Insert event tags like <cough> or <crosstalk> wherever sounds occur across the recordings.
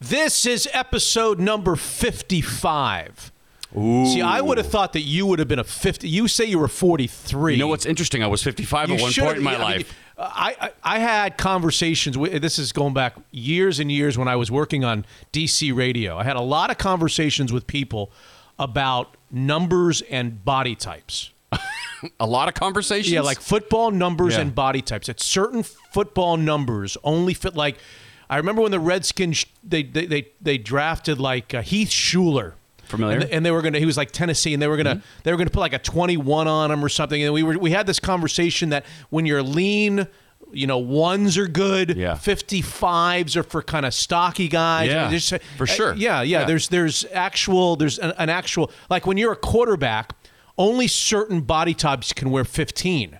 This is episode number 55. See, I would have thought that you would have been a 50. You say you were 43. You know what's interesting? I was 55 You at one point in my I mean, life. I, I, I had conversations with this is going back years and years when I was working on DC radio. I had a lot of conversations with people about numbers and body types. <laughs> A lot of conversations. Yeah, like football numbers Yeah. and body types. At certain football numbers only fit like I remember when the Redskins they they they, they drafted like uh, Heath Shuler. Familiar. And, and they were gonna. He was like Tennessee, and they were gonna. Mm-hmm. They were gonna put like a twenty-one on him or something. And we were. We had this conversation that when you're lean, you know, ones are good. Yeah. Fifty-fives are for kind of stocky guys. Yeah, There's- for sure. uh, yeah, yeah, Yeah. There's there's actual. There's an, an actual like when you're a quarterback. Only certain body types can wear fifteen.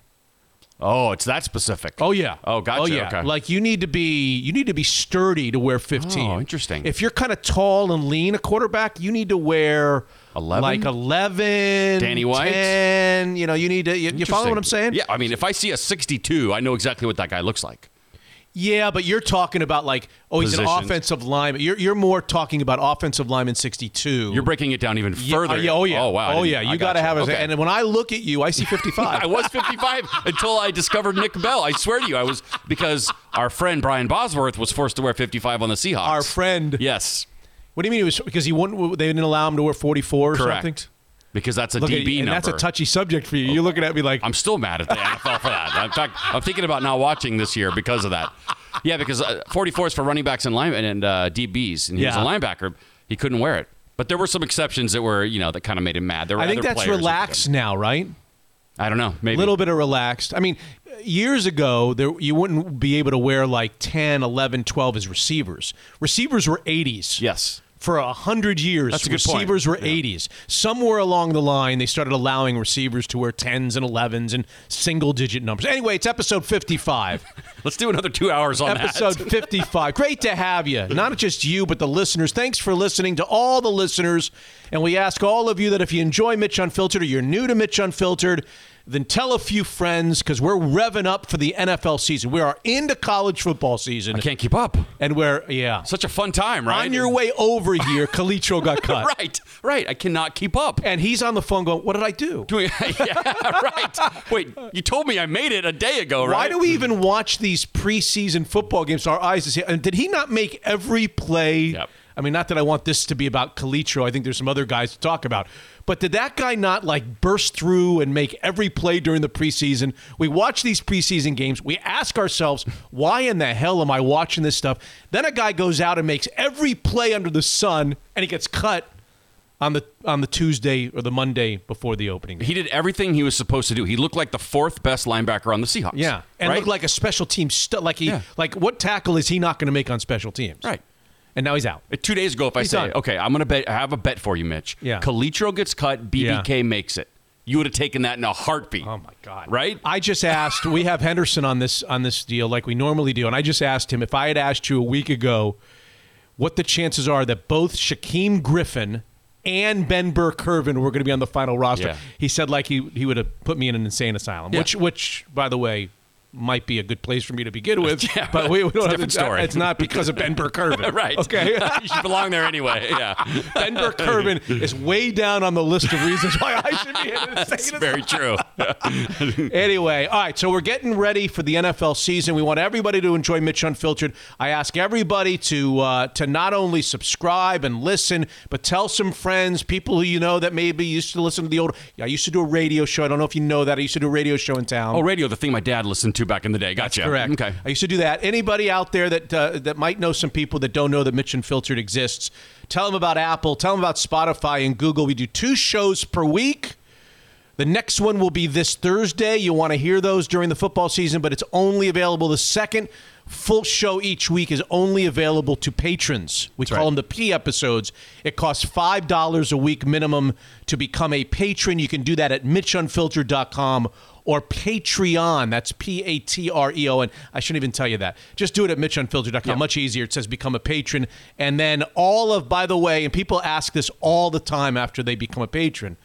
Oh, it's that specific. Oh yeah. Oh, gotcha. Oh yeah. Okay. Like you need to be you need to be sturdy to wear 15. Oh, interesting. If you're kind of tall and lean, a quarterback, you need to wear 11? like 11, Danny White? 10, you know, you need to you, you follow what I'm saying? Yeah, I mean, if I see a 62, I know exactly what that guy looks like. Yeah, but you're talking about like oh, he's an offensive lineman. You're you're more talking about offensive lineman 62. You're breaking it down even uh, further. oh, yeah, oh yeah. Oh wow. Oh yeah. You got to have a Okay. and when I look at you, I see 55. <laughs> I was 55 until I discovered Nick Bell. I swear to you, I was because our friend Brian Bosworth was forced to wear 55 on the Seahawks. Our friend. Yes, What do you mean it was because he wouldn't they didn't allow him to wear 44 or correct. something? Because that's a Look at, DB and number. that's a touchy subject for you. You're looking at me like I'm still mad at the NFL for that. In fact, I'm thinking about not watching this year because of that. Yeah, because uh, 44 is for running backs and line and uh, DBs, and he Yeah. was a linebacker. He couldn't wear it, but there were some exceptions that were, you know, that kind of made him mad. There were I think that's relaxed now, right? I don't know, maybe A little bit of relaxed. I mean, years ago, there you wouldn't be able to wear like 10, 11, 12 as receivers. Receivers were 80s. Yes. For a hundred years, That's a good point. receivers were Yeah. 80s. Somewhere along the line, they started allowing receivers to wear 10s and 11s and single digit numbers. Anyway, it's episode 55. <laughs> Let's do another two hours on episode that. <laughs> 55. Great to have you. Not just you, but the listeners. Thanks for listening to all the listeners. And we ask all of you that if you enjoy Mitch Unfiltered or you're new to Mitch Unfiltered, then tell a few friends because we're revving up for the NFL season. We are into college football season. I can't keep up. And we're, yeah. Such a fun time, right? On your way over here, <laughs> Calitro got cut. <laughs> right, right. I cannot keep up. And he's on the phone going, What did I do? Doing, <laughs> yeah, right. Wait, you told me I made it a day ago, right? Why do we even watch these preseason football games? Our eyes is here. And did he not make every play? Yep. I mean, not that I want this to be about Calitro. I think there's some other guys to talk about. But did that guy not like burst through and make every play during the preseason? We watch these preseason games. We ask ourselves, why in the hell am I watching this stuff? Then a guy goes out and makes every play under the sun, and he gets cut on the on the Tuesday or the Monday before the opening. game. He did everything he was supposed to do. He looked like the fourth best linebacker on the Seahawks. Yeah, and right? looked like a special team stu- Like he, Yeah. like what tackle is he not going to make on special teams? Right. And now he's out. Uh, Two days ago, if I He's say, done. okay, I'm going to bet, I have a bet for you, Mitch. Yeah. Calitro gets cut, BBK makes it. You would have taken that in a heartbeat. Oh my god! Right? I just asked. we have Henderson on this on this deal like we normally do, and I just asked him if I had asked you a week ago what the chances are that both Shaquem Griffin and Ben Burr-Kirven were going to be on the final roster. Yeah. He said like he he would have put me in an insane asylum, Yeah. which which by the way. Might be a good place for me to begin <laughs> with, Yeah, but we, we don't have different to, story. It's not because of Ben Burr-Kirven, <laughs> right. Okay, <laughs> you should belong there anyway. Yeah. Ben Burr-Kirven is way down on the list of reasons why I should be in an That's very true. Anyway, all right, so we're getting ready for the NFL season. We want everybody to enjoy Mitch Unfiltered. I ask everybody to uh, to not only subscribe and listen, but tell some friends, people who you know that maybe used to listen to the old. I used to do a radio show. I don't know if you know that. I used to do a radio show in town. Oh, radio, the thing my dad listened to back in the day. Gotcha. Correct. Okay. I used to do that. Anybody out there that uh, that might know some people that don't know that Mitch Unfiltered exists, tell them about Apple. Tell them about Spotify and Google. We do two shows per week. The next one will be this Thursday. You'll want to hear those during the football season, but it's only available. The second full show each week is only available to patrons. We call right. them the P episodes. It costs $5 a week minimum to become a patron. You can do that at mitchunfiltered.com or Patreon. That's P A T R E O N. I shouldn't even tell you that. Just do it at mitchunfiltered.com. Much easier. It says become a patron. And then all of, by the way, and people ask this all the time after they become a patron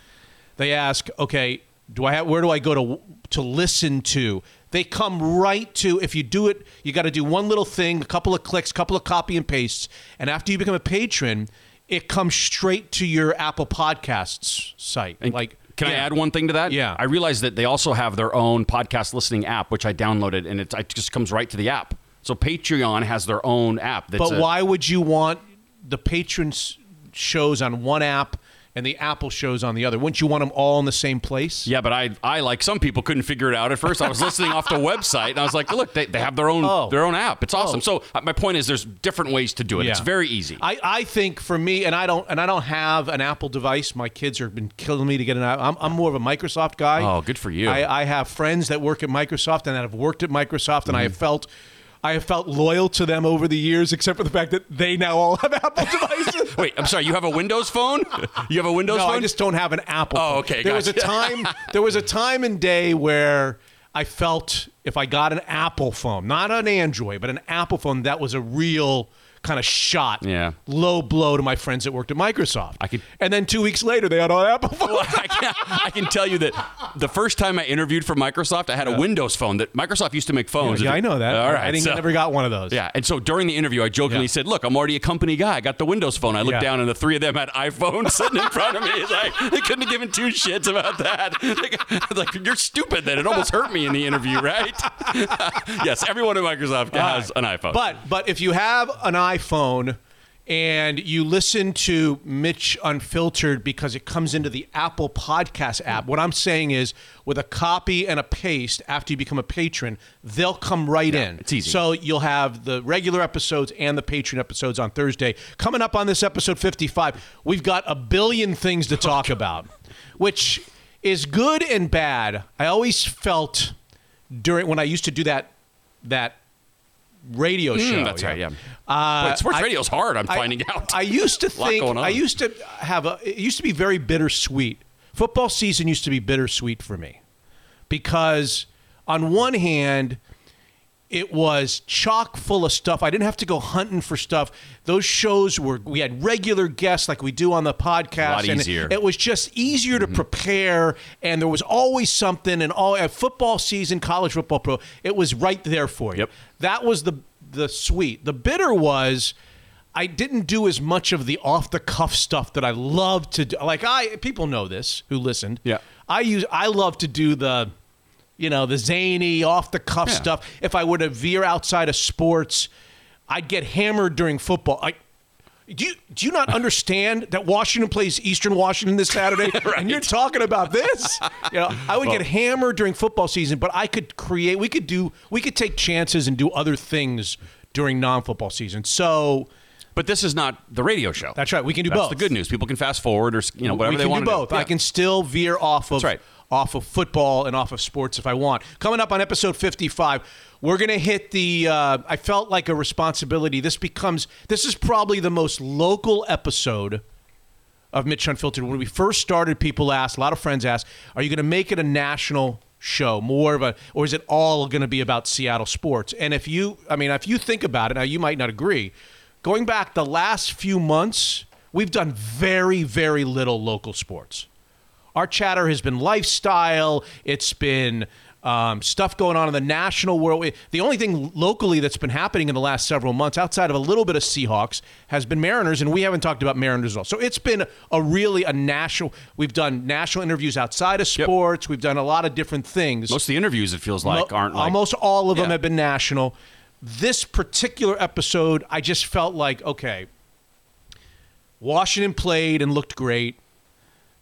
they ask, okay, do I have where do I go to to listen to? they come right to if you do it, you got to do one little thing, a couple of clicks, couple of copy and pastes, and after you become a patron, it comes straight to your Apple Podcasts site. like, Can I add one thing to that? Yeah. I realized that they also have their own podcast listening app, which I downloaded, and it, it just comes right to the app. So Patreon has their own app. That's But a- why would you want the patrons shows on one app and the Apple shows on the other? Wouldn't you want them all in the same place? Yeah, but I, I like some people couldn't figure it out at first. I was listening off the website, and I was like, look, they, they have their own Oh. their own app. It's awesome. So uh, my point is, there's different ways to do it. It's very easy. I, I think for me, and I don't and I don't have an Apple device. My kids have been killing me to get an. I'm, I'm more of a Microsoft guy. Oh, good for you. I, I have friends that work at Microsoft and that have worked at Microsoft, and I Mm-hmm. have felt. I have felt loyal to them over the years, except for the fact that they now all have <laughs> Apple devices. <laughs> Wait, I'm sorry. You have a Windows phone? You have a Windows No, phone? I just don't have an Apple. Oh, okay, There was a time. <laughs> There was a time and day where I felt if I got an Apple phone, not an Android, but an Apple phone, that was a real kind of shot. Yeah. Low blow to my friends that worked at Microsoft. I could- And then two weeks later, they had an Apple phone. Well, I, can, I can tell you that the first time I interviewed for Microsoft, I had a Windows phone. That Microsoft used to make phones. yeah, I know that. All right, I so- never got one of those. Yeah, and so during the interview, I jokingly Yeah. said, "Look, I'm already a company guy. I got the Windows phone." I looked Yeah. down, and the three of them had iPhones <laughs> sitting in front of me. It's like they couldn't have given two shits about that. Like, like, you're stupid. Then it almost hurt me in the interview, right? <laughs> yes, everyone at Microsoft has an iPhone. But but if you have an iPhone and you listen to Mitch Unfiltered because it comes into the Apple Podcast app, what I'm saying is with a copy and a paste after you become a patron, they'll come right in. it's easy. So you'll have the regular episodes and the patron episodes on Thursday. Coming up on this episode 55, we've got a billion things to talk about, which is good and bad. I always felt during when I used to do that that radio show. Mm, that's right. Yeah. Uh, Wait, sports I- radio's hard. I'm I- finding out. I used to <laughs> think. I used to have a it used to be very bittersweet. Football season used to be bittersweet for me because on one hand it was chock full of stuff. I didn't have to go hunting for stuff. Those shows were we had regular guests like we do on the podcast. lot and easier. It was just easier Mm-hmm. to prepare, and there was always something. And all at football season, college football pro, it was right there for you. Yep. That was the the sweet. The bitter was. I didn't do as much of the off the cuff stuff that I love to do. Like I, people know this who listened. Yeah. I use. I love to do the you know, the zany, off the cuff Yeah. stuff. If I were to veer outside of sports, I'd get hammered during football. Like, do you do you not <laughs> understand that Washington plays Eastern Washington this Saturday, <laughs> and you're talking about this? You know, I would get hammered during football season, but I could create. We could do. We could take chances and do other things during non-football season. So but this is not the radio show. that's right. We can do That's both. the good news. People can fast forward or you know whatever we they want do both. do. I can still veer off of That's right. Off of football and off of sports if I want. Coming up on episode 55, we're going to hit the uh, I felt like a responsibility. This becomes this is probably the most local episode of Mitch Unfiltered. When we first started, people asked, a lot of friends asked, "Are you going to make it a national show, more of a, or is it all going to be about Seattle sports?" And if you, I mean, if you think about it, now you might not agree. Going back the last few months, we've done very, very little local sports. Our chatter has been lifestyle. It's been um, stuff going on in the national world. The only thing locally that's been happening in the last several months, outside of a little bit of Seahawks, has been Mariners, and we haven't talked about Mariners at all. So it's been a really a national. We've done national interviews outside of Yep. sports. We've done a lot of different things. Most of the interviews, it feels like, Mo- aren't like almost all of them Yeah. have been national. This particular episode, I just felt like okay. Washington played and looked great.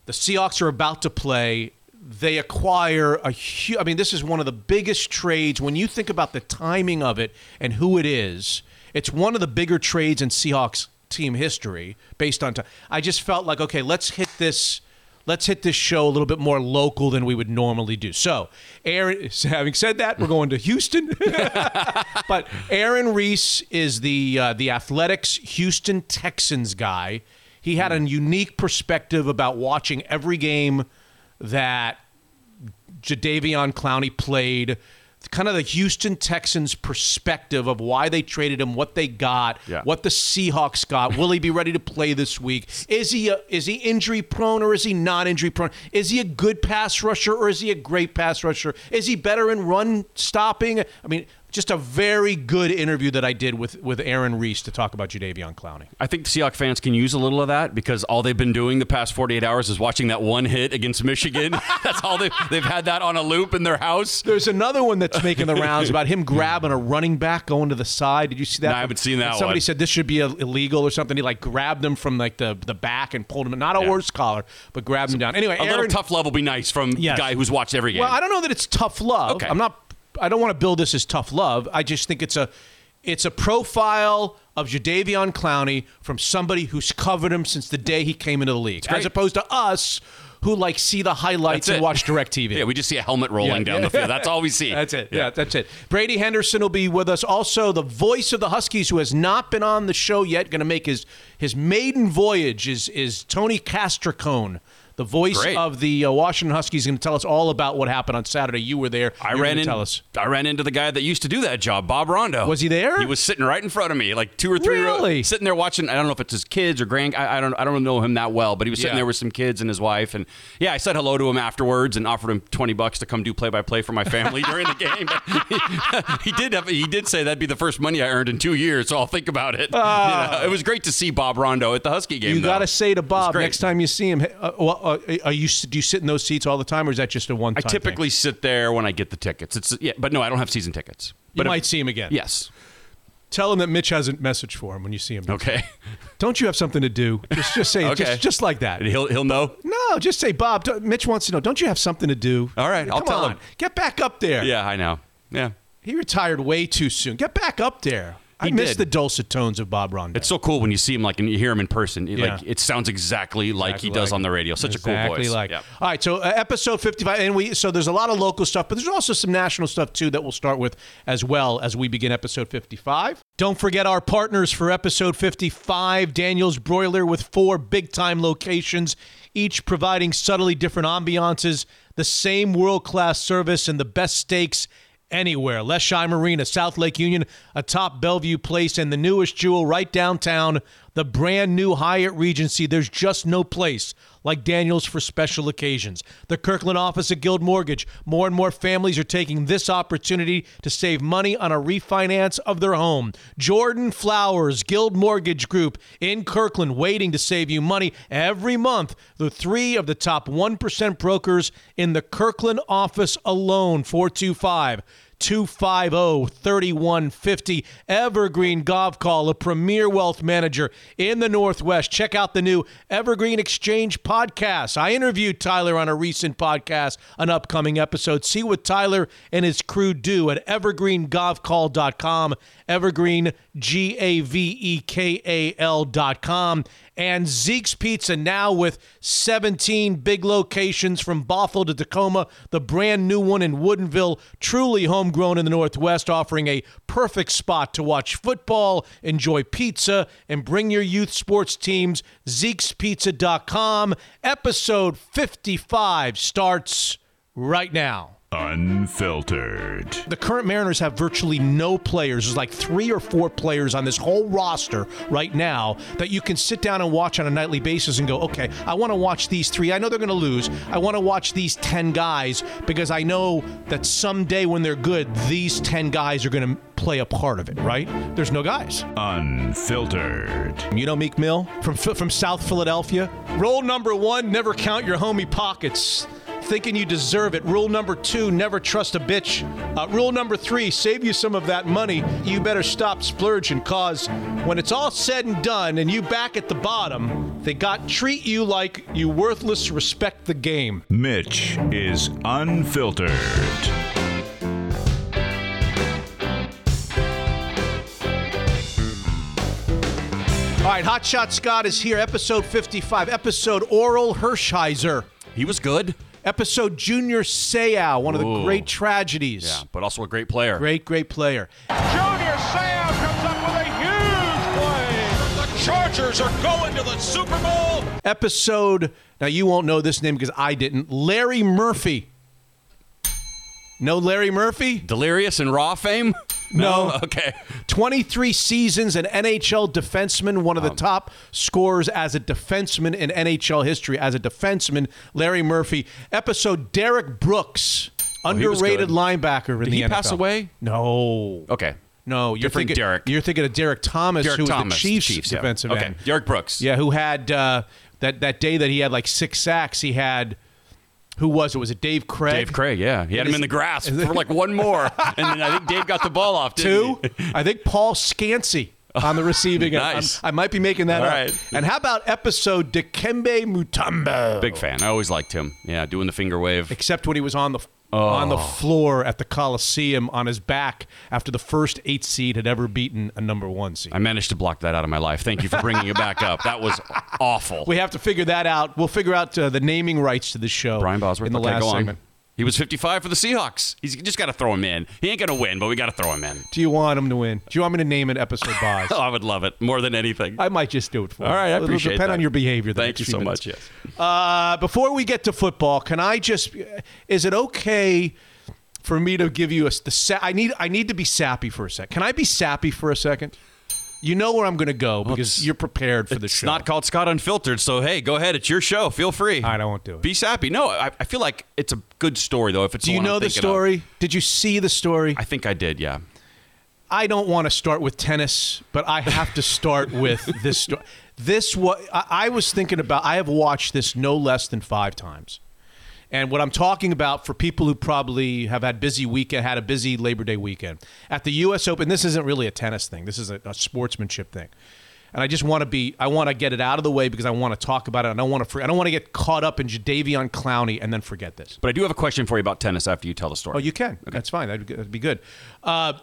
The Seahawks are about to play. They acquire a huge. I mean, this is one of the biggest trades. When you think about the timing of it and who it is, it's one of the bigger trades in Seahawks team history based on time. I just felt like, okay, let's hit this. Let's hit this show a little bit more local than we would normally do. So, Aaron, <laughs> having said that, we're going to Houston. <laughs> but Aaron Reiss is the uh, the Athletics Houston Texans guy. He had a unique perspective about watching every game that Jadeveon Clowney played, kind of the Houston Texans perspective of why they traded him, what they got, Yeah. what the Seahawks got. Will he be ready to play this week? Is he a, is he injury prone or is he not injury prone? Is he a good pass rusher or is he a great pass rusher? Is he better in run stopping? I mean, just a very good interview that I did with with Aaron Reiss to talk about Jadeveon Clowney. I think Seahawks fans can use a little of that because all they've been doing the past 48 hours is watching that one hit against Michigan. <laughs> <laughs> That's all they've, they've had that on a loop in their house. There's another one that's making the rounds <laughs> about him grabbing a running back going to the side. Did you see that? No, I haven't seen that And Somebody one. said this should be illegal or something. He like grabbed him from like the, the back and pulled him. Not a Yeah. horse collar, but grabbed him down. Anyway, A little tough love will be nice from Yes. the guy who's watched every game. Well, I don't know that it's tough love. Okay. I'm not. I don't want to build this as tough love. I just think it's a it's a profile of Jadeveon Clowney from somebody who's covered him since the day he came into the league, as opposed to us who like see the highlights and watch DirecTV. <laughs> yeah, we just see a helmet rolling Yeah, down yeah. the field. That's all we see. <laughs> That's it. Yeah. that's it. Brady Henderson will be with us. Also, the voice of the Huskies, who has not been on the show yet, going to make his his maiden voyage, is is Tony Castricone. The voice Great. of the uh, Washington Huskies is going to tell us all about what happened on Saturday. You were there. I You're ran in, Tell us. I ran into the guy that used to do that job, Bob Rondeau. Was he there? He was sitting right in front of me, like two or three rows- Really? sitting there watching. I don't know if it's his kids or grand. I, I don't. I don't know him that well, but he was sitting Yeah. there with some kids and his wife. And yeah, I said hello to him afterwards and offered him twenty bucks to come do play by play for my family <laughs> during the game. He, <laughs> he did have. He did say that'd be the first money I earned in two years. So I'll think about it. You know, it was great to see Bob Rondeau at the Husky game. You got to say to Bob next time you see him. hey, Uh, well, uh, are you do you sit in those seats all the time, or is that just a one? Thing? I typically sit there when I get the tickets. It's yeah, but no, I don't have season tickets. you But if- might see him again. yes. Tell him that Mitch has a message for him when you see him. Okay. Don't you have something to do? Just just say <laughs> Okay. just just like that. He'll he'll know. No, just say, Bob. don't- Mitch wants to know. Don't you have something to do? All right, I'll tell on, him. Get back up there. Yeah, I know. Yeah. He retired way too soon. Get back up there. I miss did. the dulcet tones of Bob Rondeau. It's so cool when you see him like and you hear him in person. It, Yeah. Like it sounds exactly like he does like on the radio. Such a cool voice. exactly like. Yeah. All right, so uh, episode fifty-five, and we so there's a lot of local stuff, but there's also some national stuff too that we'll start with as well as we begin episode fifty-five. Don't forget our partners for episode fifty-five: Daniel's Broiler with four big-time locations, each providing subtly different ambiances, the same world-class service, and the best steaks anywhere. Leschi Marina, South Lake Union, a top Bellevue place, and the newest jewel right downtown, the brand new Hyatt Regency. There's just no place like Daniels for special occasions. The Kirkland office at Guild Mortgage. More and more families are taking this opportunity to save money on a refinance of their home. Jordan Flowers, Guild Mortgage Group in Kirkland, waiting to save you money every month. The three of the top 1% brokers in the Kirkland office alone, 425 250 3150. Evergreen Gavekal, a premier wealth manager in the Northwest. Check out the new Evergreen Exchange podcast. I interviewed Tyler on a recent podcast, an upcoming episode. See what Tyler and his crew do at evergreengavekal.com, evergreen, G A V E K A L.com. And Zeke's Pizza now with 17 big locations from Bothell to Tacoma, the brand new one in Woodinville, truly homegrown in the Northwest, offering a perfect spot to watch football, enjoy pizza, and bring your youth sports teams. Zeke'sPizza.com. Episode 55 starts right now. Unfiltered. The current Mariners have virtually no players. There's like three or four players on this whole roster right now that you can sit down and watch on a nightly basis and go, okay, I want to watch these three. I know they're going to lose. I want to watch these 10 guys because I know that someday when they're good, these 10 guys are going to play a part of it, right? There's no guys. Unfiltered. You know Meek Mill from from South Philadelphia. Rule number one: never count your homie pockets. Thinking you deserve it. Rule number two: never trust a bitch. Uh, rule number three: save you some of that money. You better stop splurging, cause when it's all said and done, and you back at the bottom, they got treat you like you worthless. Respect the game. Mitch is unfiltered. All right, Hotshot Scott is here. Episode 55. Episode Orel Hershiser. He was good. Episode Junior Seau, one of the great tragedies. Yeah, but also a great player. Great, great player. Junior Seau comes up with a huge play. The Chargers are going to the Super Bowl. Episode, now you won't know this name because I didn't. Larry Murphy. No Larry Murphy? Delirious and Raw fame? No. <laughs> Okay. 23 seasons, an NHL defenseman, one of the Um, top scorers as a defenseman in NHL history as a defenseman, Larry Murphy. Episode Derrick Brooks, Oh, underrated linebacker in the year. Did the he NFL. pass away? No. Okay. No, you're Different thinking Derek. You're thinking of Derrick Thomas, Derek who was Thomas, the Chiefs, Chiefs yeah. defensive Okay. end. Derrick Brooks. Yeah, who had uh, that that day that he had like six sacks. He had who was it? Was it Dave Krieg? Dave Krieg, yeah. He had him in the grass for like one more. <laughs> and then I think Dave got the ball off, Two. didn't he? I think Paul Skansi on the <laughs> receiving end. Nice. I might be making that All up. right. And how about episode Dikembe Mutombo? Big fan. I always liked him. Yeah, doing the finger wave. Except when he was on the on Oh. the floor at the Coliseum on his back after the first eight seed had ever beaten a number one seed. I managed to block that out of my life. Thank you for bringing it back up. That was awful. we have to figure that out. We'll figure out uh, the naming rights to the show. Brian Bosworth. in the okay, last on. segment. He was 55 for the Seahawks. He's just got to throw him in. He ain't going to win, but we got to throw him in. Do you want him to win? Do you want me to name an episode Boz? <laughs> Oh, I would love it more than anything. I might just do it for All you. right, I It'll appreciate depend that. on your behavior. Thank you so minutes. much. Yes. Uh, before we get to football, can I just? Is it okay for me to give you a the? Sa- I need I need to be sappy for a sec. Can I be sappy for a second? You know where I'm going to go because it's- you're prepared for the show. It's not called Scott Unfiltered, so hey, go ahead. It's your show. Feel free. All right, I won't do it. Be sappy. No, I, I feel like it's a good story though. If it's do you one I'm know the thinking of. story? Did you see the story? I think I did. Yeah. I don't want to start with tennis, but I have to start with this story. <laughs> This what I, I was thinking about. I have watched this no less than five times, and what I'm talking about for people who probably have had busy weekend, had a busy Labor Day weekend at the U.S. Open. This isn't really a tennis thing. This is a, a sportsmanship thing, and I just want to be. I want to get it out of the way because I want to talk about it. I don't want to. I don't want to get caught up in Jadeveon Clowney and then forget this. But I do have a question for you about tennis after you tell the story. Oh, you can. That's fine. That'd, that'd be good. Uh,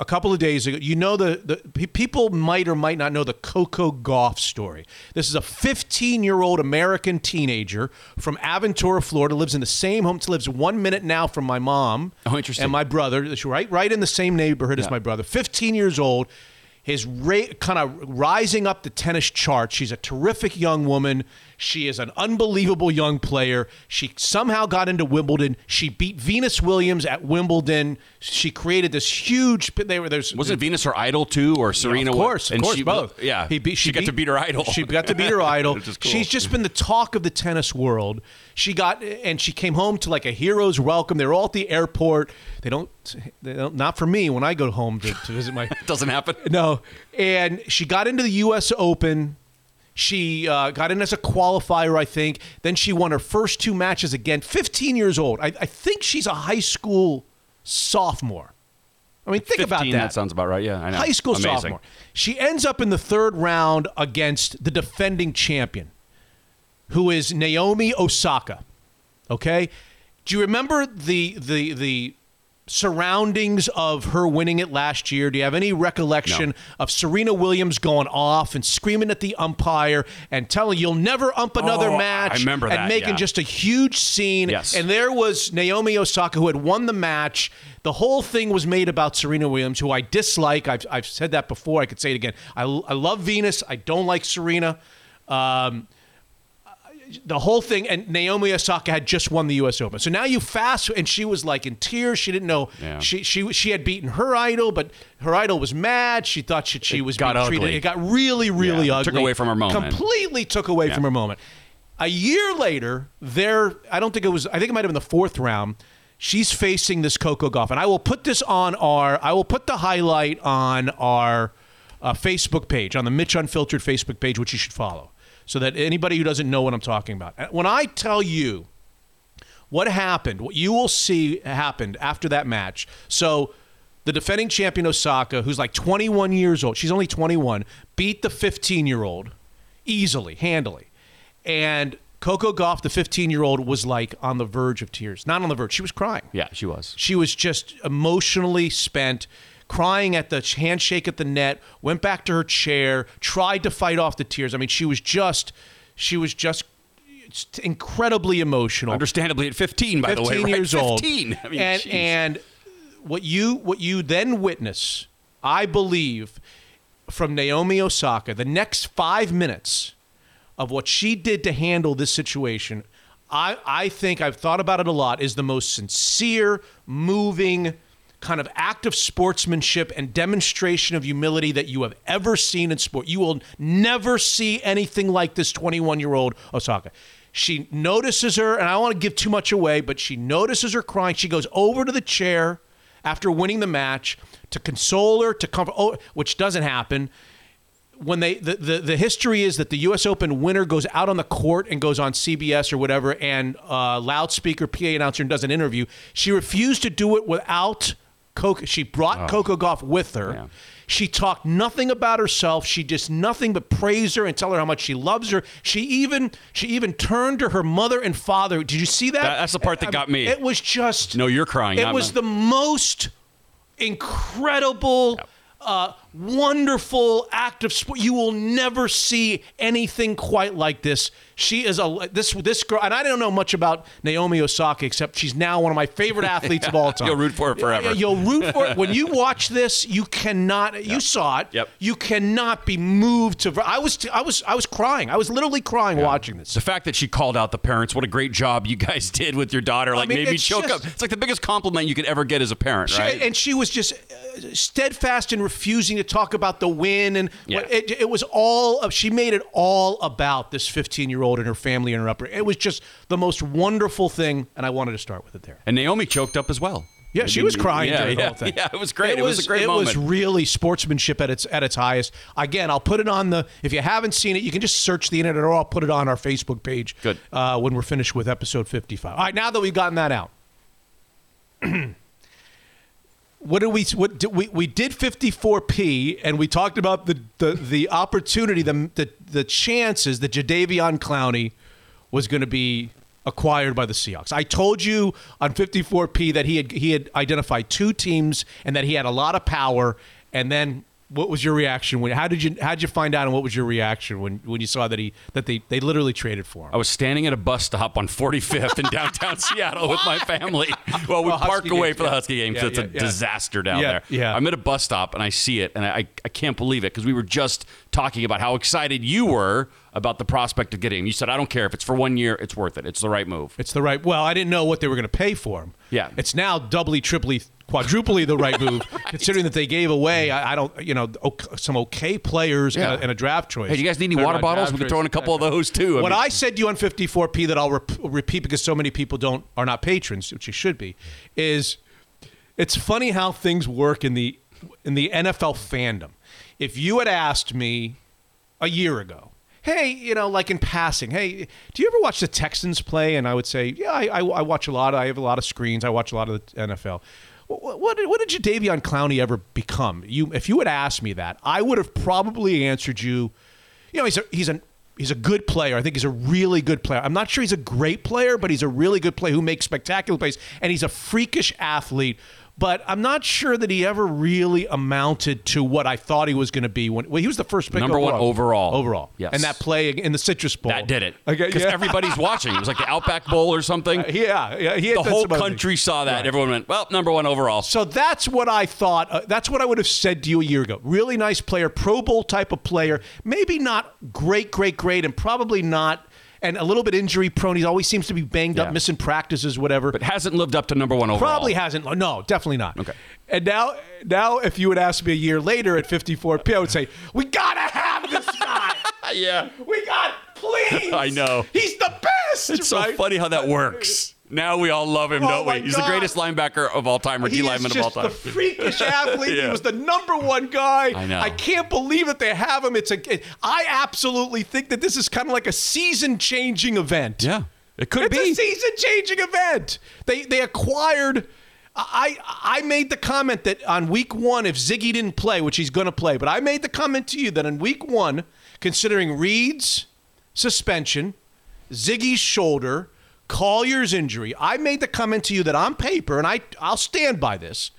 a couple of days ago, you know the, the people might or might not know the Coco Gauff story. This is a 15 year old American teenager from Aventura, Florida, lives in the same home. Lives one minute now from my mom. Oh, interesting. And my brother, right, right in the same neighborhood as my brother. 15 years old. His ra- kind of rising up the tennis chart. She's a terrific young woman. She is an unbelievable young player. She somehow got into Wimbledon. She beat Venus Williams at Wimbledon. She created this huge. They were there's Wasn't Venus her idol too, or Serena? of course, of and course, she, both. Yeah, he beat, she, got to beat her idol. She got to beat her <laughs> idol. Cool. She's just been the talk of the tennis world. She got and she came home to like a hero's welcome. They were all at the airport. They don't, they don't not for me when I go home to, to visit my. it <laughs> doesn't happen. No, and she got into the U.S. Open. She uh, got in as a qualifier, I think. Then she won her first two matches again. 15 years old. I, I think she's a high school sophomore. I mean, think 15, about that. That sounds about right. Yeah, I know. High school Amazing. sophomore. She ends up in the third round against the defending champion, who is Naomi Osaka. Okay, do you remember the the the surroundings of her winning it last year? Do you have any recollection No. of Serena Williams going off and screaming at the umpire and telling you'll never ump another Oh, match? I remember and that, making yeah. just a huge scene. Yes. And there was Naomi Osaka who had won the match. The whole thing was made about Serena Williams, who I dislike. I've, I've said that before. I could say it again. I, I love Venus. I don't like Serena. Um, the whole thing, and Naomi Osaka had just won the U.S. Open. So now you fast, and she was like in tears. She didn't know Yeah. she she she had beaten her idol, but her idol was mad. She thought she, she was got being treated. ugly. It got really really Yeah, ugly. took away from her moment. Completely took away from her moment. A year later, there I don't think it was. I think it might have been the fourth round. She's facing this Coco Gauff, and I will put this on our. I will put the highlight on our uh, Facebook page, on the Mitch Unfiltered Facebook page, which you should follow, so that anybody who doesn't know what I'm talking about. When I tell you what happened, what you will see happened after that match. So the defending champion Osaka, who's like 21 years old, she's only 21, beat the 15 year old easily, handily. And Coco Gauff, the 15 year old, was like on the verge of tears. Not on the verge, she was crying. Yeah, she was. She was just emotionally spent, crying at the handshake at the net, went back to her chair, tried to fight off the tears. I mean, she was just, she was just incredibly emotional. Understandably, at 15, by the way, 15 right? years old. 15. I mean, and and what you what you then witness, I believe, from Naomi Osaka, the next five minutes of what she did to handle this situation, I, I think I've thought about it a lot, is the most sincere, moving, kind of act of sportsmanship and demonstration of humility that you have ever seen in sport. You will never see anything like this 21 year old Osaka. She notices her, and I don't want to give too much away, but she notices her crying. She goes over to the chair after winning the match to console her, to comfort, oh, which doesn't happen when they the, the, the history is that the U.S. Open winner goes out on the court and goes on CBS or whatever, and uh, loudspeaker PA announcer and does an interview. She refused to do it without Coco. She brought Coco Gauff with her. Yeah. She talked nothing about herself. She just nothing but praise her and tell her how much she loves her. She even she even turned to her mother and father. Did you see that? That- that's the part that I- got me. It was just No, you're crying. it was me. the most incredible, uh, wonderful act of sport. You will never see anything quite like this. She is a this this girl, and I don't know much about Naomi Osaka except she's now one of my favorite <laughs> athletes of all time. You'll root for her forever. You'll root for it when you watch this. You cannot. You saw it. Yep. You cannot be moved to. I was I was I was crying. I was literally crying watching this. The fact that she called out the parents, what a great job you guys <laughs> did with your daughter, like mean, made me it's choke just- up. It's like the biggest compliment you could ever get as a parent, She- right? And she was just uh, steadfast in refusing to talk about the win, and Yeah. it, it was all. Of, she made it all about this 15 year old and her family and her upper. It was just the most wonderful thing, and I wanted to start with it there. And Naomi choked up as well. Yeah, she was crying Yeah, during the yeah, whole thing. <laughs> yeah, it was great. It, was, a great moment. it moment. was really sportsmanship at its at its highest. Again, I'll put it on the. If you haven't seen it, you can just search the internet, or I'll put it on our Facebook page. Good. Uh, when we're finished with episode 55. All right, now that we've gotten that out. <clears throat> what did we what we we did 54p and we talked about the the, the opportunity the, the the chances that Jadeveon Clowney was going to be acquired by the Seahawks. I told you on 54p that he had he had identified two teams and that he had a lot of power and then what was your reaction when how did you how did you find out and what was your reaction when when you saw that he that they they literally traded for him? I was standing at a bus stop on 45th in downtown <laughs> Seattle with my family. Well, we Well, Husky away games, for the. Husky game because yeah, it's a yeah. disaster down Yeah, there. yeah. I'm at a bus stop and I see it and I, I can't believe it because we were just talking about how excited you were about the prospect of getting him. You said, I don't care if it's for one year, it's worth it. It's the right move. It's the right. Well, I didn't know what they were going to pay for him. Yeah. it's now doubly, triply, quadruply the right move, <laughs> considering that they gave away. I, I don't, you know, ok- some okay players Yeah. and, a, and a draft choice. Hey, you guys need any Or water bottles? We can throw in a couple of those too. what mean- I said to you on 54p that I'll rep- repeat because so many people don't are not patrons, which you should be, is it's funny how things work in the in the NFL fandom. If you had asked me a year ago, hey, you know, like in passing, hey, do you ever watch the Texans play? And I would say, yeah, I, I, I watch a lot. I have a lot of screens. I watch a lot of the NFL. What, what, did- what did Jadeveon Clowney ever become? You, if you had asked me that, I would have probably answered you. You know, he's a, he's a he's a good player. I think he's a really good player. I'm not sure he's a great player, but he's a really good player who makes spectacular plays, and he's a freakish athlete. But I'm not sure that he ever really amounted to what I thought he was going to be. When well, he was the first pick Number one overall. overall, Yes. and that play in the Citrus Bowl that did it. Okay, Because yeah. everybody's <laughs> watching. It was like the Outback Bowl or something. yeah, yeah, he the whole country saw that. Right. Everyone went, well, number one overall. So that's what I thought. Uh, that's what I would have said to you a year ago. Really nice player, Pro Bowl type of player. Maybe not great, great, great, and probably not, and a little bit injury prone. He always seems to be banged Yeah. up, missing practices, whatever. but hasn't lived up to number one overall. Probably hasn't. No, definitely not. Okay. And now, now, if you would ask me a year later at 54p, I would say we gotta have this guy. <laughs> Yeah. we got, please. <laughs> I know. He's the best. It's so funny how that works. Now we all love him, Oh don't we? He's the greatest linebacker of all time, or D lineman of all just time. the freakish <laughs> athlete. He was the number one guy. I know. I can't believe that they have him. It's a. I absolutely think that this is kind of like a season-changing event. yeah, it could it's be. a season-changing event. They they acquired. I I made the comment that on week one, if Ziggy didn't play, which he's going to play, but I made the comment to you that in week one, considering Reed's suspension, Ziggy's shoulder, Collier's injury, I made the comment to you that on paper, and I I'll stand by this.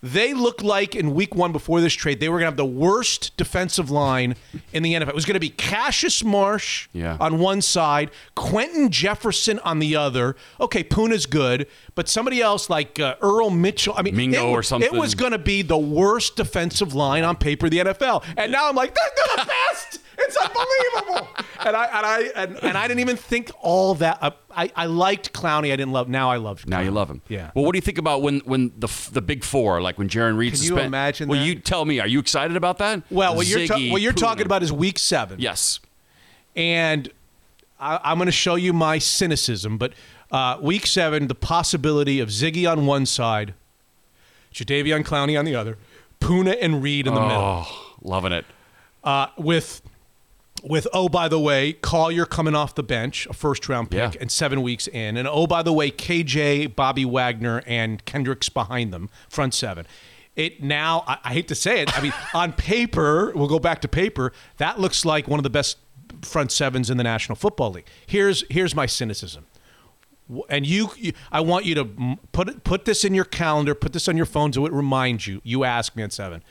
They looked like in week one before this trade, they were going to have the worst defensive line in the NFL. It was going to be Cassius Marsh Yeah. on one side, Quentin Jefferson on the other. Okay, Poona's good, but somebody else like uh, Earl Mitchell. I mean, Mingo it, or something. It was going to be the worst defensive line on paper the NFL. And now I'm like, they're the best. It's unbelievable. <laughs> and I and I and, and I didn't even think all that. Uh, I I liked Clowney. I didn't love. Now I love. Clowney. Now you love him. Yeah. Well, what do you think about when when the the big four, like when Jarran Reed Can you imagine Well, that? you tell me. Are you excited about that? Well, what you're ta- what you're talking about is Week Seven. Yes. and I, I'm going to show you my cynicism. But uh, Week Seven, the possibility of Ziggy on one side, Jadeveon Clowney on the other, Poona and Reed in the middle. Oh, loving it. uh, with with oh by the way, Collier coming off the bench, a first round pick, Yeah. and seven weeks in, and oh by the way, KJ, Bobby Wagner, and Kendricks behind them, front seven. It now, I, I hate to say it, I mean, <laughs> on paper, we'll go back to paper. That looks like one of the best front sevens in the National Football League. Here's here's my cynicism and you, you I want you to put it, put this in your calendar, put this on your phone so it reminds you. You ask me in seven,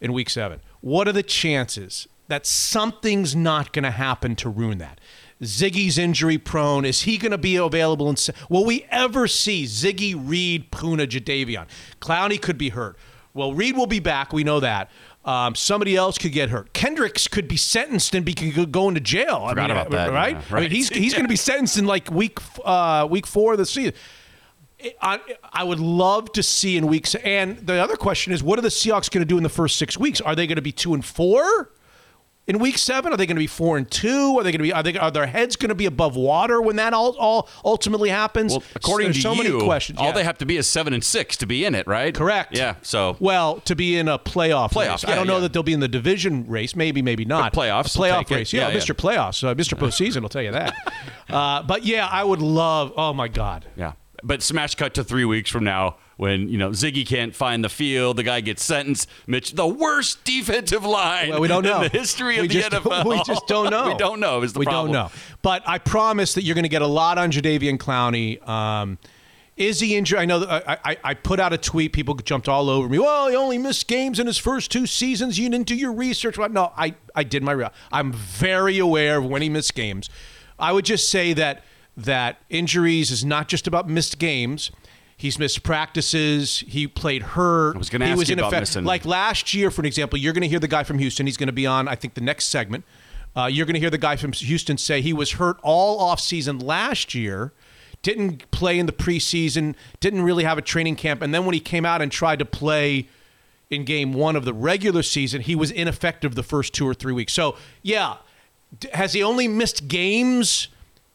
in week seven. What are the chances that something's not going to happen to ruin that? Ziggy's injury prone. Is he going to be available? In, will we ever see Ziggy, Reed, Poona, Jadeveon? Clowney could be hurt. Well, Reed will be back. We know that. Um, somebody else could get hurt. Kendricks could be sentenced and be could go into jail. I Forgot mean, about that, right? yeah, I mean, right. he's he's going to be sentenced in like week uh, week four of the season. I, I would love to see in weeks. And the other question is, what are the Seahawks going to do in the first six weeks? Are they going to be two and four in week seven? Are they going to be four and two? Are they going to be? Are they? Are their heads going to be above water when that all, all ultimately happens? Well, according There's to so you, many questions. all Yeah. they have to be is seven and six to be in it, right? Correct. Yeah. So well, to be in a playoff, Playoff, race. yeah, I don't know yeah. that they'll be in the division race. Maybe, maybe not. playoffs, A playoff race. Yeah. Mr. Playoffs, uh, Mr. <laughs> Postseason. will tell you that. uh, but yeah, I would love. Oh my God. Yeah. But smash cut to three weeks from now when, you know, Ziggy can't find the field, the guy gets sentenced. Mitch, the worst defensive line Well, we don't know. in the history of we the just, NFL. We just don't <laughs> know. we don't know is the we problem. don't know. But I promise that you're going to get a lot on Jadeveon Clowney. Um, is he injured? I know that I, I, I put out a tweet. People jumped all over me. Well, he only missed games in his first two seasons. You didn't do your research. Well, no, I, I did my. re- I'm very aware of when he missed games. I would just say that that injuries is not just about missed games. He's missed practices. He played hurt. I was gonna he ask was you about ineffect- missing- Like last year, for an example, you're going to hear the guy from Houston. He's going to be on, I think, the next segment. Uh, you're going to hear the guy from Houston say he was hurt all offseason last year, didn't play in the preseason, didn't really have a training camp. And then when he came out and tried to play in game one of the regular season, he was ineffective the first two or three weeks. So, yeah, has he only missed games?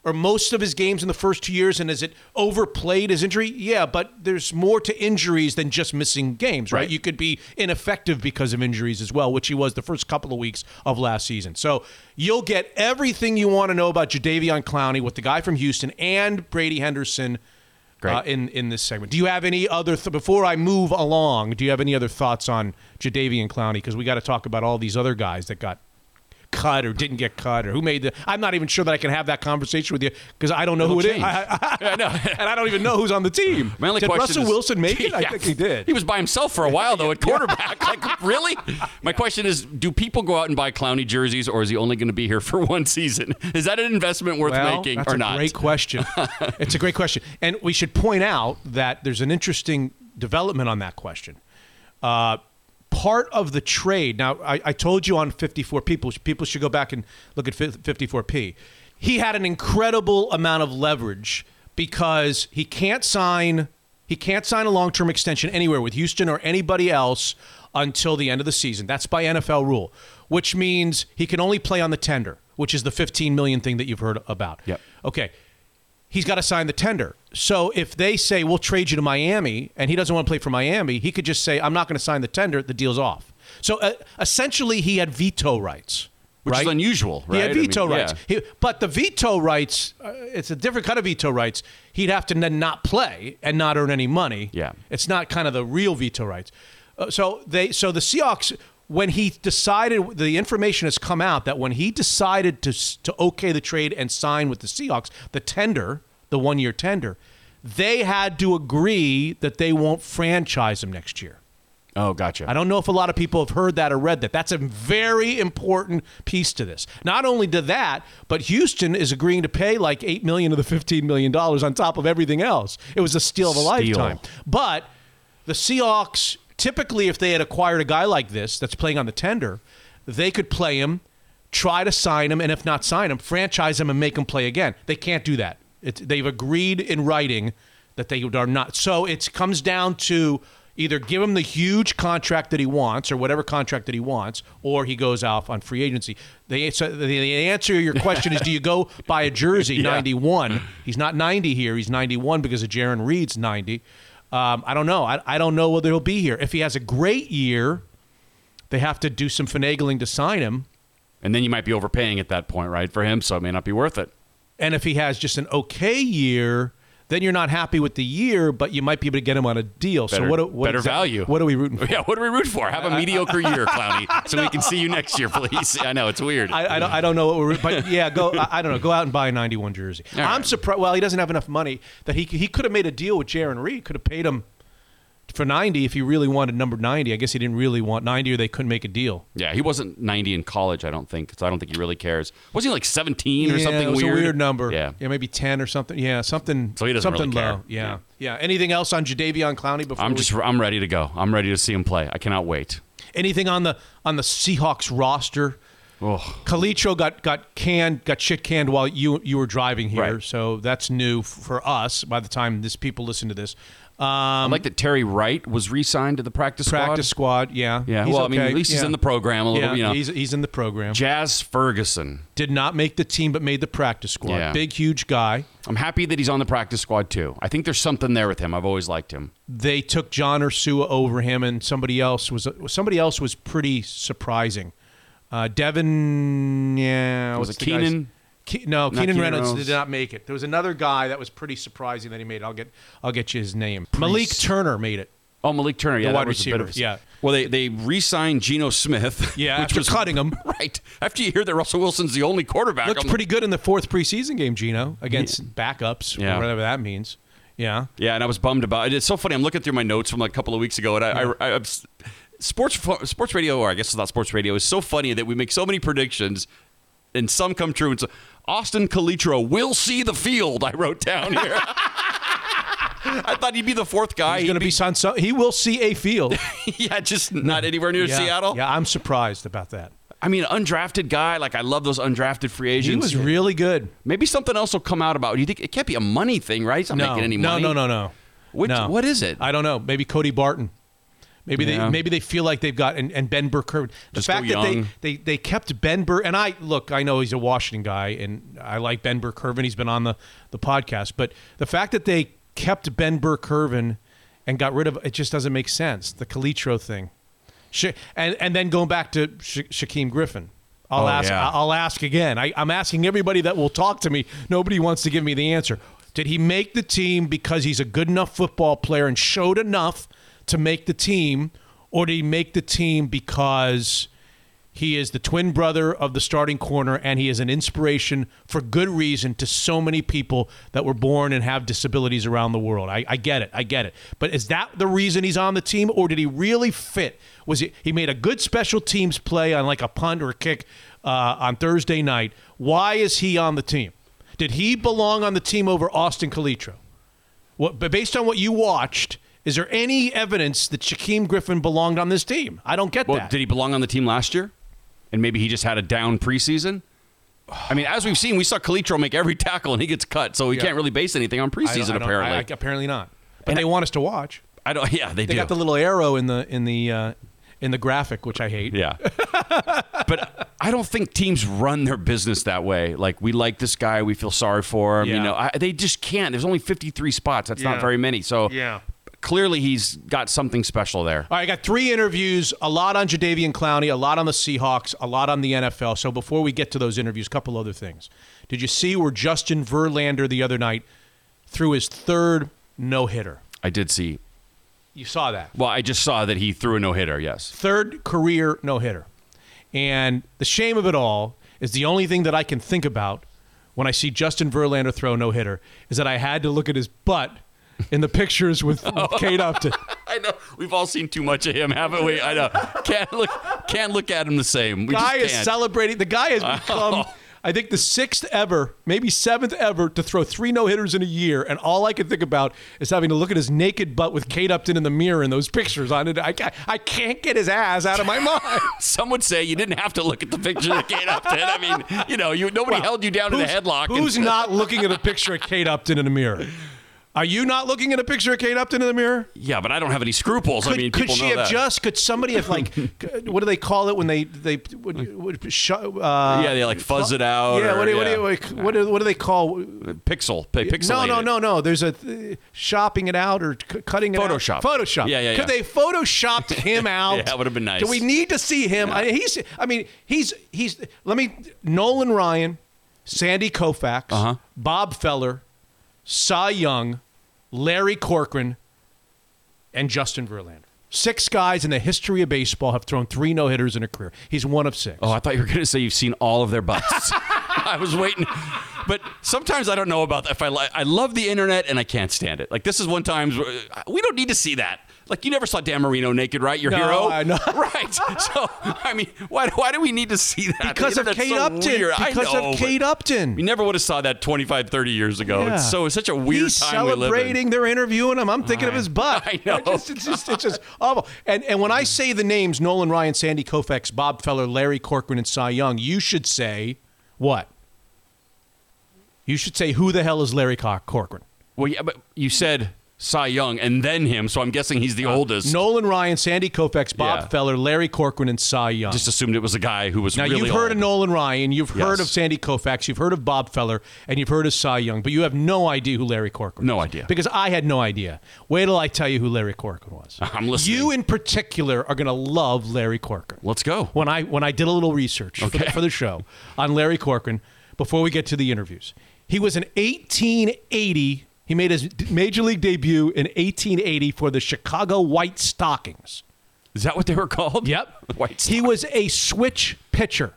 Or most of his games in the first two years, and is it overplayed his injury? Yeah, but there's more to injuries than just missing games, right? Right. You could be ineffective because of injuries as well, which he was the first couple of weeks of last season. So you'll get everything you want to know about Jadeveon Clowney with the guy from Houston and Brady Henderson. Uh, in in this segment, do you have any other th- before I move along? Do you have any other thoughts on Jadeveon Clowney? Because we got to talk about all these other guys that got cut or didn't get cut or who made the. I'm not even sure that I can have that conversation with you because I don't know who it It'll is, change. <laughs> I, I- I know. and I don't even know who's on the team. My only did question Russell is- Wilson make it? I Yeah. think he did. He was by himself for a while though at <laughs> quarterback. like really? My question is, do people go out and buy Clowney jerseys, or is he only going to be here <laughs> for one season? Is that an investment worth well, making that's or a not? great question. it's a great question, and we should point out that there's an interesting development on that question. Uh, part of the trade. Now, I, I told you on 54 people. People should go back and look at 54p. He had an incredible amount of leverage because he can't sign. He can't sign a long-term extension anywhere with Houston or anybody else until the end of the season. That's by NFL rule, which means he can only play on the tender, which is the 15 million thing that you've heard about. Yep. Okay. He's got to sign the tender. So if they say we'll trade you to Miami and he doesn't want to play for Miami, he could just say I'm not going to sign the tender. The deal's off. So uh, essentially, he had veto rights. Which right? is unusual, He had right? I mean, veto yeah. rights. He, but the veto rights, uh, it's a different kind of veto rights. He'd have to then not play and not earn any money. Yeah. It's not kind of the real veto rights. Uh, so they, so the Seahawks, when he decided, the information has come out that when he decided to to okay the trade and sign with the Seahawks, the tender, the one year tender, they had to agree that they won't franchise him next year. Oh, gotcha. I don't know if a lot of people have heard that or read that. That's a very important piece to this. Not only to that, but Houston is agreeing to pay like eight million of the fifteen million dollars on top of everything else. It was a steal of a Steal. lifetime. But the Seahawks, typically, if they had acquired a guy like this that's playing on the tender, they could play him, try to sign him, and if not sign him, franchise him and make him play again. They can't do that. It's, they've agreed in writing that they are not. So it comes down to either give him the huge contract that he wants or whatever contract that he wants, or he goes off on free agency. The, so the, the answer to your question is do you go buy a jersey <laughs> 91? He's not 90 here. He's 91 because of Jarran Reed's 90. Um, I don't know. I, I don't know whether he'll be here. If he has a great year, they have to do some finagling to sign him. And then you might be overpaying at that point, right, for him, so it may not be worth it. And if he has just an okay year, then you're not happy with the year, but you might be able to get him on a deal. Better, so what? what better exact- value. What are we rooting for? <laughs> Yeah, what do we root for? Have a <laughs> mediocre year, Clowney, <laughs> so we can see you next year, please. I know it's weird. I, I don't. I don't know what we're. But yeah, go. I, I don't know. Go out and buy a '91 jersey. All I'm right. surprised. Well, he doesn't have enough money that he he could have made a deal with Jarran Reed. Could have paid him for 90 if he really wanted number 90. I guess he didn't really want 90, or they couldn't make a deal. yeah, he wasn't 90 in college, I don't think, so I don't think he really cares. Was he like 17 or yeah, something it was weird? a weird number. Yeah. yeah, maybe 10 or something. Yeah, something. So he doesn't something really care. low. Yeah. yeah, Anything else on Jadeveon Clowney before I'm we- just I'm ready to go. I'm ready to see him play. I cannot wait. anything on the on the Seahawks roster? Oh, Calitro got got canned, got shit canned while you you were driving here, Right. so that's new f- for us. By the time this people listen to this, um, I like that Terry Wright was re-signed to the practice, practice squad, yeah, Yeah, He's well, I mean, at least he's in the program a little. Yeah, you know, he's he's in the program. Jazz Ferguson. Did not make the team, but made the practice squad. Yeah. Big, huge guy. I'm happy that he's on the practice squad too. I think there's something there with him. I've always liked him. They took John Ursua over him, and somebody else was somebody else was pretty surprising. Uh, Devin, yeah, Was it Keenan? Ke- no, Keenan Keenan Reynolds Reynolds. did not make it. There was another guy that was pretty surprising that he made. it. I'll get I'll get you his name. Malik Turner made it. Oh, Malik Turner. Yeah, The wide a of- yeah. Well, they they re-signed Geno Smith. <laughs> Yeah, which after was cutting him. <laughs> Right. After you hear that Russell Wilson's the only quarterback. Looked the- pretty good in the fourth preseason game, Geno, against backups, Yeah. or whatever that means. Yeah. Yeah, and I was bummed about it. It's so funny. I'm looking through my notes from like a couple of weeks ago, and I, I, I, I've- sports sports radio, or I guess it's not sports radio, is so funny that we make so many predictions, and some come true. And so Austin Calitro will see the field. I wrote down here. <laughs> I thought he'd be the fourth guy. He's going to be on some, he will see a field. <laughs> yeah, just not anywhere near yeah. Seattle. Yeah, I'm surprised about that. I mean, undrafted guy. Like I love those undrafted free agents. He was really good. Maybe something else will come out about. it. You think it can't be a money thing, right? He's not No, making any no, money. no, no, no. Which, no. What is it? I don't know. Maybe Cody Barton. Maybe Yeah. they maybe they feel like they've got and, and Ben Burke. The Just fact that they, they they kept Ben Burke and I look, I know he's a Washington guy and I like Ben Burke He's been on the the podcast, but the fact that they kept Ben Burke and got rid of it just doesn't make sense. The Calitro thing, Sha- and and then going back to Sha- Shaquem Griffin. I'll Oh, ask. yeah. I'll ask again. I, I'm asking everybody that will talk to me. Nobody wants to give me the answer. Did he make the team because he's a good enough football player and showed enough to make the team, or did he make the team because he is the twin brother of the starting corner and he is an inspiration for good reason to so many people that were born and have disabilities around the world? I, I get it. I get it. But is that the reason he's on the team, or did he really fit? Was he he made a good special teams play on like a punt or a kick uh, on Thursday night? Why is he on the team? Did he belong on the team over Austin Calitro? What, but based on what you watched, is there any evidence that Shaquem Griffin belonged on this team? I don't get Well, that. did he belong on the team last year? And maybe he just had a down preseason? I mean, as we've seen, we saw Calitro make every tackle and he gets cut, so we Yeah. can't really base anything on I don't- preseason, I don't- apparently. I- I, I- apparently not. But they want us to watch. I don't, yeah, they, They do. got the little arrow in the in the uh, in the graphic, which I hate. yeah. <laughs> but I don't think teams run their business that way. Like, we like this guy, we feel sorry for him. You know, I, they just can't. There's only 53 spots. That's Yeah. not very many. So Yeah. Clearly he's got something special there. All right, I got three interviews, a lot on Jadeveon Clowney, a lot on the Seahawks, a lot on the NFL. So before we get to those interviews, a couple other things. Did you see where Justin Verlander the other night threw his third no hitter? I did see. You saw that. Well, I just saw that he threw a no hitter, yes. third career no hitter. And the shame of it all is the only thing that I can think about when I see Justin Verlander throw no hitter is that I had to look at his butt in the pictures with, with <laughs> oh. Kate Upton. <laughs> I know we've all seen too much of him, haven't we? I know. Can't look, can't look at him the same. We guy is celebrating. The guy has oh. become. I think the sixth ever, maybe seventh ever, to throw three no hitters in a year, and all I can think about is having to look at his naked butt with Kate Upton in the mirror in those pictures on it. I can't, I can't get his ass out of my <laughs> mind. Some would say you didn't have to look at the picture of Kate Upton. I mean, you know, you nobody held you down in a Who's- headlock. and- Who's not looking at a picture of Kate Upton in a mirror? Are you not looking at a picture of Kate Upton in the mirror? yeah, but I don't have any scruples. Could, I mean, could she have that. just? Could somebody have like? <laughs> what do they call it when they they would, would sh- uh, yeah, they like fuzz it out. Yeah, or- what do, yeah. what, do, what, do, what do they call? Pixel, p- pixelated. No, no, no, no. There's a th- shopping it out or c- cutting it Photoshop. out. Photoshop. Yeah, yeah, Could they photoshopped <laughs> him out? Yeah, that would've been nice. Do we need to see him? I, he's. I mean, he's. He's. Let me. Nolan Ryan, Sandy Koufax, Uh-huh. Bob Feller, Cy Young, Larry Corcoran, and Justin Verlander. Six guys in the history of baseball have thrown three no hitters in a career. He's one of six. Oh, I thought you were going to say you've seen all of their butts. <laughs> I was waiting, but sometimes I don't know about that. If I li- I love the internet and I can't stand it. Like this is one time uh, we don't need to see that. Like you never saw Dan Marino naked, right? Your No, hero, I know. <laughs> right? So I mean, why why do we need to see that? Because of Kate so Upton. weird. Because know, of Kate Upton. We never would have saw that 25, 30 years ago. Yeah. It's so it's such a weird He's time we live in. celebrating. They're interviewing him. I'm thinking of his butt. <laughs> I know. It's just, it's just, it's just awful. And and when I say the names Nolan Ryan, Sandy Koufax, Bob Feller, Larry Corcoran, and Cy Young, you should say what? You should say who the hell is Larry Cor- Corcoran? Well, yeah, but you said Cy Young and then him, so I'm guessing he's the uh, oldest. Nolan Ryan, Sandy Koufax, Bob Yeah. Feller, Larry Corcoran, and Cy Young. Just assumed it was a guy who was now really you've heard old. of Nolan Ryan, you've heard of Sandy Koufax, you've heard of Bob Feller, and you've heard of Cy Young, but you have no idea who Larry Corcoran. No was. idea. because I had no idea. Wait till I tell you who Larry Corcoran was. <laughs> I'm listening. You in particular are going to love Larry Corcoran. Let's go. When I when I did a little research for, the, for the show on Larry Corcoran before we get to the interviews, he was in 1880. He made his major league debut in 1880 for the Chicago White Stockings. Is that what they were called? Yep. <laughs> White He was a switch pitcher.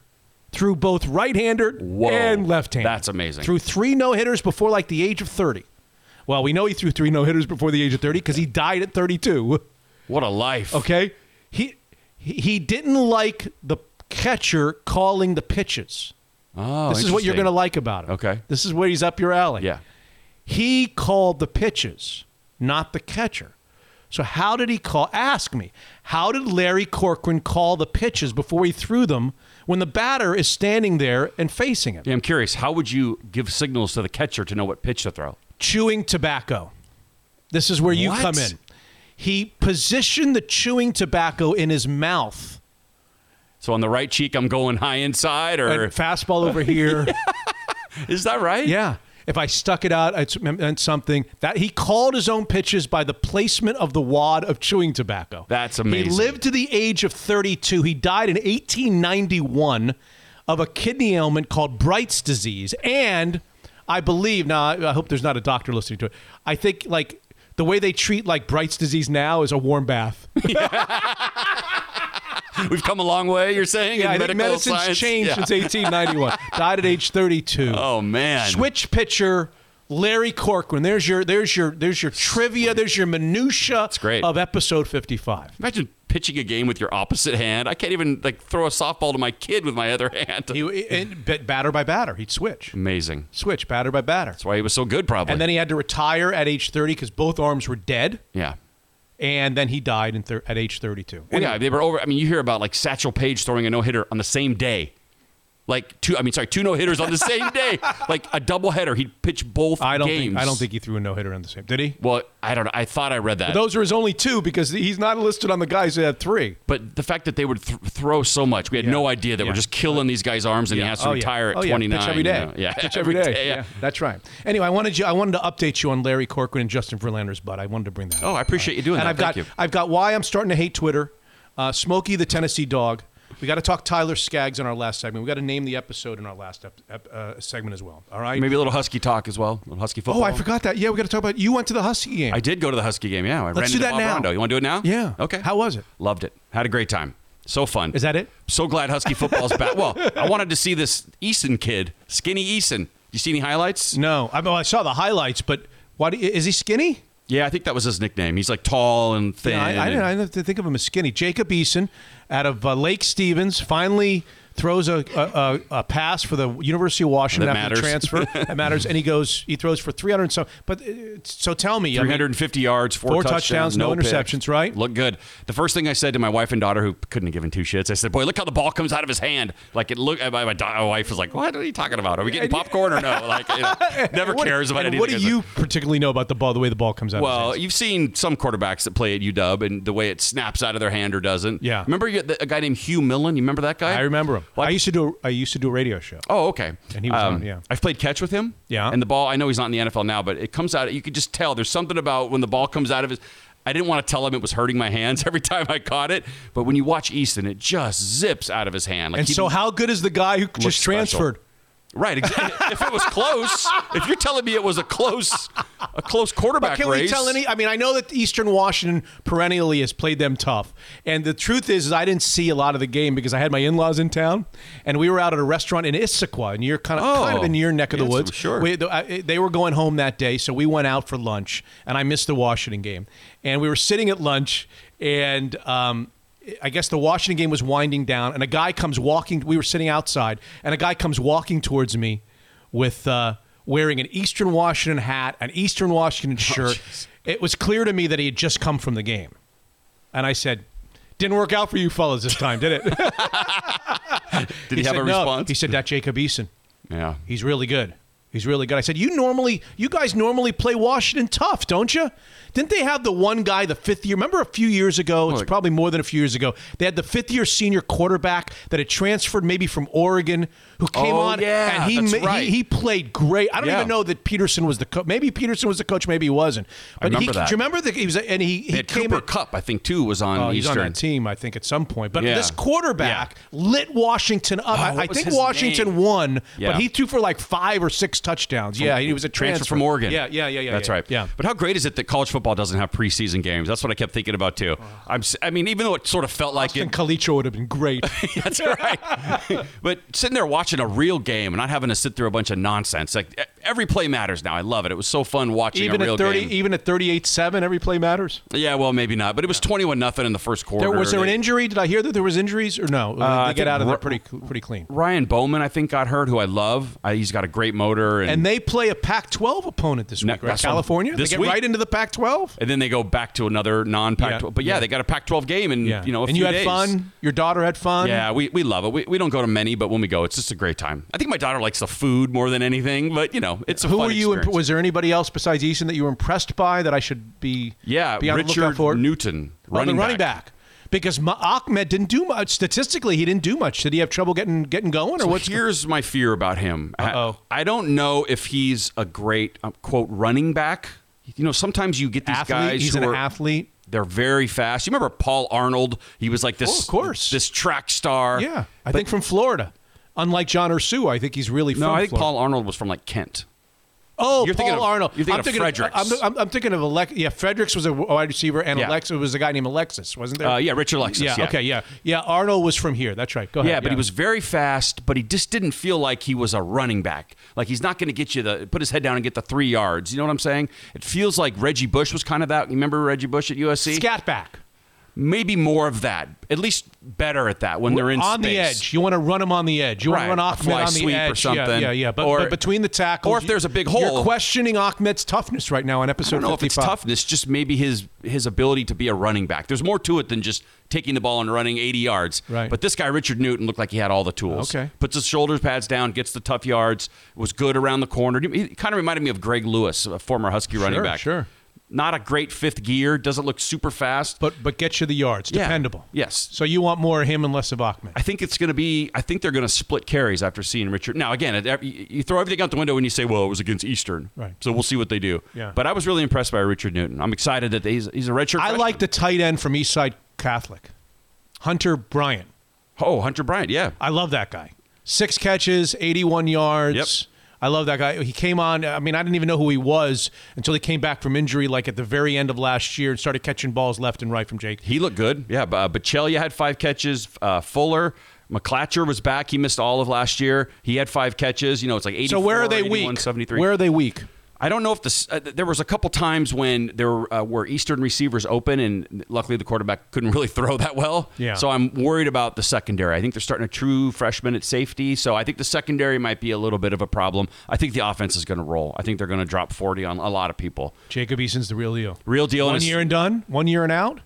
Threw both right-hander Whoa. and left-hander. That's amazing. Threw three no-hitters before like the age of 30. Well, we know he threw three no-hitters before the age of 30 because he died at 32. What a life. Okay? He he he didn't like the catcher calling the pitches. Oh, this is what you're going to like about him. Okay. This is where he's up your alley. Yeah. He called the pitches, not the catcher. So how did he call? Ask me. How did Larry Corcoran call the pitches before he threw them when the batter is standing there and facing him? Yeah, I'm curious. How would you give signals to the catcher to know what pitch to throw? Chewing tobacco. This is where you What? come in. He positioned the chewing tobacco in his mouth. So on the right cheek, I'm going high inside, or And fastball over here. <laughs> is that right? Yeah. If I stuck it out, it meant something. That he called his own pitches by the placement of the wad of chewing tobacco. That's amazing. He lived to the age of 32. He died in 1891 of a kidney ailment called Bright's disease, and I believe now. I I hope there's not a doctor listening to it. I think like the way they treat like Bright's disease now is a warm bath. <laughs> <laughs> <laughs> We've come a long way. You're saying Yeah, in I medical medicine's science? changed Yeah. since 1891. <laughs> Died at age 32. Oh man. Switch pitcher Larry Corcoran. There's your there's your there's your trivia. There's your minutia great. of episode 55. Imagine pitching a game with your opposite hand. I can't even like throw a softball to my kid with my other hand. He and batter by batter. He'd switch, Amazing. switch batter by batter. That's why he was so good, probably. And then he had to retire at age 30 because both arms were dead. yeah. And then he died thir- at age 32. Well, yeah, they were over. I mean, you hear about like Satchel Paige throwing a no hitter on the same day. Like two, I mean, sorry, two no hitters on the same <laughs> day. Like a double header. He'd pitch both I don't games. think I don't think he threw a no hitter on the same. Did he? Well, I don't know. I thought I read that. Those are his only two because he's not listed on the guys that had three. but the fact that they would th- throw so much, we had no idea that Yeah. we're just killing these guys' arms, and he has to Oh, retire yeah. at oh, 29. Yeah. Pitch every day. you know? Yeah, Pitch every day. Yeah. that's right. Anyway, I wanted you. I wanted to update you on Larry Corcoran and Justin Verlander's butt. I wanted to bring that. Oh, up. I appreciate you doing and that. I've Thank got you. I've got why I'm starting to hate Twitter. Uh, Smokey the Tennessee dog. We got to talk Tyler Skaggs in our last segment. We got to name the episode in our last ep- ep- uh, segment as well. All right. Maybe a little Husky talk as well. A little Husky football. Oh, I forgot that. Yeah, we got to talk about. You went to the Husky game. I did go to the Husky game. Yeah, I ran Let's do into that Bob now. Rondeau. You want to do it now? Yeah. Okay. How was it? Loved it. Had a great time. So fun. Is that it? So glad Husky <laughs> football's back. Well, I wanted to see this Eason kid, skinny Eason. You see any highlights? No. I, mean, I saw the highlights, but why? Do, is he skinny? Yeah, I think that was his nickname. He's like tall and thin. Yeah, I, I, didn't, I didn't have to think of him as skinny. Jacob Eason out of uh, Lake Stevens finally throws a, a, a, pass for the University of Washington That after the transfer. <laughs> that matters, and he goes, he throws for 300 so. But uh, so tell me, I mean, 350 yards, four, Four touchdowns, touchdowns, no picks. interceptions, right? Look good. The first thing I said to my wife and daughter, who couldn't have given two shits, I said, "Boy, look how the ball comes out of his hand. Like it look." My, my, my wife was like, "What are you talking about? Are we getting popcorn or no?" <laughs> Like, never what, cares about anything. What do you particularly know about the ball, the way the ball comes out? of his Well, you've seen some quarterbacks that play at UW and the way it snaps out of their hand or doesn't. Yeah. Remember a guy named Hugh Millen? You remember that guy? I remember him. Well, I used to do. I used to do a radio show. Oh, okay. And he was on, um, yeah. I've played catch with him. Yeah. And the ball, I know he's not in the NFL now, but it comes out. You could just tell. There's something about when the ball comes out of his. I didn't want to tell him it was hurting my hands <laughs> every time I caught it, but when you watch Eason, it just zips out of his hand. Like and so, how good is the guy who just special. Right. ex- if it was close, if you're telling me it was a close, a close quarterback race. Can race. we tell any? I mean, I know that Eastern Washington perennially has played them tough, and the truth is, is I didn't see a lot of the game because I had my in-laws in town, and we were out at a restaurant in Issaquah, and you're kind of Oh. kind of in your neck of the woods. sure. We, they were going home that day, so we went out for lunch, and I missed the Washington game, and we were sitting at lunch, and. Um, I guess the Washington game was winding down, and a guy comes walking. We were sitting outside, and a guy comes walking towards me with uh, wearing an Eastern Washington hat, an Eastern Washington shirt. it was clear to me that he had just come from the game, and I said, "Didn't work out for you fellas this time, did it?" <laughs> Did he, have said, a "No." response? He said, "That Jacob Eason, yeah. he's really good. He's really good." I said, "You normally, you guys normally play Washington tough, don't you?" Didn't they have the one guy, the fifth year? Remember a few years ago? It's probably more than a few years ago. They had the fifth year senior quarterback that had transferred maybe from Oregon, who came Oh, on yeah, and he, ma- right. he he played great. I don't Yeah. even know that Petersen was the coach. Maybe Petersen was the coach. Maybe he wasn't. But remember he, that. Do you remember that he was? And he he came Cooper in, Kupp, I think, too, was on Oh, he's Eastern. on that team, I think, at some point. But Yeah. this quarterback lit Washington up. I, I think Washington name? won, but he threw for like five or six touchdowns. yeah, he was a transfer, from Oregon. Yeah, yeah, yeah, yeah. That's right. Yeah. But how great is it that college football doesn't have preseason games? That's what I kept thinking about too. I'm. I mean, even though it sort of felt like Austin it. Calitro would have been great. <laughs> That's right. <laughs> but sitting there watching a real game and not having to sit through a bunch of nonsense. Like e- every play matters now. I love it. It was so fun watching even a real at thirty, game. even at thirty-eight seven, every play matters. Yeah, well, maybe not. But it was twenty-one nothing in the first quarter. There was there an injury? Did I hear that there was injuries or no? Uh, I they get out of there pretty pretty clean. Ryan Bowman, I think, got hurt. Who I love. Uh, he's got a great motor. And, And they play a Pac-12 opponent this week, right? California. this they get week. right into the Pac-12. and then they go back to another non-Pac-12. Yeah, But yeah, yeah. they got a Pac-12 game in Yeah, you know a and you had days. fun. Your daughter had fun. Yeah, we, we love it. We, we don't go to many, but when we go, it's just a great time. I think my daughter likes the food more than anything, but you know, it's a Who were you? Imp- was there anybody else besides Eason that you were impressed by that I should be? yeah, be on the lookout Richard for? Newton, Oh, the running, running back. Because Ma- Ahmed didn't do much. Statistically, he didn't do much. Did he have trouble getting getting going, or So what's? here's my fear about him. I- Uh-oh. I, don't know if he's a great um, quote running back. You know, sometimes you get these athlete? guys He's an are athlete. they're very fast. You remember Paul Arnold? He was like this, Oh, of course. this track star. Yeah, I But- think from Florida. Unlike John Ursu, I think he's really No, I think Florida. Paul Arnold was from like Kent. Oh, You're Paul thinking of- Arnold. you're thinking I'm of thinking Fredericks. I'm, I'm, I'm thinking of Alex. Yeah, Fredericks was a wide receiver, and Yeah. Alexis was a guy named Alexis, wasn't there? Uh, yeah, Richard Alexis. yeah, yeah. Okay. Yeah. Yeah. Arnold was from here. That's right. Go ahead. Yeah, but he was very fast, but he just didn't feel like he was a running back. Like he's not going to get you the put his head down and get the three yards. You know what I'm saying? It feels like Reggie Bush was kind of that. You remember Reggie Bush at USC? scat back Maybe more of that. At least better at that when they're in on the edge. You want to run them on the edge. You Right, want to run Ahmed on the sweep or edge. Yeah, something. Yeah, yeah. But, Or- but between the tackles, or if there's a big you're hole. questioning Ahmed's toughness right now on episode. I don't know if it's toughness, just maybe his his ability to be a running back. There's more to it than just taking the ball and running 80 yards. Right. But this guy Richard Newton looked like he had all the tools. Okay. Puts his shoulders pads down, gets the tough yards, was good around the corner. He kind of reminded me of Greg Lewis, a former Husky running Sure, back. sure. Not a great fifth gear, doesn't look super fast. But but get you the yards. Yeah. Dependable. Yes. So you want more of him and less of Ahmed. I think it's going to be. I think they're going to split carries after seeing Richard. Now, again, it- you throw everything out the window when you say, "Well, it was against Eastern." Right. So we'll see what they do. Yeah. But I was really impressed by Richard Newton. I'm excited that he's he's a redshirt. I freshman. like the tight end from Eastside Catholic, Hunter Bryant. Oh, Hunter Bryant. Yeah. I love that guy. Six catches, 81 yards. Yep. I love that guy. He came on. I mean, I didn't even know who he was until he came back from injury, like at the very end of last year, and started catching balls left and right from Jake. He looked good. Yeah. Uh, Baccellia had five catches. Uh, Fuller. McClatcher was back. He missed all of last year. He had five catches. You know, it's like 84, So where are they 81, weak? 73. Where are they weak? I don't know if this. Uh, there was a couple times when there uh, were Eastern receivers open, and luckily the quarterback <laughs> couldn't really throw that well. Yeah. So I'm worried about the secondary. I think they're starting a true freshman at safety, so I think the secondary might be a little bit of a problem. I think the offense is going to roll. I think they're going to drop 40 on a lot of people. Jacob Eason's the real deal. Real deal. One year and done. One year and out,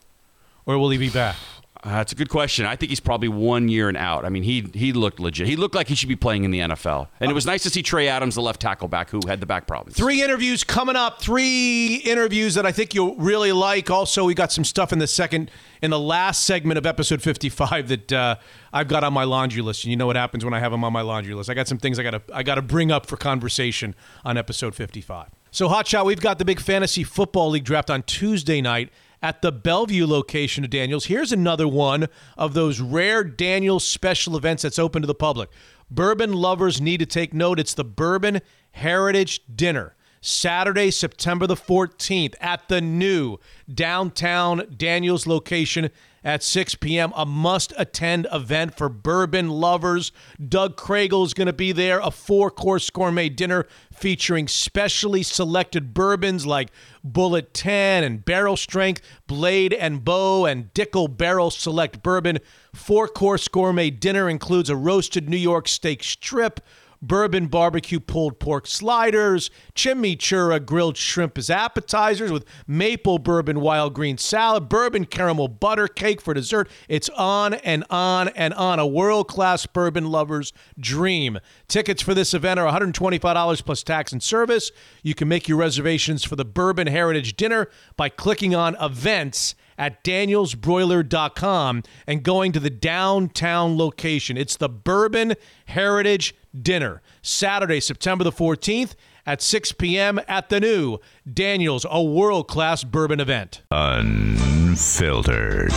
or will he be back? Uh, that's a good question. I think he's probably one year and out. I mean, he he looked legit. He looked like he should be playing in the NFL. And it was nice to see Trey Adams, the left tackle back, who had the back problems. Three interviews coming up. Three interviews that I think you'll really like. Also, we got some stuff in the second, in the last segment of episode 55 that uh, I've got on my laundry list. And you know what happens when I have them on my laundry list. I got some things I got to I got to bring up for conversation on episode 55. So, Hotshot, we've got the big fantasy football league draft on Tuesday night at the Bellevue location of Daniels. Here's another one of those rare Daniels special events that's open to the public. Bourbon lovers need to take note. It's the Bourbon Heritage Dinner. Saturday, September the 14th at the new downtown Daniels location at 6 p.m. A must attend event for bourbon lovers. Doug Craigle is going to be there. A four course gourmet dinner featuring specially selected bourbons like Bulleit 10 and Barrel Strength, Blade and Bow, and Dickel Barrel Select Bourbon. Four course gourmet dinner includes a roasted New York steak strip bourbon barbecue pulled pork sliders, chimichurri grilled shrimp as appetizers with maple bourbon wild green salad, bourbon caramel butter cake for dessert. It's on and on and on. A world class bourbon lover's dream. Tickets for this event are $125 plus tax and service. You can make your reservations for the Bourbon Heritage Dinner by clicking on events at danielsbroiler.com and going to the downtown location. It's the Bourbon Heritage Dinner, Saturday, September the 14th at 6 p.m. at the new Daniels, a world class bourbon event. Unfiltered.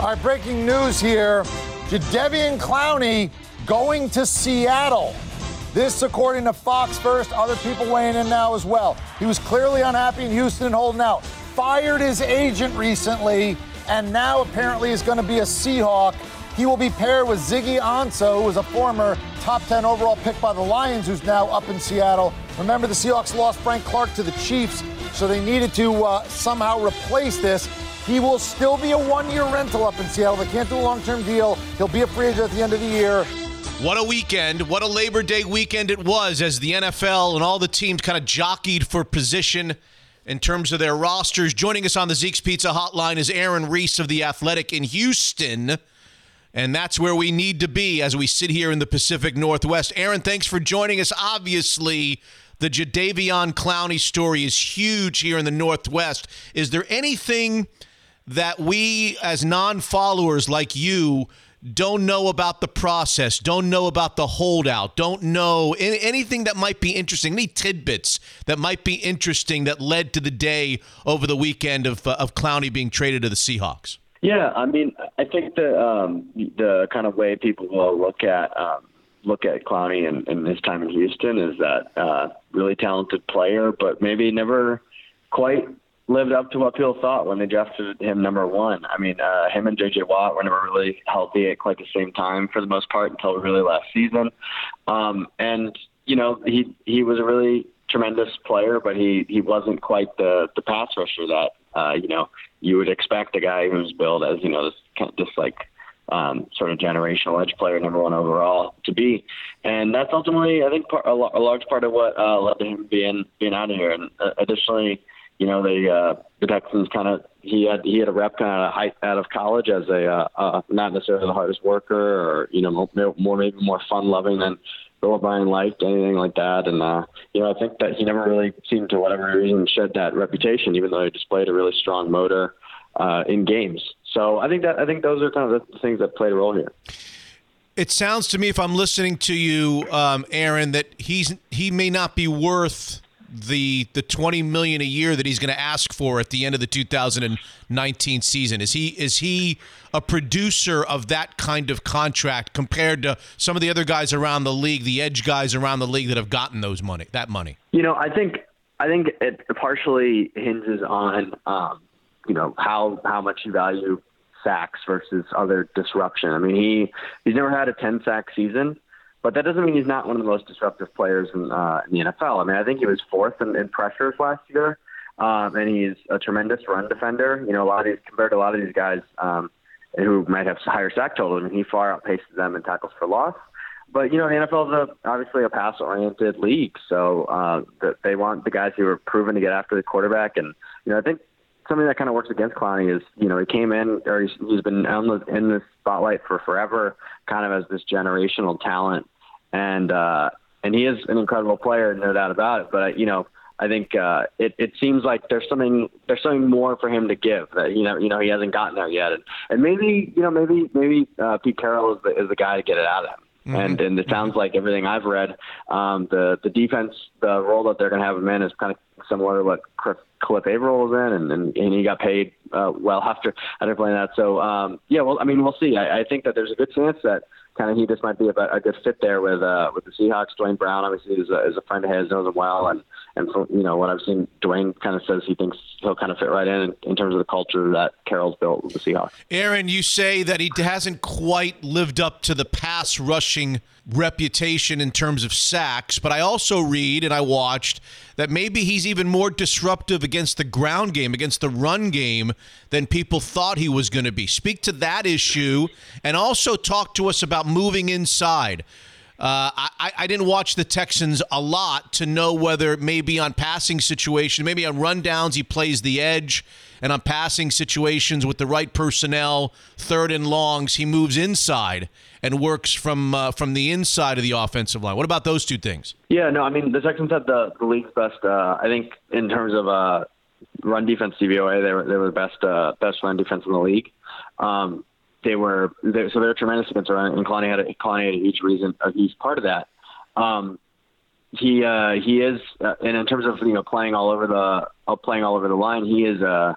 All right, breaking news here. Jadeveon Clowney going to Seattle. This, according to Fox First, other people weighing in now as well. He was clearly unhappy in Houston and holding out. Fired his agent recently, and now apparently is going to be a Seahawk. He will be paired with Ziggy Ansah, who was a former top 10 overall pick by the Lions, who's now up in Seattle. Remember, the Seahawks lost Frank Clark to the Chiefs, so they needed to uh, somehow replace this. He will still be a one year rental up in Seattle. They can't do a long term deal. He'll be a free agent at the end of the year. What a weekend. What a Labor Day weekend it was as the NFL and all the teams kind of jockeyed for position in terms of their rosters. Joining us on the Zeke's Pizza Hotline is Aaron Reiss of The Athletic in Houston. And that's where we need to be as we sit here in the Pacific Northwest. Aaron, thanks for joining us. Obviously, the Jadeveon Clowney story is huge here in the Northwest. Is there anything that we, as non followers like you, don't know about the process, don't know about the holdout, don't know anything that might be interesting, any tidbits that might be interesting that led to the day over the weekend of, uh, of Clowney being traded to the Seahawks? Yeah, I mean, I think the um, the kind of way people will look at um, look at Clowney and, and his time in Houston is that uh, really talented player, but maybe never quite lived up to what people thought when they drafted him number one. I mean, uh, him and J.J. Watt were never really healthy at quite the same time for the most part until really last season. Um, and you know, he he was a really tremendous player, but he he wasn't quite the the pass rusher that uh, you know you would expect a guy who's billed as you know this like um, sort of generational edge player, number one overall, to be. And that's ultimately, I think, part, a, a large part of what uh, led to him being being out of here. And uh, additionally, you know, the uh, the Texans kind of he had he had a rep kind of out of college as a uh, uh, not necessarily the hardest worker or you know more maybe more fun loving than Bill O'Brien liked anything like that. And uh, you know, I think that he never really seemed to whatever reason shed that reputation, even though he displayed a really strong motor uh, in games. So I think that I think those are kind of the things that played a role here. It sounds to me, if I'm listening to you, um, Aaron, that he's he may not be worth the the 20 million a year that he's going to ask for at the end of the 2019 season? Is he is he a producer of that kind of contract compared to some of the other guys around the league, the edge guys around the league that have gotten those money, that money? You know, I think I think it partially hinges on um, you know how how much you value sacks versus other disruption. I mean, he he's never had a 10 sack season. But that doesn't mean he's not one of the most disruptive players in, uh, in the NFL. I mean, I think he was fourth in, in pressures last year, um, and he's a tremendous run defender. You know, a lot of these compared to a lot of these guys um, who might have higher sack totals, I mean, he far outpaces them in tackles for loss. But you know, the NFL is a, obviously a pass-oriented league, so uh, they want the guys who are proven to get after the quarterback. And you know, I think something that kind of works against Clowney is you know he came in or he's, he's been on the, in the spotlight for forever, kind of as this generational talent, and uh, and he is an incredible player, no doubt about it. But you know, I think uh, it it seems like there's something there's something more for him to give that you know you know he hasn't gotten there yet, and and maybe you know maybe maybe uh, Pete Carroll is the is the guy to get it out of him. Mm-hmm. And and it sounds like everything I've read, um, the the defense, the role that they're going to have him in is kind of similar to what Cliff, Cliff Avril was in, and, and, and he got paid uh, well <laughs> after after playing that. So um, yeah, well, I mean, we'll see. I, I think that there's a good chance that kind of he just might be a, a good fit there with uh, with the Seahawks. Duane Brown obviously is a, is a friend of his, knows him well, and and you know what I've seen, Duane kind of says he thinks he'll kind of fit right in in terms of the culture that Carroll's built with the Seahawks. Aaron, you say that he hasn't quite lived up to the pass rushing reputation in terms of sacks, but I also read and I watched that maybe he's even more disruptive against the ground game, against the run game, than people thought he was going to be. Speak to that issue and also talk to us about moving inside. Uh, I, I didn't watch the Texans a lot to know whether maybe on passing situation, maybe on rundowns he plays the edge, and on passing situations with the right personnel, third and longs, he moves inside and works from uh, from the inside of the offensive line. What about those two things? Yeah, no, I mean the Texans had the, the league's best. Uh, I think in terms of uh, run defense DVOA, they were they were the best uh, best run defense in the league. Um, they were they, so they're tremendous against the run, and Clowney had a, Clowney had a huge reason, a huge part of that. Um, he uh, he is, uh, and in terms of you know playing all over the uh, playing all over the line, he is. Uh,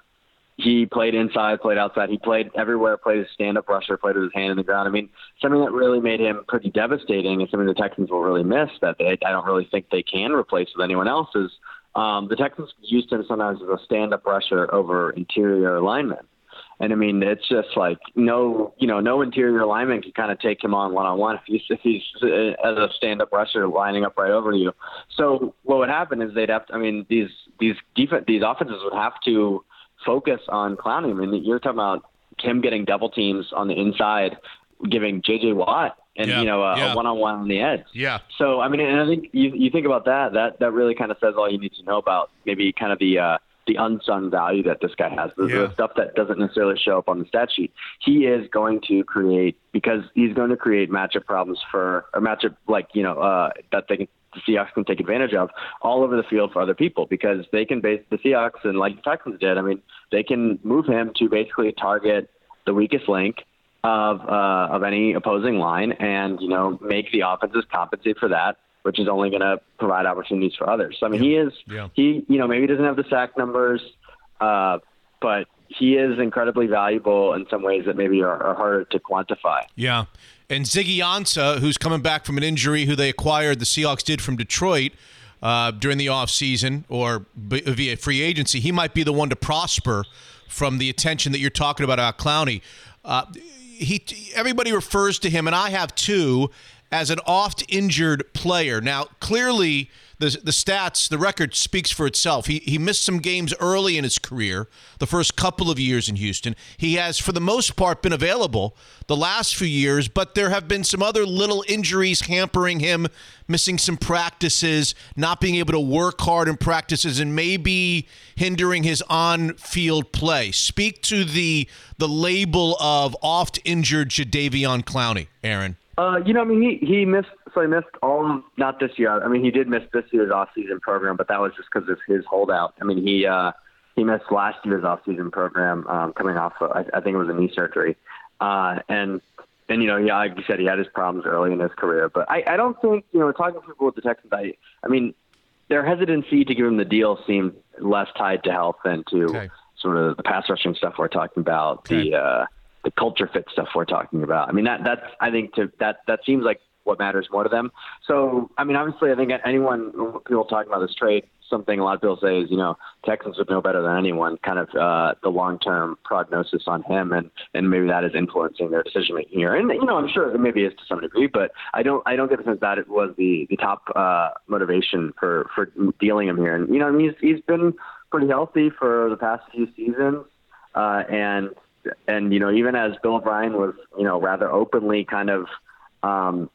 he played inside, played outside. He played everywhere. Played a stand-up rusher. Played with his hand in the ground. I mean, something that really made him pretty devastating, and something the Texans will really miss. That they, I don't really think they can replace with anyone else. Is um, the Texans used him sometimes as a stand-up rusher over interior linemen. And I mean, it's just like no, you know, no interior lineman can kind of take him on one on one if he's if he's uh, as a stand up rusher lining up right over you. So what would happen is they'd have to. I mean, these these defense these offenses would have to focus on Clowney. I mean, you're talking about him getting double teams on the inside, giving J.J. Watt and yeah, you know a, a one-on-one on the edge. Yeah. So I mean, and I think you you think about that. That that really kind of says all you need to know about maybe kind of the. uh the unsung value that this guy has, the, Yeah. the stuff that doesn't necessarily show up on the stat sheet. He is going to create because he's going to create matchup problems for a matchup like you know uh, that they can, the Seahawks can take advantage of all over the field for other people because they can base the Seahawks and like the Texans did. I mean, they can move him to basically target the weakest link of uh, of any opposing line, and you know make the offenses compensate for that which is only going to provide opportunities for others. So I mean, he is Yeah. he you know maybe doesn't have the sack numbers, uh, but he is incredibly valuable in some ways that maybe are, are harder to quantify. Yeah. And Ziggy Ansah, who's coming back from an injury, who they acquired, the Seahawks did from Detroit uh, during the offseason or b- via free agency, he might be the one to prosper from the attention that you're talking about about Clowney. Uh, he, everybody refers to him, and I have too, as an oft injured player. Now, clearly, the, the stats, the record speaks for itself. He, he missed some games early in his career, the first couple of years in Houston. He has, for the most part, been available the last few years, but there have been some other little injuries hampering him, missing some practices, not being able to work hard in practices, and maybe hindering his on-field play. Speak to the the label of oft injured Jadeveon Clowney, Aaron. Uh, you know, I mean, he he missed so he missed all not this year. I mean, he did miss this year's off-season program, but that was just because of his holdout. I mean, he uh, he missed last year's off-season program um, coming off. Of, I, I think it was a knee surgery, uh, and and you know, yeah, like you said, he had his problems early in his career. But I, I don't think you know, talking to people with the Texans, I I mean, their hesitancy to give him the deal seemed less tied to health than to Okay. sort of the pass rushing stuff we're talking about, Okay. the uh, the culture fit stuff we're talking about. I mean, that that's I think to that that seems like what matters more to them. So, I mean, obviously, I think anyone people talking about this trade something a lot of people say is, you know, Texans would know better than anyone, kind of uh, the long term prognosis on him, and and maybe that is influencing their decision making here. And you know, I'm sure it maybe is to some degree, but I don't I don't get the sense that it was the the top uh, motivation for for dealing him here. And you know, I mean, he's he's been pretty healthy for the past few seasons, uh, and and you know, even as Bill O'Brien was, you know, rather openly kind of. Um,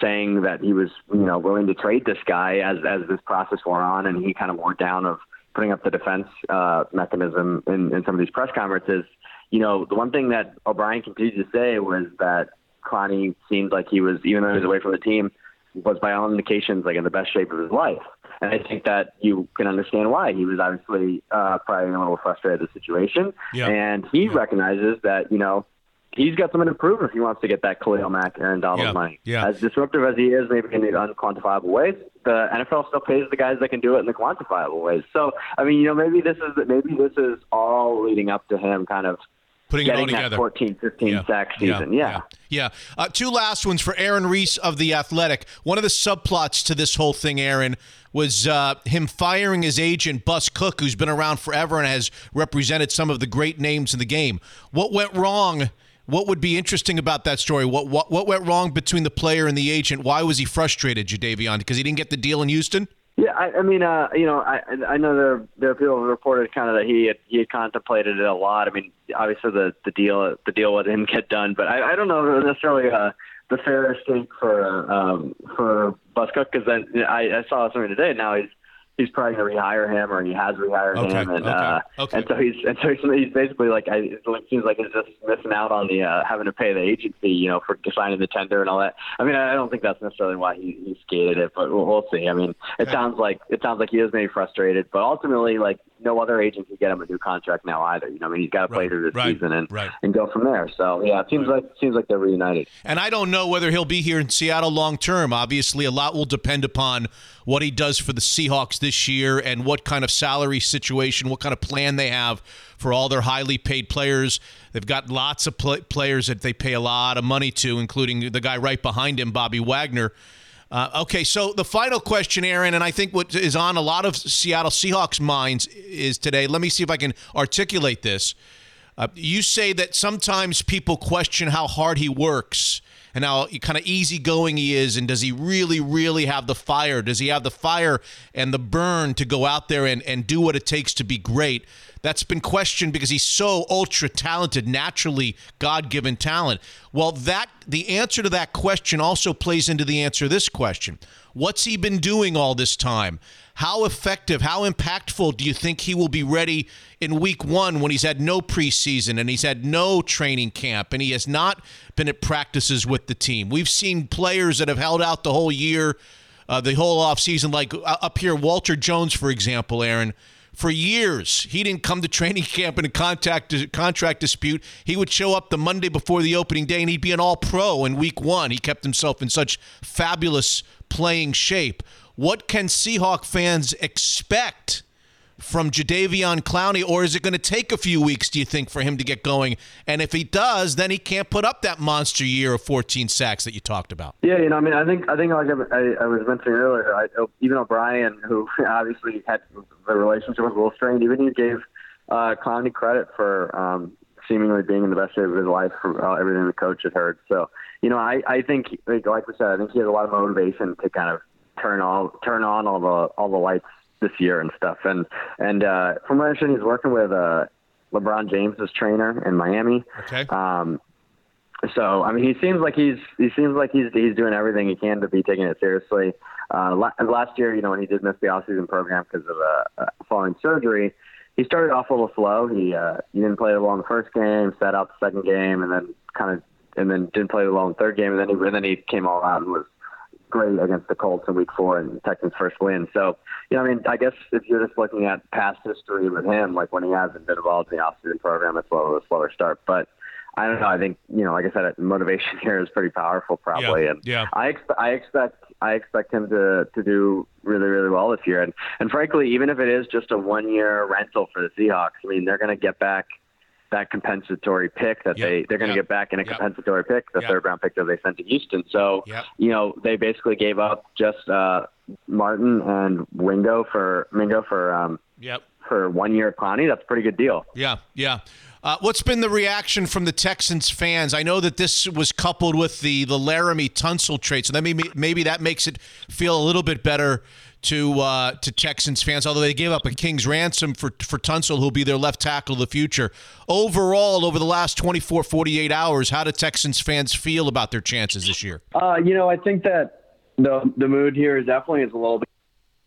saying that he was, you know, willing to trade this guy as as this process wore on, and he kind of wore down of putting up the defense uh, mechanism in, in some of these press conferences. You know, the one thing that O'Brien continued to say was that Clowney seemed like he was, even though he was away from the team, was by all indications like in the best shape of his life. And I think that you can understand why he was obviously uh, probably a little frustrated with the situation. Yeah. And he Yeah. recognizes that you know he's got something to prove if he wants to get that Khalil Mack, Aaron Donald Yeah. money. Yeah. As disruptive as he is, maybe in the unquantifiable ways, the NFL still pays the guys that can do it in the quantifiable ways. So I mean, you know, maybe this is maybe this is all leading up to him kind of Putting it all getting that together. 14, 15 Yeah. sack season. Yeah. Yeah. Yeah. Uh, two last ones for Aaron Reiss of The Athletic. One of the subplots to this whole thing, Aaron, was uh, him firing his agent, Bus Cook, who's been around forever and has represented some of the great names in the game. What went wrong? What would be interesting about that story? What what, what went wrong between the player and the agent? Why was he frustrated, Jadeveon? Because he didn't get the deal in Houston? Yeah, I, I mean, uh, you know, I I know there there are people who reported kind of that he had he had contemplated it a lot. I mean, obviously the the deal the deal didn't <laughs> get done, but I, I don't know if it was necessarily uh, the fairest thing for um, for Bus because then I, I saw something today. Now he's he's probably going to rehire him, or he has rehired Okay, him, and okay, uh, okay. and so he's and so he's, basically like I, it seems like he's just missing out on the uh, having to pay the agent fee, you know, for signing the tender and all that. I mean, I don't think that's necessarily why he, he skated it, but we'll, we'll see. I mean, it sounds like it sounds like he is maybe frustrated, but ultimately, like no other agent can get him a new contract now either. You know, I mean, he's got to play Right, through this right, season and right. and go from there. So yeah, it seems like it seems like they're reunited. And I don't know whether he'll be here in Seattle long term. Obviously, a lot will depend upon what he does for the Seahawks this year and what kind of salary situation, what kind of plan they have for all their highly paid players. They've got lots of pl- players that they pay a lot of money to, including the guy right behind him, Bobby Wagner. Uh, okay, so the final question, Aaron, and I think what is on a lot of Seattle Seahawks minds is today. Let me see if I can articulate this. Uh, you say that sometimes people question how hard he works and how kind of easygoing he is, and does he really, really have the fire? Does he have the fire and the burn to go out there and, and do what it takes to be great? That's been questioned because he's so ultra talented, naturally God given talent. Well, that the answer to that question also plays into the answer to this question. What's he been doing all this time? How effective, how impactful do you think he will be ready in week one when he's had no preseason and he's had no training camp and he has not been at practices with the team? We've seen players that have held out the whole year, uh, the whole offseason, like uh, up here, Walter Jones, for example, Aaron. For years, he didn't come to training <laughs> camp in a contact contract dispute. He would show up the Monday before the opening day, and he'd be an All Pro in Week One. He kept himself in such fabulous playing shape. What can Seahawk fans expect from Jadeveon Clowney, or is it going to take a few weeks, do you think, for him to get going? And if he does, then he can't put up that monster year of 14 sacks that you talked about. Yeah, you know, I mean, I think I think like I, I was mentioning earlier, I, even O'Brien, who <laughs> obviously had the relationship was a little strained, even he gave uh, Clowney credit for um, seemingly being in the best shape of his life from uh, everything the coach had heard. So, you know, I, I think, like, like we said, I think he has a lot of motivation to kind of turn all turn on all the all the lights this year and stuff. And and uh, from what I understand, he's working with uh, LeBron James's trainer in Miami. Okay. Um, so I mean, he seems like he's he seems like he's he's doing everything he can to be taking it seriously. Uh, last year, you know, when he did miss the offseason program because of uh, uh, following surgery, he started off a little slow. He uh, he didn't play well in the first game, sat out the second game, and then kind of and then didn't play well in the third game, and then he and then he came all out and was great against the Colts in Week Four and Texans' first win. So, you know, I mean, I guess if you're just looking at past history with him, like when he hasn't been involved in the offseason program, it's a little a slower start. But I don't know. I think you know, like I said, <laughs> motivation here is pretty powerful, probably. Yeah, and yeah. I expe- I expect I expect him to to do really really well this year. And and frankly, even if it is just a one year rental for the Seahawks, I mean, they're going to get back that compensatory pick that Yep, they they're going to yep, get back in a yep. compensatory pick, the third round pick that they sent to Houston. So you know they basically gave up just uh, Martin and Wingo for Mingo for um, Yep. for one year at Clowney, that's a pretty good deal. Yeah, yeah. Uh, what's been the reaction from the Texans fans? I know that this was coupled with the the Laremy Tunsil trade, so that maybe maybe that makes it feel a little bit better to uh, to Texans fans. Although they gave up a king's ransom for for Tunsil, who'll be their left tackle of the future. Overall, over the last 24, 48 hours, how do Texans fans feel about their chances this year? Uh, you know, I think that the the mood here is definitely is a little bit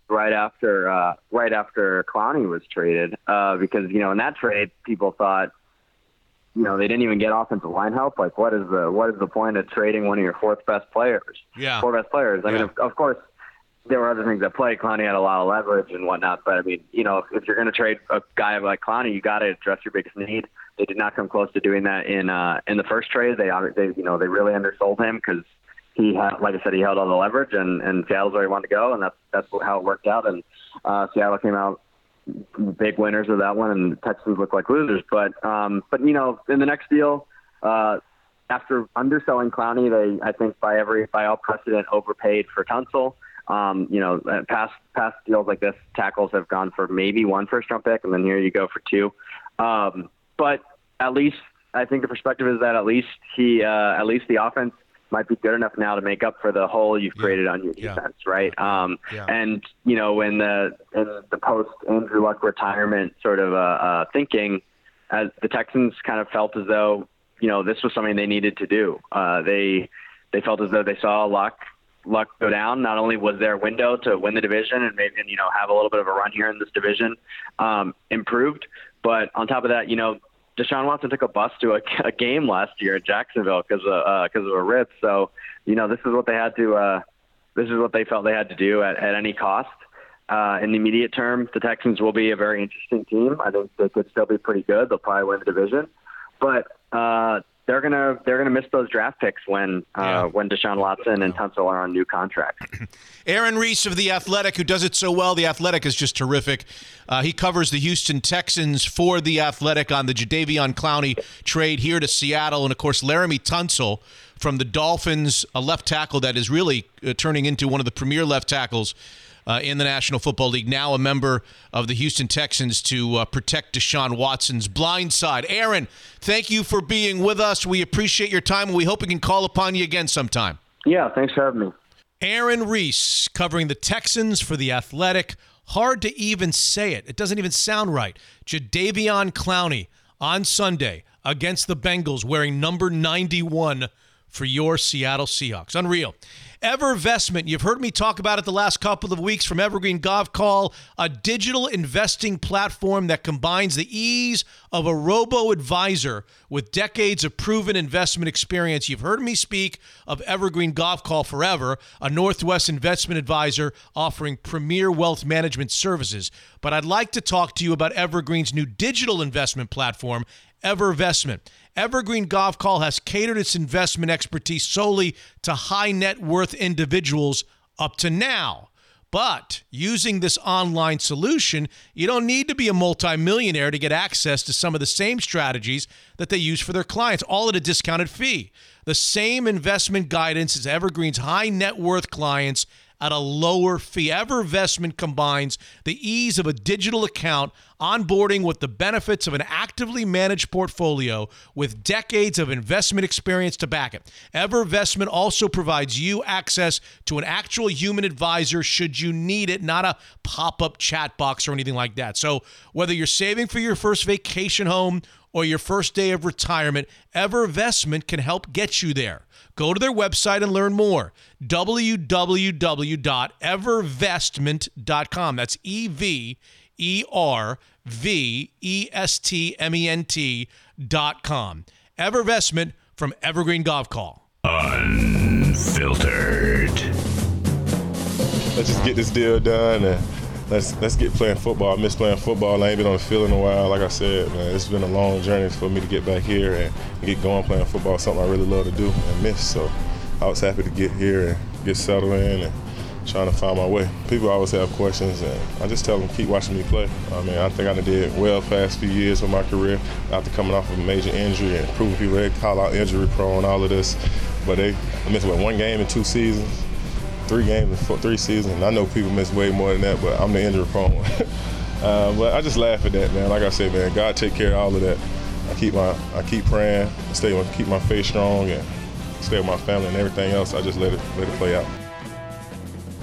right after uh, right after Clowney was traded uh, because you know in that trade people thought you know they didn't even get offensive line help. Like what is the what is the point of trading one of your fourth best players? Yeah. four best players. I Yeah. mean, of, of course. There were other things at play. Clowney had a lot of leverage and whatnot, but I mean, you know, if, if you're going to trade a guy like Clowney, you got to address your biggest need. They did not come close to doing that in uh, in the first trade. They, they you know, they really undersold him because he had, like I said, he held all the leverage, and and Seattle's where he wanted to go, and that's that's how it worked out. And uh, Seattle came out big winners of that one, and Texans look like losers. But um, but you know, in the next deal, uh, after underselling Clowney, they I think by every by all precedent overpaid for Tunsil. Um, you know, uh, past past deals like this, tackles have gone for maybe one first round pick, and then here you go for two. Um, but at least I think the perspective is that at least he, uh, at least the offense might be good enough now to make up for the hole you've created on your Yeah. defense, right? Um, Yeah. And you know, in the in the post Andrew Luck retirement sort of uh, uh, thinking, as the Texans kind of felt as though you know this was something they needed to do. Uh, they they felt as though they saw Luck Luck go down. Not only was their window to win the division and maybe you know have a little bit of a run here in this division um, improved, but on top of that, you know. Deshaun Watson took a bus to a, <laughs> a game last year at Jacksonville because of uh, of a rib. So, you know, this is what they had to. Uh, this is what they felt they had to do at, at any cost. Uh, in the immediate term, the Texans will be a very interesting team. I think they could still be pretty good. They'll probably win the division, but uh, they're gonna they're gonna miss those draft picks when uh, Yeah. when Deshaun Watson and Tunsil are on new contracts. <clears throat> Aaron Reiss of The Athletic, who does it so well. The Athletic is just terrific. Uh, he covers the Houston Texans for The Athletic on the Jadeveon Clowney trade here to Seattle. And, of course, Laremy Tunsil from the Dolphins, a left tackle that is really uh, turning into one of the premier left tackles uh, in the National Football League, now a member of the Houston Texans to uh, protect Deshaun Watson's blind side. Aaron, thank you for being with us. We appreciate your time, and we hope we can call upon you again sometime. yeah, thanks for having me. Aaron Reiss covering the Texans for the Athletic. Hard to even say it. It doesn't even sound right. Jadeveon Clowney on Sunday against the Bengals wearing number 91 for your Seattle Seahawks. Unreal. Evervestment, you've heard me talk about it the last couple of weeks from Evergreen Gavekal, a digital investing platform that combines the ease of a robo advisor with decades of proven investment experience. You've heard me speak of Evergreen Gavekal forever, a Northwest investment advisor offering premier wealth management services. But I'd like to talk to you about Evergreen's new digital investment platform, Evervestment. Evergreen Gavekal has catered its investment expertise solely to high net worth individuals up to now. But using this online solution, you don't need to be a multimillionaire to get access to some of the same strategies that they use for their clients, all at a discounted fee. The same investment guidance as Evergreen's high net worth clients at a lower fee. Evervestment combines the ease of a digital account, onboarding with the benefits of an actively managed portfolio with decades of investment experience to back it. Evervestment also provides you access to an actual human advisor should you need it, not a pop-up chat box or anything like that. So, whether you're saving for your first vacation home or your first day of retirement, Evervestment can help get you there. Go to their website and learn more. www.evervestment.com. That's E V E R V E S T M E N T.com. Evervestment from Evergreen Gavekal. Unfiltered. let's just get this deal done and let's let's get playing football. I miss playing football. I ain't been on the field in a while. Like I said, man, it's been a long journey for me to get back here and get going playing football. Something I really love to do and miss. So I was happy to get here and get settled in and trying to find my way. People always have questions and I just tell them keep watching me play. I mean, I think I did well past few years of my career after coming off of a major injury and proving people they call out injury prone, and all of this. But they I missed what one game in two seasons. Three games in three seasons. I know people miss way more than that, but I'm the injury prone <laughs> uh, but I just laugh at that, man. Like I said, man, God take care of all of that. I keep my I keep praying, stay keep my faith strong, and stay with my family and everything else. I just let it let it play out.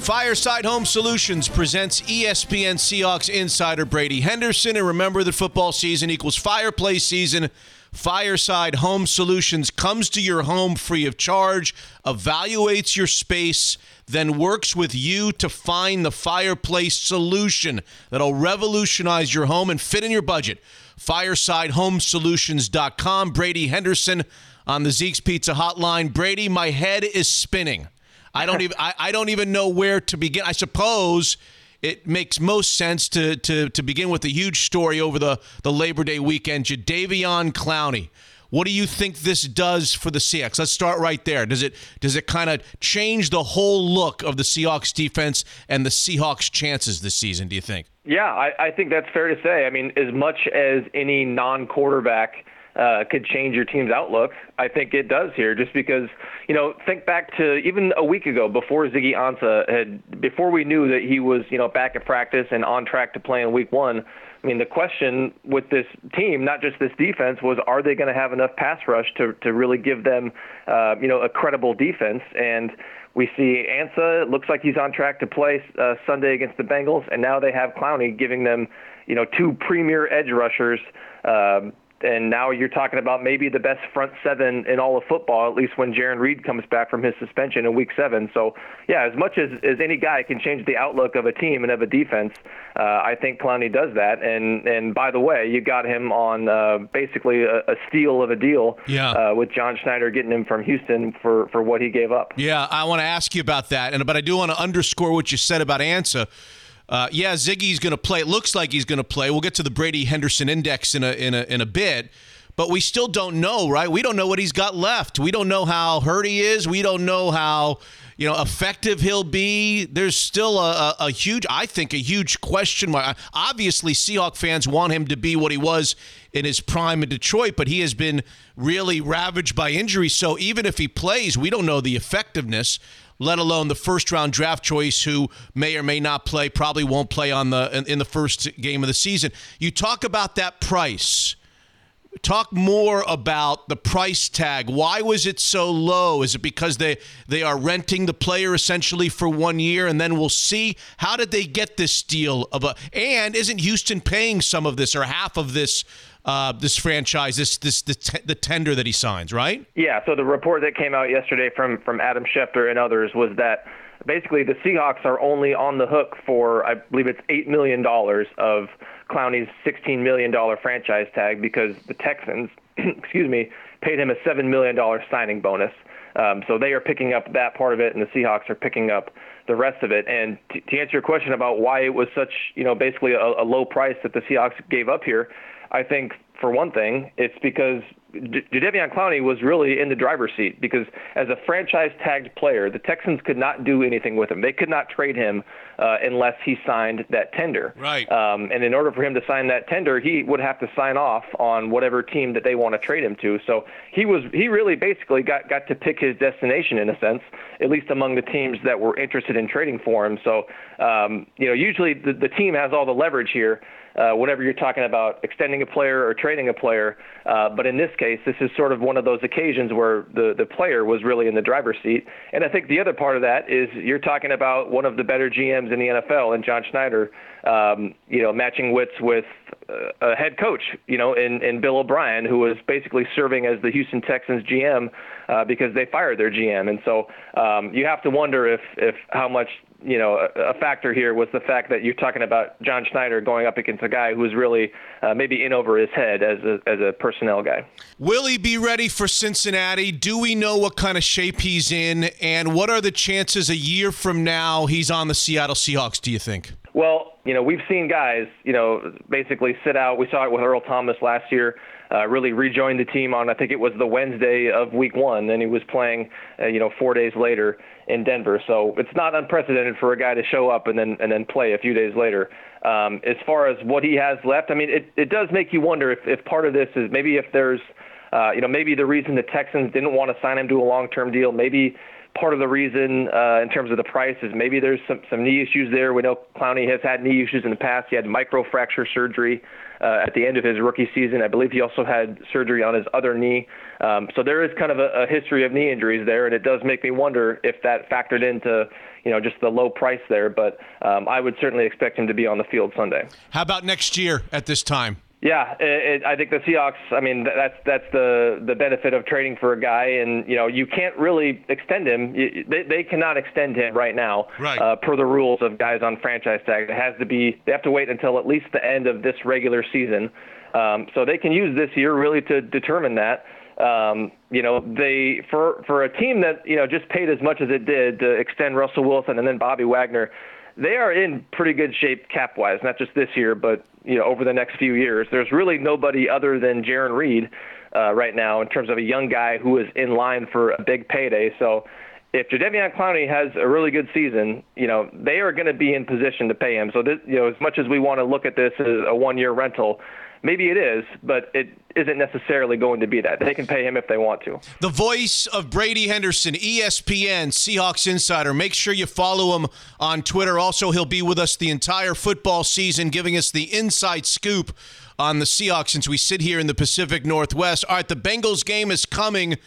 Fireside Home Solutions presents ESPN Seahawks insider Brady Henderson. And remember that football season equals fireplace season. Fireside Home Solutions comes to your home free of charge, evaluates your space, then works with you to find the fireplace solution that'll revolutionize your home and fit in your budget. FiresideHomeSolutions.com. Brady Henderson on the Zeke's Pizza Hotline. Brady, my head is spinning. I don't <laughs> even I, I don't even know where to begin. I suppose it makes most sense to to to begin with a huge story over the, the Labor Day weekend. Jadeveon Clowney. What do you think this does for the Seahawks? Let's start right there. Does it does it kind of change the whole look of the Seahawks defense and the Seahawks chances this season, do you think? Yeah, I, I think that's fair to say. I mean, as much as any non quarterback uh, could change your team's outlook. I think it does here, just because you know, think back to even a week ago before Ziggy Ansah had, before we knew that he was you know back at practice and on track to play in Week One. I mean, the question with this team, not just this defense, was are they going to have enough pass rush to to really give them, uh, you know, a credible defense? And we see Ansah. It looks like he's on track to play uh, Sunday against the Bengals, and now they have Clowney giving them, you know, two premier edge rushers. Um, and now you're talking about maybe the best front seven in all of football, at least when Jarran Reed comes back from his suspension in Week Seven. So, yeah, as much as, as any guy can change the outlook of a team and of a defense, uh, I think Clowney does that. And and by the way, you got him on uh, basically a, a steal of a deal Yeah. uh, with John Schneider getting him from Houston for for what he gave up. Yeah, I want to ask you about that, and but I do want to underscore what you said about Ansah. Uh, yeah, Ziggy's going to play. It looks like he's going to play. We'll get to the Brady Henderson index in a in a in a bit, but we still don't know, right? We don't know what he's got left. We don't know how hurt he is. We don't know how you know effective he'll be. There's still a, a, a huge, I think, a huge question mark. Obviously, Seahawk fans want him to be what he was in his prime in Detroit, but he has been really ravaged by injury. So even if he plays, we don't know the effectiveness let alone the first round draft choice who may or may not play, probably won't play on the in, in, the first game of the season. You talk about that price. Talk more about the price tag. Why was it so low? Is it because they they are renting the player essentially for one year and then we'll see how did they get this deal of a and isn't Houston paying some of this or half of this uh, this franchise, this this the, t- the tender that he signs, right? Yeah. So the report that came out yesterday from from Adam Schefter and others was that basically the Seahawks are only on the hook for I believe it's eight million dollars of Clowney's sixteen million dollar franchise tag because the Texans, <clears throat> excuse me, paid him a seven million dollar signing bonus. Um, so they are picking up that part of it, and the Seahawks are picking up the rest of it. And t- to answer your question about why it was such, you know, basically a, a low price that the Seahawks gave up here, I think for one thing, it's because Jadeveon Clowney was really in the driver's seat because as a franchise tagged player, the Texans could not do anything with him. They could not trade him uh, unless he signed that tender. Right. Um, and in order for him to sign that tender, he would have to sign off on whatever team that they want to trade him to. So he was he really basically got got to pick his destination in a sense, at least among the teams that were interested in trading for him. So um, you know, usually the, the team has all the leverage here uh, whenever you're talking about extending a player or trading a player. Uh, but in this case, this is sort of one of those occasions where the, the player was really in the driver's seat. And I think the other part of that is you're talking about one of the better GMs in the NFL, and John Schneider, um, you know, matching wits with uh, a head coach, you know, in, in Bill O'Brien, who was basically serving as the Houston Texans GM uh, because they fired their GM. And so um, you have to wonder if, if how much you know, a, a factor here was the fact that you're talking about John Schneider going up against a guy who was really uh, maybe in over his head as a, as a personnel guy. Will he be ready for Cincinnati? Do we know what kind of shape he's in? And what are the chances a year from now he's on the Seattle Seahawks, do you think? Well, you know, we've seen guys, you know, basically sit out. We saw it with Earl Thomas last year. Uh, really rejoined the team on I think it was the Wednesday of Week One, and he was playing, uh, you know, four days later in Denver. So it's not unprecedented for a guy to show up and then and then play a few days later. Um, as far as what he has left, I mean, it, it does make you wonder if, if part of this is maybe if there's, uh, you know, maybe the reason the Texans didn't want to sign him to a long-term deal, maybe part of the reason uh, in terms of the price is maybe there's some, some knee issues there. We know Clowney has had knee issues in the past. He had microfracture surgery uh, at the end of his rookie season. I believe he also had surgery on his other knee. Um, so there is kind of a, a history of knee injuries there, and it does make me wonder if that factored into you know just the low price there. But um, I would certainly expect him to be on the field Sunday. How about next year at this time? Yeah, it, it, I think the Seahawks. I mean, that's that's the the benefit of trading for a guy, and you know you can't really extend him. They, they cannot extend him right now, right. Uh, per the rules of guys on franchise tags. It has to be. They have to wait until at least the end of this regular season. Um, so they can use this year really to determine that. Um, you know, they for for a team that you know just paid as much as it did to extend Russell Wilson and then Bobby Wagner they are in pretty good shape cap wise, not just this year, but you know over the next few years. There's really nobody other than Jarran Reed uh, right now in terms of a young guy who is in line for a big payday. So if Jadeveon Clowney has a really good season, you know they are going to be in position to pay him. So this, you know as much as we want to look at this as a one-year rental, maybe it is, but it isn't necessarily going to be that. They can pay him if they want to. The voice of Brady Henderson, ESPN Seahawks Insider. Make sure you follow him on Twitter. Also, he'll be with us the entire football season, giving us the inside scoop on the Seahawks since we sit here in the Pacific Northwest. All right, the Bengals game is coming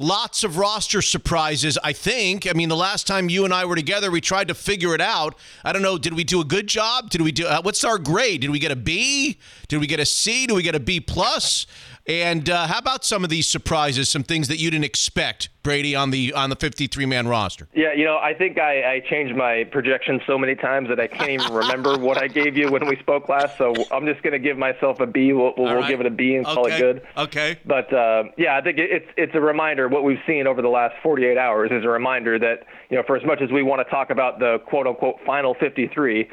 lots of roster surprises, I think. I mean, the last time you and I were together, we tried to figure it out. I don't know, did we do a good job? Did we do uh, what's our grade? Did we get a B? Did we get a C? Did we get a B plus? And uh, how about some of these surprises, some things that you didn't expect, Brady, on the on the 53 man roster? Yeah, you know, I think I, I changed my projection so many times that I can't even remember what I gave you when we spoke last. So I'm just going to give myself a B. We'll, we'll, right. we'll, give it a B and okay. call it good. Okay. But uh, yeah, I think it's it's a reminder. What we've seen over the last 48 hours is a reminder that you know, for as much as we want to talk about the quote unquote final 53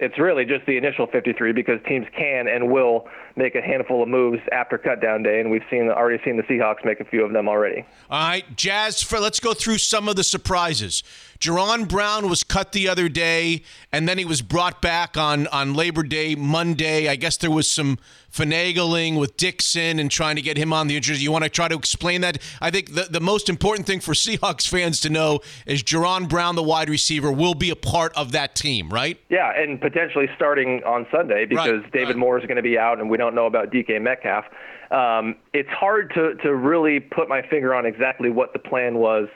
it's really just the initial 53 because teams can and will make a handful of moves after cutdown day, and we've seen already seen the Seahawks make a few of them already. All right, Jazz. For, let's go through some of the surprises. Jaron Brown was cut the other day, and then he was brought back on on Labor Day Monday. I guess there was some finagling with Dickson and trying to get him on the injury. You want to try to explain that? I think the, the most important thing for <laughs> Seahawks fans to know is Jaron Brown, the wide receiver, will be a part of that team, right? Yeah, and potentially starting on Sunday because right, David right. Moore is going to be out, and we don't know about DK Metcalf. Um, it's hard to, to really put my finger on exactly what the plan was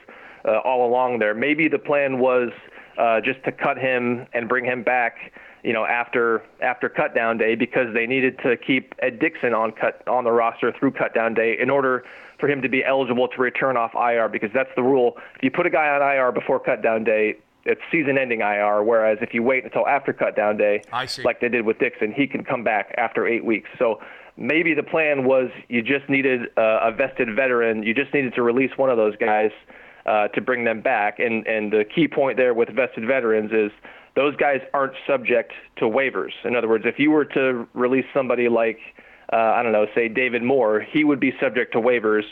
uh, all along there. Maybe the plan was uh, just to cut him and bring him back, you know, after after cutdown day because they needed to keep Ed Dickson on cut on the roster through cutdown day in order for him to be eligible to return off IR because that's the rule. If you put a guy on IR before cutdown day, it's season-ending IR. Whereas if you wait until after cutdown day, like they did with Dickson, he can come back after eight weeks. So maybe the plan was you just needed uh, a vested veteran. You just needed to release one of those guys uh, to bring them back. And and the key point there with vested veterans is those guys aren't subject to waivers. In other words, if you were to release somebody like uh, I don't know, say David Moore, he would be subject to waivers,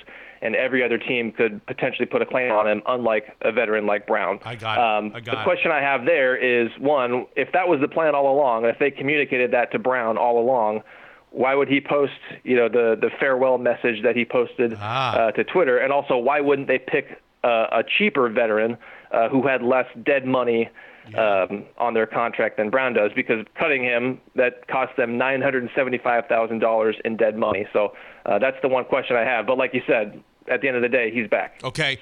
and every other team could potentially put a claim on him, unlike a veteran like Brown. I got it. Um, I got the question I have there is one: if that was the plan all along, if they communicated that to Brown all along, why would he post, you know, the the farewell message that he posted ah. uh, to Twitter? And also, why wouldn't they pick a cheaper veteran uh, who had less dead money um, on their contract than Brown does because cutting him that cost them nine hundred and seventy-five thousand dollars in dead money. So uh, that's the one question I have. But like you said, at the end of the day, he's back. Okay.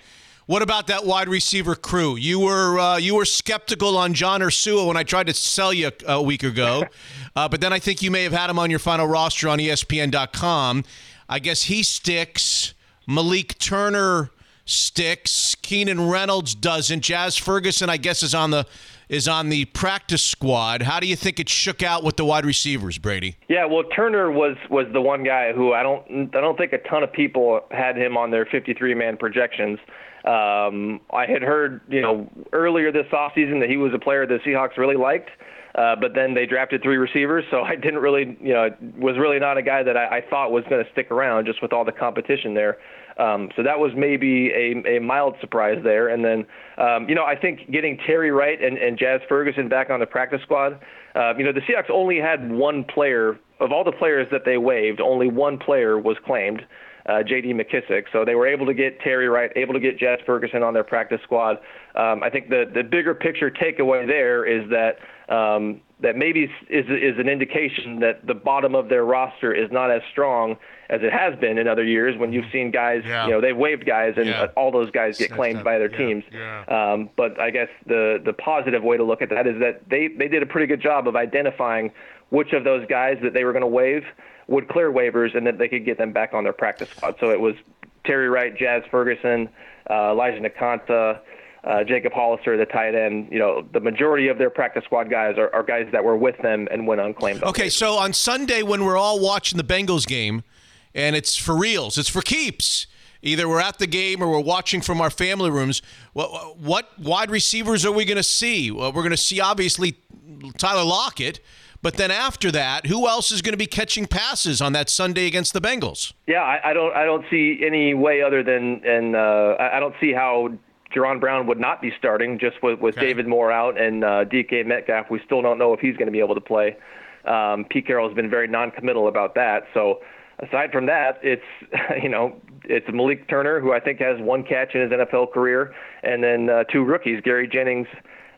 What about that wide receiver crew? You were uh, you were skeptical on John Ursua when I tried to sell you a week ago, <laughs> uh, but then I think you may have had him on your final roster on ESPN.com. I guess he sticks. Malik Turner sticks. Keenan Reynolds doesn't. Jazz Ferguson, I guess, is on the is on the practice squad. How do you think it shook out with the wide receivers, Brady? Yeah, well, Turner was was the one guy who I don't I don't think a ton of people had him on their 53 man projections. Um, I had heard, you know, earlier this offseason that he was a player the Seahawks really liked. Uh, but then they drafted three receivers, so <laughs> I didn't really, you know, was really not a guy that I, I thought was going to stick around just with all the competition there. Um, so that was maybe a, a mild surprise there. And then, um, you know, I think getting Terry Wright and, and Jazz Ferguson back on the practice squad, uh, you know, the Seahawks only had one player of all the players that they waived, only one player was claimed. uh, J.D. McKissic. So they were able to get Terry Wright, able to get Jazz Ferguson on their practice squad. Um, I think the the bigger picture takeaway there is that um, that maybe is is an indication that the bottom of their roster is not as strong as it has been in other years when you've seen guys, Yeah. you know, they've waived guys and Yeah. all those guys get Snatched claimed up. by their teams. Um, but I guess the the positive way to look at that is that they they did a pretty good job of identifying which of those guys that they were going to waive would clear waivers and that they could get them back on their practice squad. So it was Terry Wright, Jazz Ferguson, uh, Elijah Nkansah, uh, Jacob Hollister, the tight end. You know, the majority of their practice squad guys are, are guys that were with them and went unclaimed. Okay, so on Sunday when we're all watching the Bengals game, and it's for reals, it's for keeps. Either we're at the game or we're watching from our family rooms. What, what wide receivers are we going to see? Well, we're going to see obviously Tyler Lockett, but then after that, who else is going to be catching passes on that Sunday against the Bengals? Yeah, I, I don't I don't see any way other than and uh, I don't see how Jaron Brown would not be starting just with, with David Moore out and uh, DK Metcalf. We still don't know if he's going to be able to play. Um, Pete Carroll has been very non-committal about that. So aside from that, it's <laughs> you know it's Malik Turner who I think has one catch in his NFL career, and then uh, two rookies, Gary Jennings.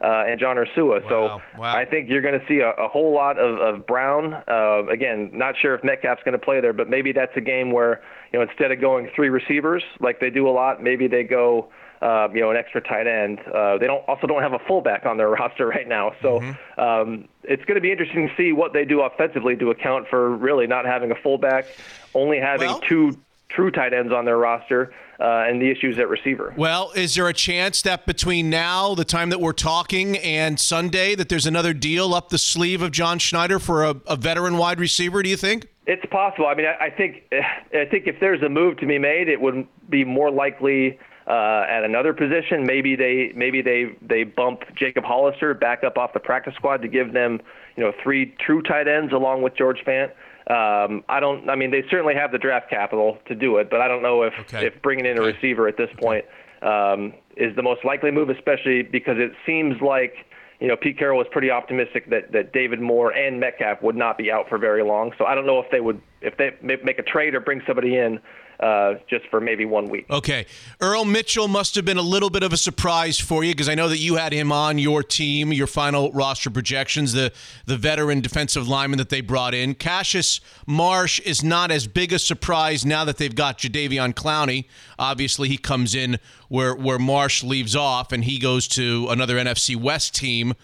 Uh, and John Ursua. So wow. I think you're going to see a, a whole lot of, of Brown. Uh, again, not sure if Metcalf's going to play there, but maybe that's a game where you know instead of going three receivers like they do a lot, maybe they go uh, you know an extra tight end. Uh, they don't also don't have a fullback on their <laughs> roster right now, so um, it's going to be interesting to see what they do offensively to account for really not having a fullback, only having Well- two true tight ends on their roster, uh, and the issues at receiver. Well, is there a chance that between now, the time that we're talking, and Sunday, that there's another deal up the sleeve of John Schneider for a, a veteran wide receiver? Do you think? It's possible. I mean, I, I think <sighs> I think if there's a move to be made, it would be more likely uh, at another position. Maybe they maybe they they bump Jacob Hollister back up off the practice squad to give them you know three true tight ends along with George Fant. Um, I don't. I mean, they certainly have the draft capital to do it, but I don't know if Okay. if bringing in a Okay. receiver at this point um, is the most likely move, especially because it seems like you know Pete Carroll was pretty optimistic that that David Moore and Metcalf would not be out for very long. So I don't know if they would if they make a trade or bring somebody in uh, just for maybe one week. Okay. Earl Mitchell must have been a little bit of a surprise for you because I know that you had him on your team, your final roster projections, the, the veteran defensive lineman that they brought in. Cassius Marsh is not as big a surprise now that they've got Jadeveon Clowney. Obviously, he comes in where, where Marsh leaves off and he goes to another NFC West team.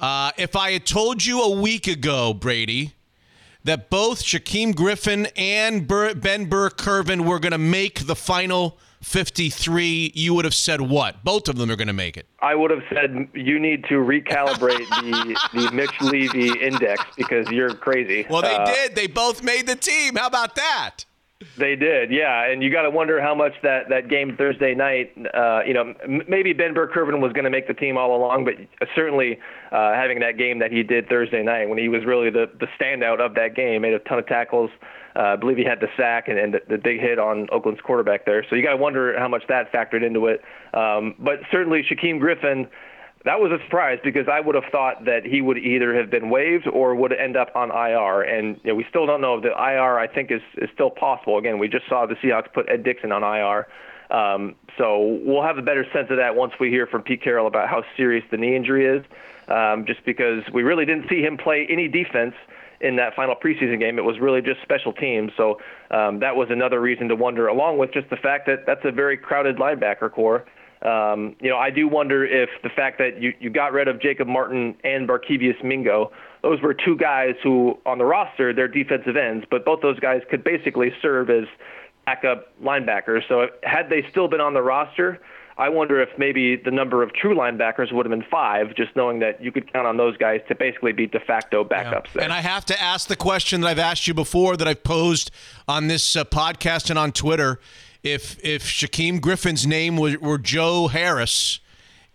Uh, if I had told you a week ago, Brady, that both Shaquem Griffin and Bur- Ben Burr-Kirven were going to make the final 53, you would have said what? Both of them are going to make it. I would have said you need to recalibrate the the Mitch Levy index because you're crazy. Well, they Uh, did. They both made the team. How about that? They did, yeah, and you got to wonder how much that, that game Thursday night. Uh, you know, m- maybe Ben Burr-Kirven was going to make the team all along, but certainly uh, having that game that he did Thursday night when he was really the the standout of that game, made a ton of tackles. Uh, I believe he had the sack and, and the, the big hit on Oakland's quarterback there. So you got to wonder how much that factored into it. Um, but certainly Shaquem Griffin that was a surprise because I would have thought that he would either have been waived or would end up on IR. And you know, we still don't know if the IR I think is is still possible. Again, we just saw the Seahawks put Ed Dickson on IR. Um, so we'll have a better sense of that once we hear from Pete Carroll about how serious the knee injury is. Um, just because we really didn't see him play any defense in that final preseason game. It was really just special teams. So um, that was another reason to wonder, along with just the fact that that's a very crowded linebacker corps. Um, you know, I do wonder if the fact that you, you got rid of Jacob Martin and Barkevius Mingo, those were two guys who, on the roster, they're defensive ends, but both those guys could basically serve as backup linebackers. So had they still been on the roster, I wonder if maybe the number of true linebackers would have been five, just knowing that you could count on those guys to basically be de facto backups there. And I have to ask the question that I've asked you before, that I've posed on this uh, podcast and on Twitter. If if Shaquem Griffin's name were, were Joe Harris,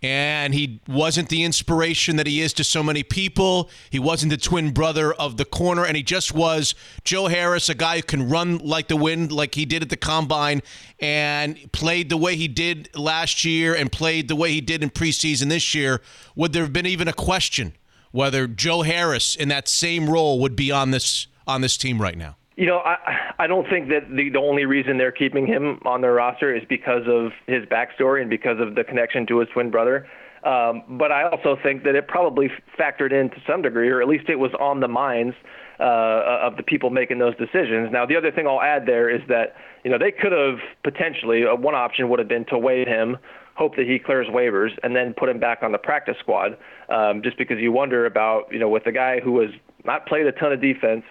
and he wasn't the inspiration that he is to so many people, he wasn't the twin brother of the corner, and he just was Joe Harris, a guy who can run like the wind, like he did at the combine, and played the way he did last year, and played the way he did in preseason this year. Would there have been even a question? whether Joe Harris in that same role would be on this on this team right now. You know, I I don't think that the, the only reason they're keeping him on their roster is because of his backstory and because of the connection to his twin brother. Um, but I also think that it probably factored in to some degree, or at least it was on the minds uh, of the people making those decisions. Now, the other thing I'll add there is that you know they could have potentially uh, one option would have been to waive him, hope that he clears waivers, and then put him back on the practice squad. Um, just because you wonder about you know with a guy who has not played a ton of defense,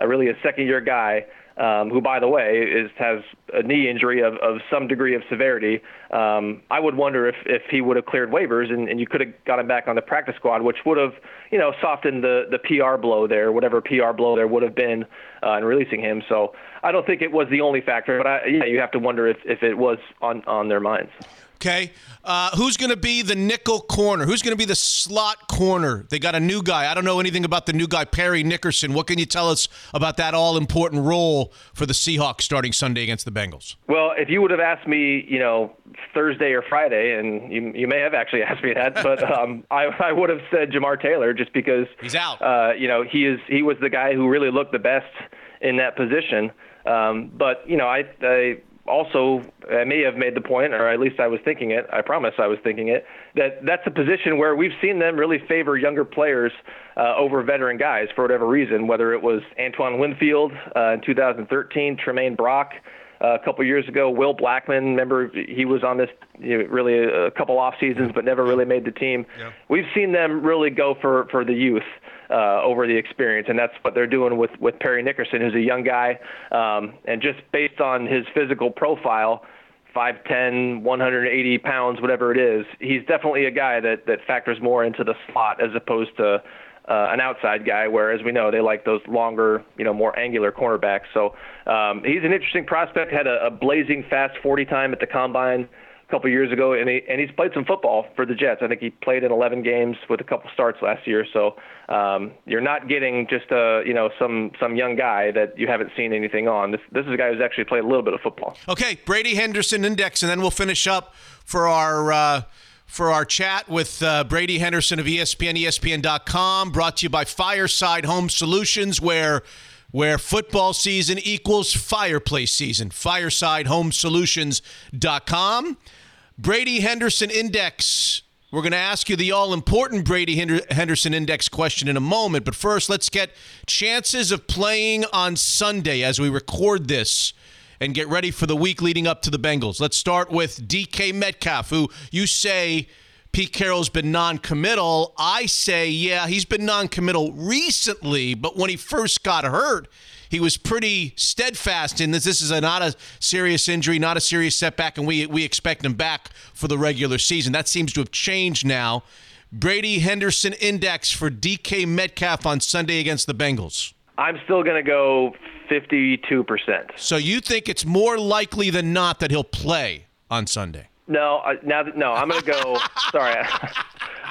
uh, really a second year guy um, who, by the way, is has a knee injury of, of some degree of severity. Um, I would wonder if, if he would have cleared waivers and, and you could have got him back on the practice squad, which would have, you know, softened the, the PR blow there, whatever PR blow there would have been uh, in releasing him. So I don't think it was the only factor, but I, yeah, you have to wonder if, if it was on, on their minds. Okay. Uh, who's going to be the nickel corner? Who's going to be the slot corner? They got a new guy. I don't know anything about the new guy, Perry Nickerson. What can you tell us about that all important role for the Seahawks starting Sunday against the Bengals? Well, if you would have asked me, you know, Thursday or Friday, and you, you may have actually <laughs> asked me that, but um, I, I would have said Jamar Taylor just because he's out. Uh, you know, he is he was the guy who really looked the best in that position. Um, but you know, I, I also I may have made the point, or at least I was thinking it. I promise I was thinking it. That that's a position where we've seen them really favor younger players uh, over veteran guys for whatever reason. Whether it was Antoine Winfield uh, in 2013, Tramaine Brock. Uh, a couple years ago, Will Blackmon. Remember, he was on this you know, really a, a couple off seasons, but never really made the team. Yeah. We've seen them really go for for the youth uh, over the experience, and that's what they're doing with with Perry Nickerson, who's a young guy, um, and just based on his physical profile. 5'10, 180 pounds, whatever it is, he's definitely a guy that, that factors more into the slot as opposed to uh, an outside guy, where, as we know, they like those longer, you know, more angular cornerbacks. So um, he's an interesting prospect. Had a, a blazing fast 40 time at the combine couple years ago, and he and he's played some football for the Jets. I think he played in 11 games with a couple starts last year. So um, you're not getting just a you know some some young guy that you haven't seen anything on. This this is a guy who's actually played a little bit of football. Okay, Brady Henderson index, and then we'll finish up for our. Uh, for our chat with uh, Brady Henderson of ESPN, ESPN.com, brought to you by Fireside Home Solutions, where where football season equals fireplace season. FiresideHomeSolutions.com. Brady Henderson Index. We're going to ask you the all important Brady Henderson Index question in a moment, but first, let's get chances of playing on Sunday as we record this and get ready for the week leading up to the Bengals. Let's start with DK Metcalf, who you say Pete Carroll's been non committal. I say, yeah, he's been non committal recently, but when he first got hurt, he was pretty steadfast in this. This is a, not a serious injury, not a serious setback, and we we expect him back for the regular season. That seems to have changed now. Brady Henderson index for DK Metcalf on Sunday against the Bengals. I'm still going to go 52%. So you think it's more likely than not that he'll play on Sunday? No, uh, now no, I'm going to go. <laughs> sorry,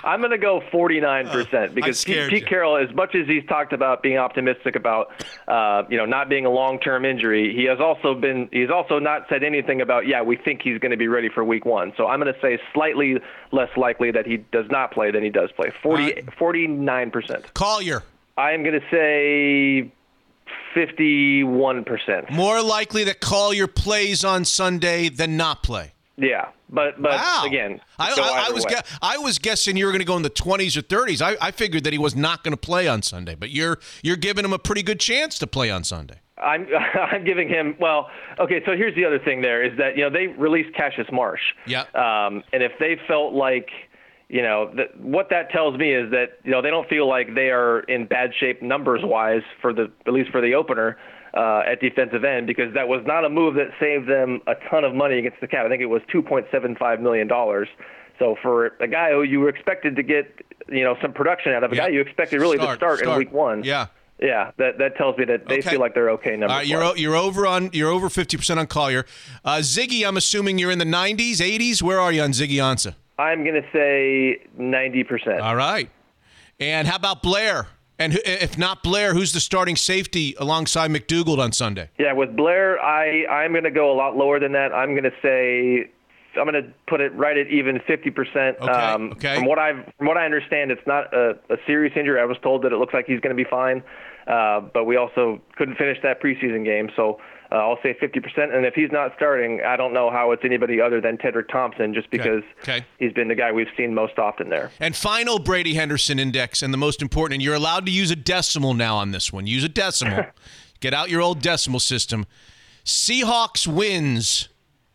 I'm going to go 49% because Pete, Pete, Carroll, as much as he's talked about being optimistic about, uh, you know, not being a long-term injury, he has also been he's also not said anything about yeah we think he's going to be ready for Week One. So I'm going to say slightly less likely that he does not play than he does play. 40 49%. Collier. I am going to say 51%. More likely that Collier plays on Sunday than not play. Yeah, but but wow. again, I, I, I was gu- I was guessing you were going to go in the twenties or thirties. I, I figured that he was not going to play on Sunday, but you're you're giving him a pretty good chance to play on Sunday. I'm <laughs> I'm giving him well. Okay, so here's the other thing. There is that you know they released Cassius Marsh. Yeah. Um, and if they felt like you know what that tells me is that you know they don't feel like they are in bad shape numbers wise for the at least for the opener uh, at defensive end because that was not a move that saved them a ton of money against the cap. I think it was 2.75 million dollars. So for a guy who you were expected to get, you know, some production out of, a guy you expected really start, to start, start, in week one. Yeah. Yeah, that, that tells me that they okay. feel like they're okay. Number uh, you're you're over on you're over fifty percent on Collier. Uh, Ziggy, I'm assuming you're in the 90s, 80s. Where are you on Ziggy Ansah? I'm going to say 90 percent. All right. And how about Blair? And if not Blair, who's the starting safety alongside McDougald on Sunday? Yeah, with Blair, I I'm going to go a lot lower than that. I'm going to say I'm going to put it right at even 50%. Okay, Um, okay. From what I've from what I understand, it's not a, a serious injury. I was told that it looks like he's going to be fine, uh, but we also couldn't finish that preseason game, so. Uh, I'll say 50%, and if he's not starting, I don't know how it's anybody other than Tedric Thompson, just because Okay. he's been the guy we've seen most often there. And final Brady Henderson index, and the most important, and you're allowed to use a decimal now on this one. Use a decimal. <laughs> Get out your old decimal system. Seahawks wins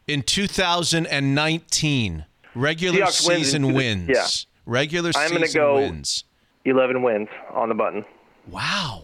in 2019. Regular Seahawks wins season two- wins. yeah. Regular I'm season go- wins. 11 wins on the button. Wow.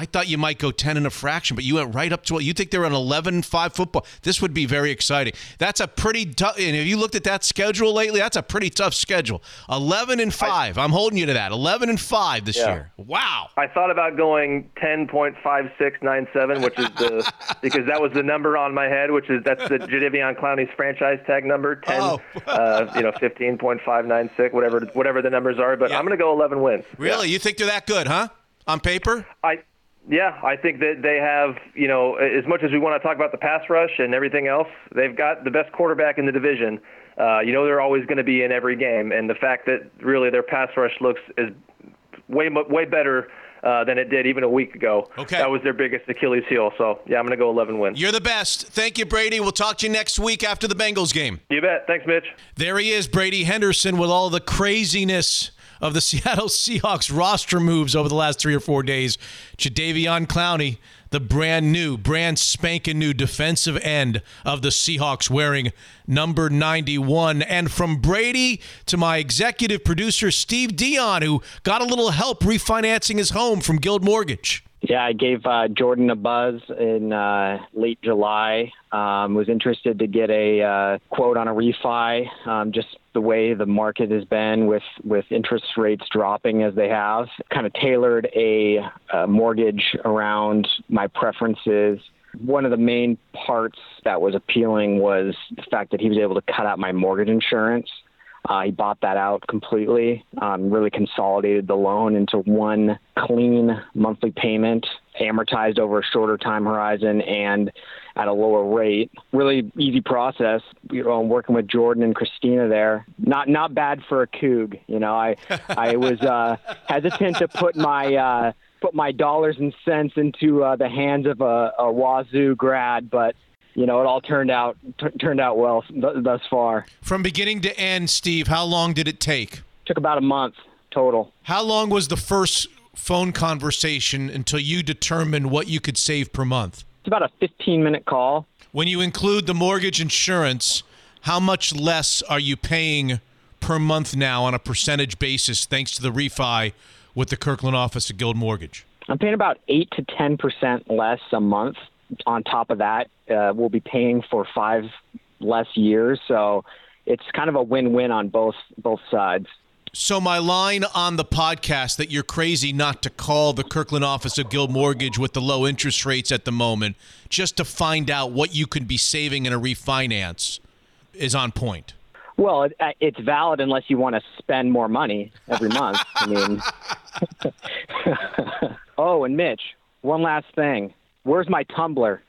I thought you might go 10 and a fraction, but you went right up to it. You think they're an 11 5 football. This would be very exciting. That's a pretty tough. And if you looked at that schedule lately, that's a pretty tough schedule. 11 and 5. I, am holding you to that. 11 and 5 this Yeah. year. Wow. I thought about going 10.5697, which is the <laughs> because that was the number on my head, which is that's the Jadeveon Clowney's franchise tag number, 10, Oh. uh, you know, 15.596, whatever whatever the numbers are. But Yeah. I'm going to go 11 wins. Really? You think they're that good, huh? On paper? I yeah, I think that they have, you know, as much as we want to talk about the pass rush and everything else, they've got the best quarterback in the division. Uh, you know, they're always going to be in every game, and the fact that really their pass rush looks is way way better uh, than it did even a week ago. Okay. that was their biggest Achilles heel. So yeah, I'm going to go 11 wins. You're the best. Thank you, Brady. We'll talk to you next week after the Bengals game. You bet. Thanks, Mitch. There he is, Brady Henderson, with all the craziness of the <laughs> Seattle Seahawks roster moves over the last three or four days. Jadeveon Clowney, the brand new, brand spanking new defensive end of the Seahawks, wearing number 91. And from Brady to my executive producer, Steve Dion, who got a little help refinancing his home from Guild Mortgage. Yeah, I gave uh, Jordan a buzz in uh, late July. Um, was interested to get a uh, quote on a refi. Um, just the way the market has been with with interest rates dropping as they have, kind of tailored a, a mortgage around my preferences. One of the main parts that was appealing was the fact that he was able to cut out my mortgage insurance. Uh, he bought that out completely, um, really consolidated the loan into one clean monthly payment, amortized over a shorter time horizon and at a lower rate. Really easy process. You know, I'm working with Jordan and Christina there. Not not bad for a coug. You know, I I was uh, <laughs> hesitant to put my uh, put my dollars and cents into uh, the hands of a, a Wazzu grad, but you know, it all turned out t- turned out well th- thus far. From beginning to end, Steve, how long did it take? Took about a month total. How long was the first phone conversation until you determined what you could save per month? It's about a 15 minute call. When you include the mortgage insurance, how much less are you paying per month now on a percentage basis thanks to the refi with the Kirkland office of Guild Mortgage? I'm paying about eight to 10 percent less a month. On top of that, uh, we'll be paying for five less years, so it's kind of a win-win on both both sides. So my line on the podcast that you're crazy not to call the Kirkland office of Guild Mortgage with the low interest rates at the moment just to find out what you could be saving in a refinance is on point. Well, it, uh, it's valid unless you want to spend more money every month. I mean, <laughs> <laughs> <laughs> oh, and Mitch, one last thing. Where's my tumbler?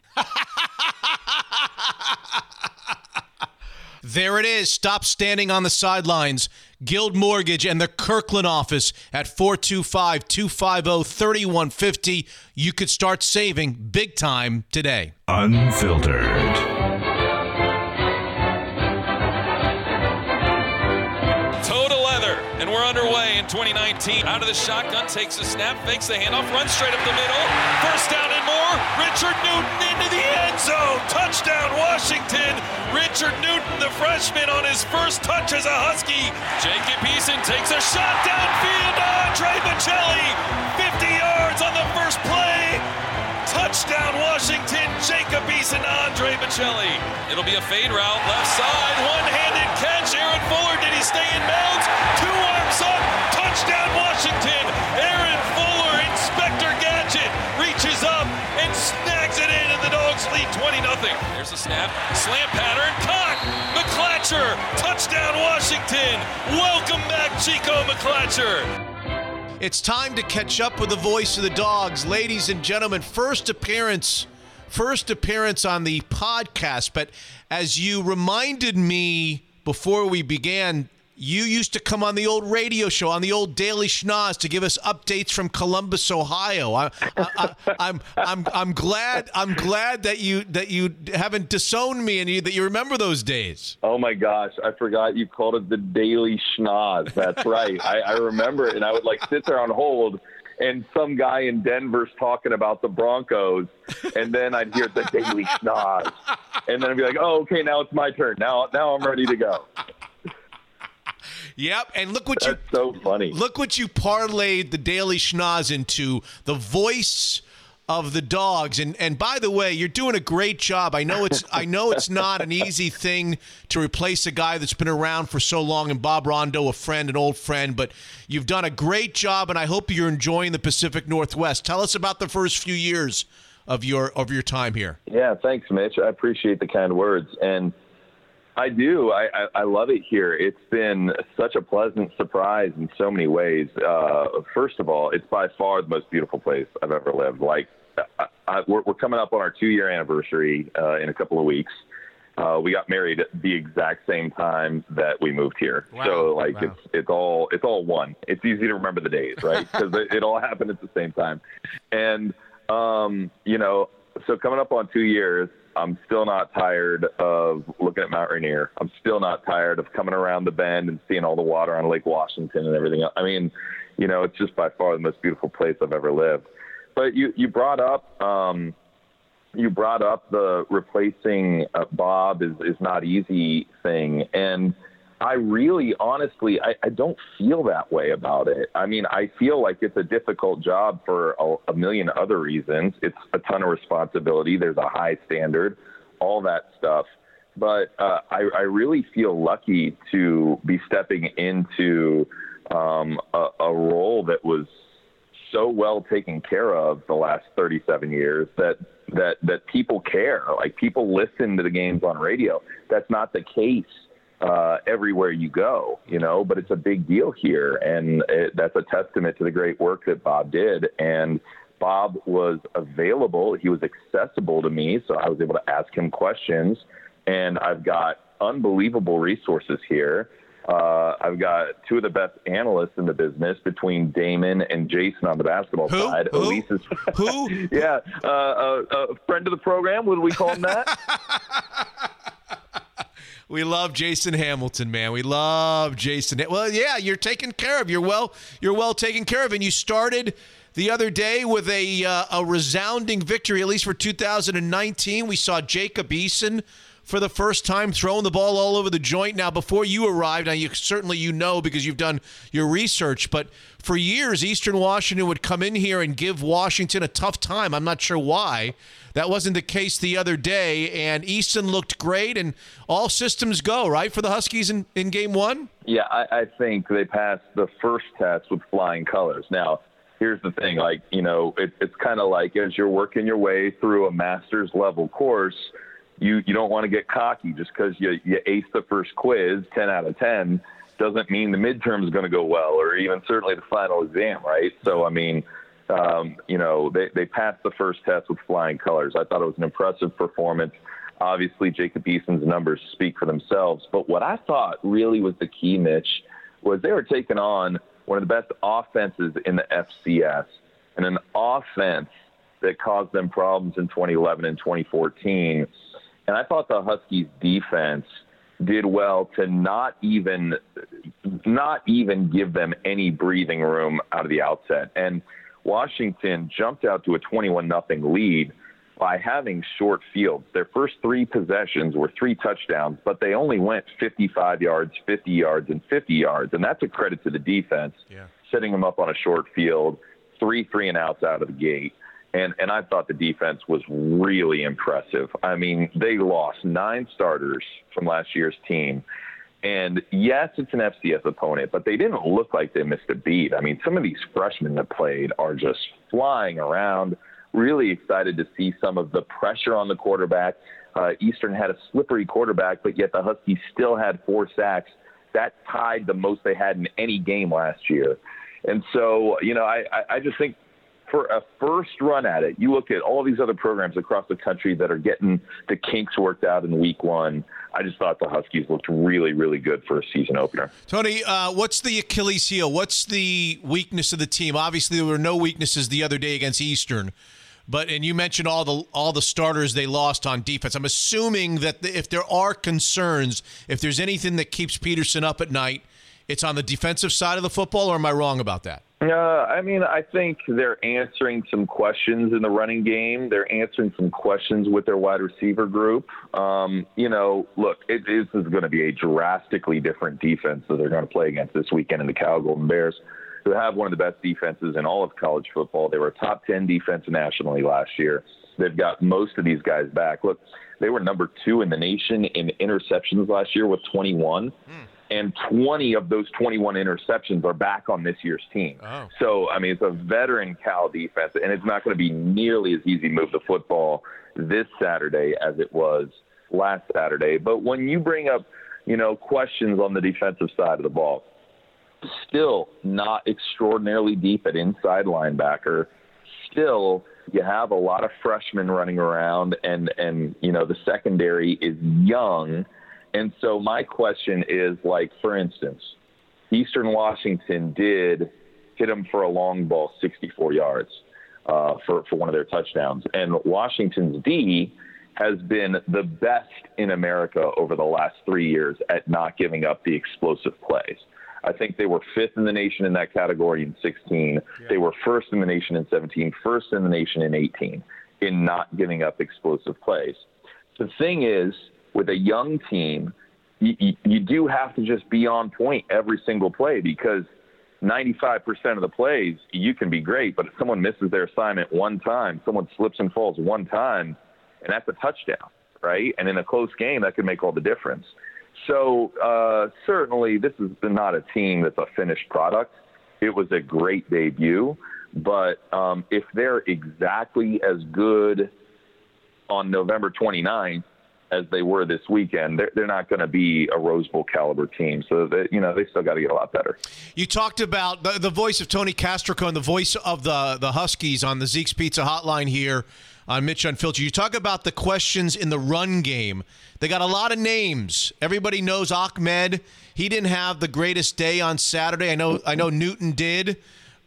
There it is. Stop standing on the sidelines. Guild Mortgage and the Kirkland office at 425 250 3150. You could start saving big time today. Unfiltered. In 2019. Out of the shotgun, takes a snap, fakes the handoff, runs straight up the middle. First down and more. Richard Newton into the end zone. Touchdown, Washington. Richard Newton, the freshman, on his first touch as a Husky. Jacob Eason takes a shot downfield. Andre Baccellia, 50 yards on the first play. Touchdown, Washington. Jacob Eason, Andre Baccellia. It'll be a fade route, left side, one-handed catch. Aaron Fuller, did he stay in bounds? Two lead 20 0 There's a snap, Slam pattern, caught. McClatcher, touchdown, Washington. Welcome back, Chico McClatcher. It's time to catch up with the voice of the Dawgs. Ladies and gentlemen, first appearance first appearance on the podcast, but as you reminded me before we began, you used to come on the old radio show, on the old Daily Schnoz, to give us updates from Columbus, Ohio. I, I, I, I'm, I'm, I'm glad, I'm glad that you that you haven't disowned me and you, that you remember those days. Oh my gosh, I forgot you called it the Daily Schnoz. That's right. I, I remember it, and I would like sit there on hold and some guy in Denver's talking about the Broncos, and then I'd hear the Daily Schnoz, and then I'd be like, "Oh, okay, now it's my turn. Now, now I'm ready to go." Yep, and look what That's you so funny. look what you parlayed the Daily Schnoz into the voice of the Dawgs. And and by the way, you're doing a great job. I know it's I know it's not an easy thing to replace a guy that's been around for so long and Bob Rondeau, a friend, an old friend, but you've done a great job and I hope you're enjoying the Pacific Northwest. Tell us about the first few years of your of your time here. Yeah, thanks, Mitch. I appreciate the kind words, and I do. I, I, I love it here. It's been such a pleasant surprise in so many ways. Uh, first of all, it's by far the most beautiful place I've ever lived. Like, I, I, we're, we're coming up on our two-year anniversary uh, in a couple of weeks. Uh, we got married at the exact same time that we moved here. Wow. So like Wow. it's it's all it's all one. It's easy to remember the days, right? <laughs> Because it, it all happened at the same time. And um, you know, so coming up on two years, I'm still not tired of looking at Mount Rainier. I'm still not tired of coming around the bend and seeing all the water on Lake Washington and everything. else. I mean, you know, it's just by far the most beautiful place I've ever lived. But you you brought up um, you brought up the replacing uh, Bob is is not easy thing, and I really, honestly, I, I don't feel that way about it. I mean, I feel like it's a difficult job for a, a million other reasons. It's a ton of responsibility. There's a high standard, all that stuff. But uh, I, I really feel lucky to be stepping into um, a, a role that was so well taken care of the last 37 years that that that people care. Like people listen to the games on radio. That's not the case uh, everywhere you go, you know. But it's a big deal here, and it, that's a testament to the great work that Bob did. And Bob was available. He was accessible to me, so I was able to ask him questions. And I've got unbelievable resources here. Uh, I've got two of the best analysts in the business between Damon and Jason on the basketball Who? side. Who? Elise is, Who? <laughs> yeah, uh, uh, uh, friend of the program. Would we call him that? <laughs> We love Jason Hamilton, man. We love Jason. Well, yeah, you're taken care of. You're well. You're well taken care of, and you started the other day with a uh, a resounding victory, at least for 2019. We saw Jacob Eason for the first time throwing the ball all over the joint. Now, before you arrived, now you certainly you know because you've done your research, but for years, Eastern Washington would come in here and give Washington a tough time. I'm not sure why. That wasn't the case the other day, and Eason looked great, and all systems go right for the Huskies in, in game one. Yeah, I, I think they passed the first test with flying colors. Now, here's the thing: like you know, it, it's kind of like as you're working your way through a master's level course, you you don't want to get cocky just because you you ace the first quiz, ten out of ten, doesn't mean the midterm is going to go well, or even certainly the final exam, right? So, I mean. Um, you know, they, they passed the first test with flying colors. I thought it was an impressive performance. Obviously, Jacob Eason's numbers speak for themselves. But what I thought really was the key, Mitch, was they were taking on one of the best offenses in the FCS and an offense that caused them problems in 2011 and 2014. And I thought the Huskies defense did well to not even not even give them any breathing room out of the outset. And Washington jumped out to a 21 nothing lead by having short fields. Their first three possessions were three touchdowns, but they only went 55 yards, 50 yards, and 50 yards. And that's a credit to the defense, Yeah. setting them up on a short field, three three and outs out of the gate. And, and I thought the defense was really impressive. I mean, they lost nine starters from last year's team. And yes, it's an FCS opponent, but they didn't look like they missed a beat. I mean, some of these freshmen that played are just flying around. Really excited to see some of the pressure on the quarterback. Uh, Eastern had a slippery quarterback, but yet the Huskies still had four sacks. That tied the most they had in any game last year. And so, you know, I, I, just think for a first run at it, you look at all these other programs across the country that are getting the kinks worked out in week one. I just thought the Huskies looked really, really good for a season opener. Tony, uh, what's the Achilles heel? What's the weakness of the team? Obviously, there were no weaknesses the other day against Eastern. But and you mentioned all the all the starters they lost on defense. I'm assuming that if there are concerns, if there's anything that keeps Petersen up at night, it's on the defensive side of the football. Or am I wrong about that? Uh, I mean, I think they're answering some questions in the running game. They're answering some questions with their wide receiver group. Um, you know, look, it, this is going to be a drastically different defense that they're going to play against this weekend in the Cal Golden Bears who have one of the best defenses in all of college football. They were a top 10 defense nationally last year. They've got most of these guys back. Look, they were number two in the nation in interceptions last year with 21. Mm. And 20 of those 21 interceptions are back on this year's team. Oh. So, I mean, it's a veteran Cal defense, and it's not going to be nearly as easy to move the football this Saturday as it was last Saturday. But when you bring up, you know, questions on the defensive side of the ball, still not extraordinarily deep at inside linebacker. Still, you have a lot of freshmen running around, and and you know the secondary is young, and so my question is like, for instance, Eastern Washington did hit them for a long ball, 64 yards uh, for for one of their touchdowns, and Washington's D has been the best in America over the last three years at not giving up the explosive plays. I think they were fifth in the nation in that category in 16. Yeah. They were first in the nation in 17, first in the nation in 18 in not giving up explosive plays. The thing is, with a young team, you, you, you do have to just be on point every single play because 95% of the plays, you can be great, but if someone misses their assignment one time, someone slips and falls one time, and that's a touchdown, right? And in a close game, that could make all the difference. So uh, certainly, this is not a team that's a finished product. It was a great debut, but um, if they're exactly as good on November 29th as they were this weekend, they're, they're not going to be a Rose Bowl caliber team. So that you know they still got to get a lot better. You talked about the, the voice of Tony Castricone, the voice of the the Huskies on the Zeke's Pizza Hotline here on Mitch Unfiltered. You talk about the questions in the run game. They got a lot of names. Everybody knows Ahmed. He didn't have the greatest day on Saturday. I know. I know Newton did.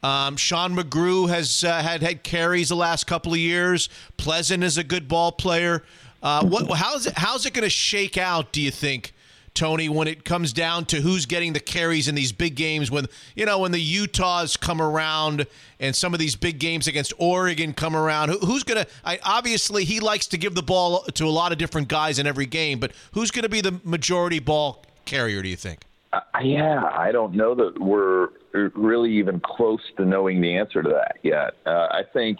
Um, Sean McGrew has uh, had had carries the last couple of years. Pleasant is a good ball player. Uh, what, how's it, how's it going to shake out? Do you think Tony, when it comes down to who's getting the carries in these big games, when you know when the Utahs come around and some of these big games against Oregon come around, who, who's gonna? Obviously, he likes to give the ball to a lot of different guys in every game, but who's going to be the majority ball carrier? Do you think? Uh, yeah, I don't know that we're really even close to knowing the answer to that yet. Uh, I think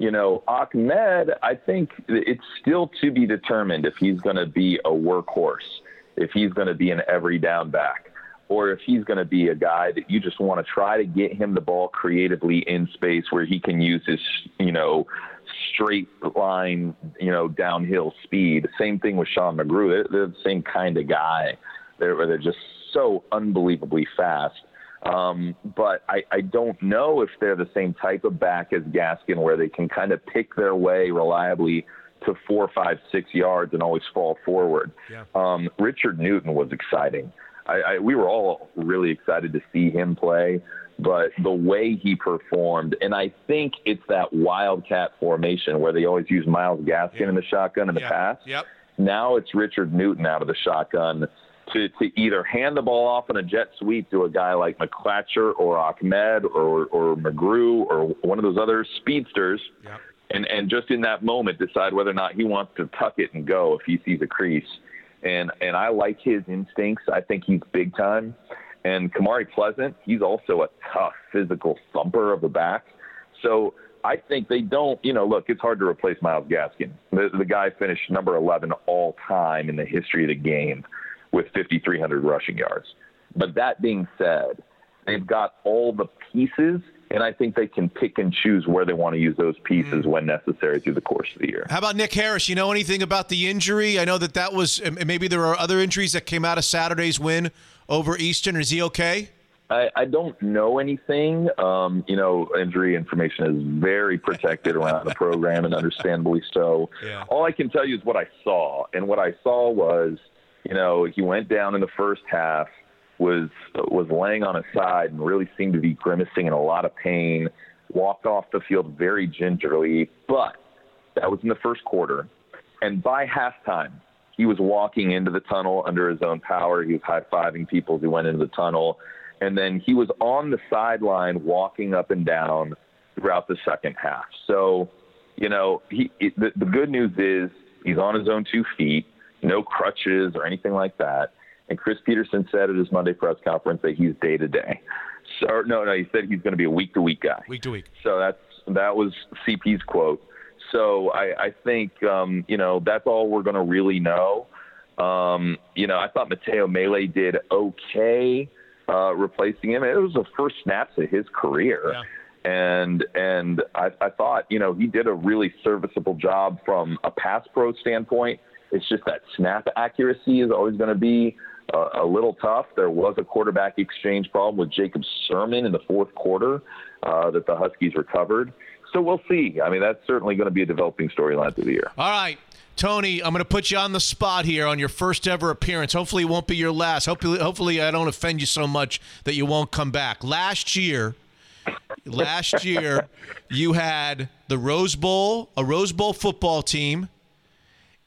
you know, Ahmed, I think it's still to be determined if he's going to be a workhorse if he's going to be an every down back or if he's going to be a guy that you just want to try to get him the ball creatively in space where he can use his, you know, straight line, you know, downhill speed. Same thing with Sean McGrew. They're, they're the same kind of guy. They're, they're just so unbelievably fast. Um, but I, I don't know if they're the same type of back as Gaskin, where they can kind of pick their way reliably to four, five, six yards and always fall forward. Yeah. Um, Richard Newton was exciting. I, I, we were all really excited to see him play, but the way he performed, and I think it's that wildcat formation where they always use Myles Gaskin yeah. in the shotgun in the yeah. past. Yep. Now it's Richard Newton out of the shotgun to, to either hand the ball off in a jet sweep to a guy like McClatcher or Ahmed or, or McGrew or one of those other speedsters. Yep and and just in that moment decide whether or not he wants to tuck it and go if he sees a crease. And and I like his instincts. I think he's big time. And Kamari Pleasant, he's also a tough physical thumper of the back. So I think they don't, you know, look, it's hard to replace Myles Gaskin. The, the guy finished number 11 all time in the history of the game with 5,300 rushing yards. But that being said, they've got all the pieces and I think they can pick and choose where they want to use those pieces mm. when necessary through the course of the year. How about Nick Harris? You know anything about the injury? I know that that was maybe there are other injuries that came out of Saturday's win over Eastern. Is he okay? I, I don't know anything. Um, you know, injury information is very protected around the program, and <laughs> understandably so. Yeah. All I can tell you is what I saw, and what I saw was, you know, he went down in the first half, was was laying on his side, and really seemed to be grimacing in a lot of pain. Walked off the field very gingerly, but that was in the first quarter, and by halftime, he was walking into the tunnel under his own power. He was high fiving people as he went into the tunnel and then he was on the sideline walking up and down throughout the second half. So, you know, he it, the, the good news is he's on his own two feet, no crutches or anything like that. And Chris Petersen said at his Monday press conference that he's day to day. So no, no, he said he's going to be a week to week guy. Week to week. So that's that was CP's quote. So I, I think um, you know that's all we're going to really know. Um, you know, I thought Matteo Mele did okay uh, replacing him. It was the first snaps of his career. Yeah. And and I, I thought you know he did a really serviceable job from a pass pro standpoint. It's just that snap accuracy is always going to be a, a little tough. There was a quarterback exchange problem with Jacob Sirmon in the fourth quarter uh, that the Huskies recovered. So we'll see. I mean, that's certainly going to be a developing storyline through the year. All right. Tony, I'm going to put you on the spot here on your first ever appearance. Hopefully, it won't be your last. Hopefully, hopefully, I don't offend you so much that you won't come back. Last year, last year, you had the Rose Bowl, a Rose Bowl football team,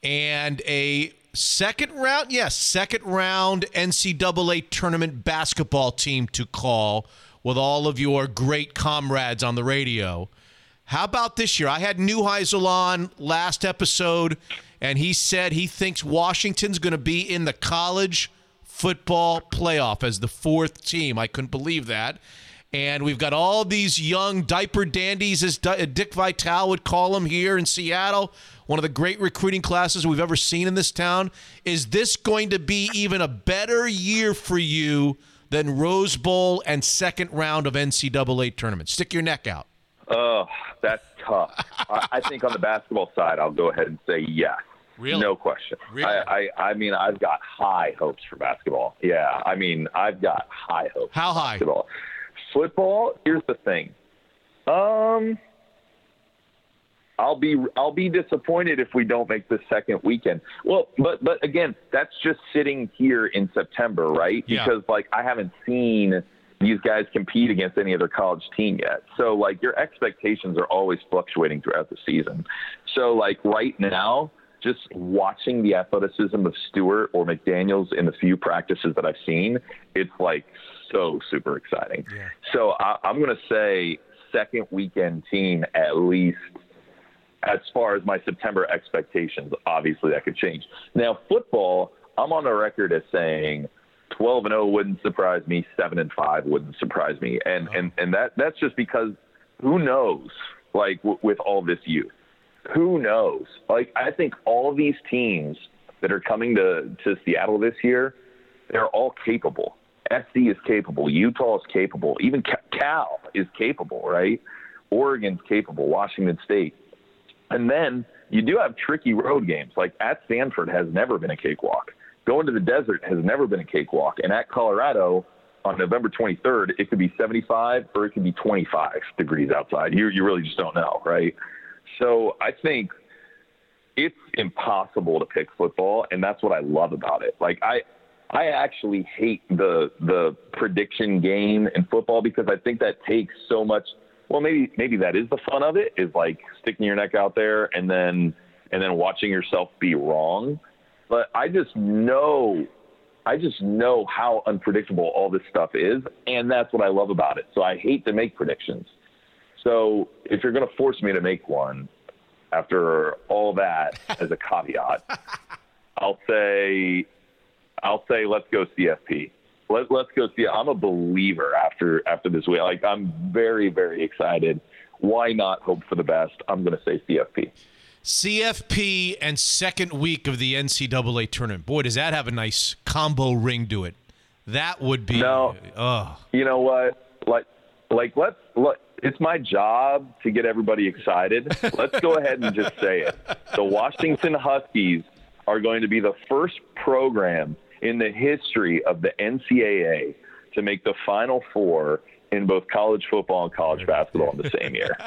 and a second round, yes, second round NCAA tournament basketball team to call with all of your great comrades on the radio. How about this year? I had Neuheisel on last episode, and he said he thinks Washington's going to be in the college football playoff as the fourth team. I couldn't believe that. And we've got all these young diaper dandies, as uh, Dick Vitale would call them here in Seattle. One of the great recruiting classes we've ever seen in this town. Is this going to be even a better year for you than Rose Bowl and second round of NCAA tournament? Stick your neck out. Oh, that's tough. I, think on the basketball side, I'll go ahead and say yes. Really? No question. Really? I, I, I mean, I've got high hopes for basketball. Yeah, I mean, I've got high hopes. How high? Basketball. Football. Here's the thing. Um, I'll be I'll be disappointed if we don't make the second weekend. Well, but but again, that's just sitting here in September, right? Yeah. Because like I haven't seen these guys compete against any other college team yet. So like your expectations are always fluctuating throughout the season. So like right now, just watching the athleticism of Stewart or McDaniels in the few practices that I've seen, it's like so super exciting. So I, I'm going to say second weekend team at least as far as my September expectations. Obviously, that could change. Now, football, I'm on the record as saying 12 and 0 wouldn't surprise me. Seven and five wouldn't surprise me, and and and that that's just because who knows? Like w- with all this youth, who knows? Like I think all these teams that are coming to to Seattle this year, they're all capable. SC is capable. Utah is capable. Even Cal is capable, right? Oregon's capable. Washington State. And then you do have tricky road games. Like at Stanford has never been a cakewalk. Going to the desert has never been a cakewalk. And at Colorado on November 23rd, it could be 75 or it could be 25 degrees outside. You, you really just don't know, right? So I think it's impossible to pick football, and that's what I love about it. Like I, I actually hate the the prediction game in football because I think that takes so much. Well, maybe maybe that is the fun of it is like sticking your neck out there and then and then watching yourself be wrong. But I just know, I just know how unpredictable all this stuff is, and that's what I love about it. So I hate to make predictions. So if you're going to force me to make one, after all that as a caveat, <laughs> I'll say, I'll say let's go CFP. Let, let's go see. I'm a believer after after this week. Like I'm very very excited. Why not hope for the best? I'm going to say CFP. CFP and second week of the NCAA tournament. Boy, does that have a nice combo ring to it. That would be. No. Oh, You know what? Like like let's let. It's my job to get everybody excited. Let's go ahead and just say it. The Washington Huskies are going to be the first program in the history of the NCAA to make the Final Four in both college football and college basketball in the same year. <laughs>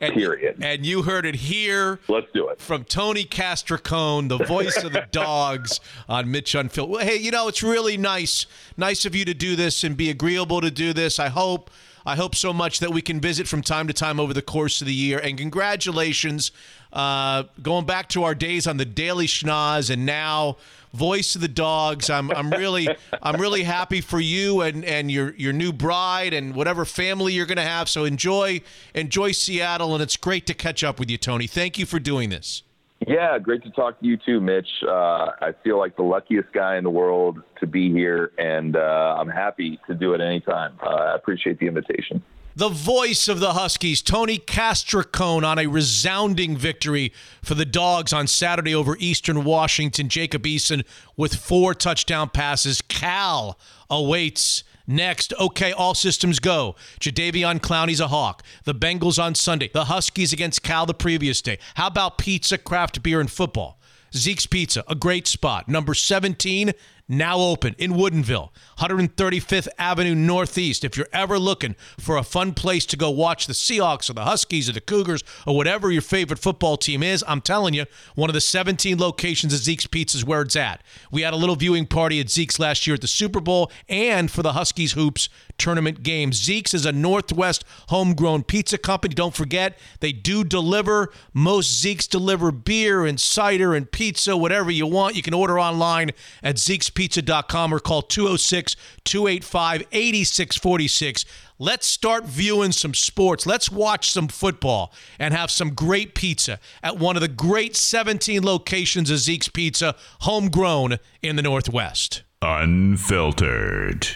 And, Period. And you heard it here. Let's do it. From Tony Castricone, the voice of the <laughs> Dawgs on Mitch Unfiltered. Well, hey, you know, it's really nice. Nice of you to do this and be agreeable to do this. I hope. I hope so much that we can visit from time to time over the course of the year. And congratulations, uh, going back to our days on the Daily Schnoz, and now voice of the Dawgs. I'm I'm really <laughs> I'm really happy for you and and your your new bride and whatever family you're going to have. So enjoy enjoy Seattle, and it's great to catch up with you, Tony. Thank you for doing this. Yeah, great to talk to you too, Mitch. Uh, I feel like the luckiest guy in the world to be here, and uh, I'm happy to do it anytime. Uh, I appreciate the invitation. The voice of the Huskies, Tony Castricone, on a resounding victory for the Dawgs on Saturday over Eastern Washington. Jacob Eason with four touchdown passes. Cal awaits next. Okay, all systems go. Jadeveon Clowney's a Hawk. The Bengals on Sunday. The Huskies against Cal the previous day. How about pizza, craft beer, and football? Zeke's Pizza, a great spot. Number 17, now open in Woodinville, 135th Avenue Northeast. If you're ever looking for a fun place to go watch the Seahawks or the Huskies or the Cougars or whatever your favorite football team is, I'm telling you, one of the 17 locations of Zeke's Pizza is where it's at. We had a little viewing party at Zeke's last year at the Super Bowl and for the Huskies Hoops tournament game. Zeke's is a Northwest homegrown pizza company. Don't forget, they do deliver. Most Zeke's deliver beer and cider and pizza, whatever you want. You can order online at Zeke'sPizza.com or call 206 285 8646. Let's start viewing some sports. Let's watch some football and have some great pizza at one of the great 17 locations of Zeke's Pizza, homegrown in the Northwest. Unfiltered.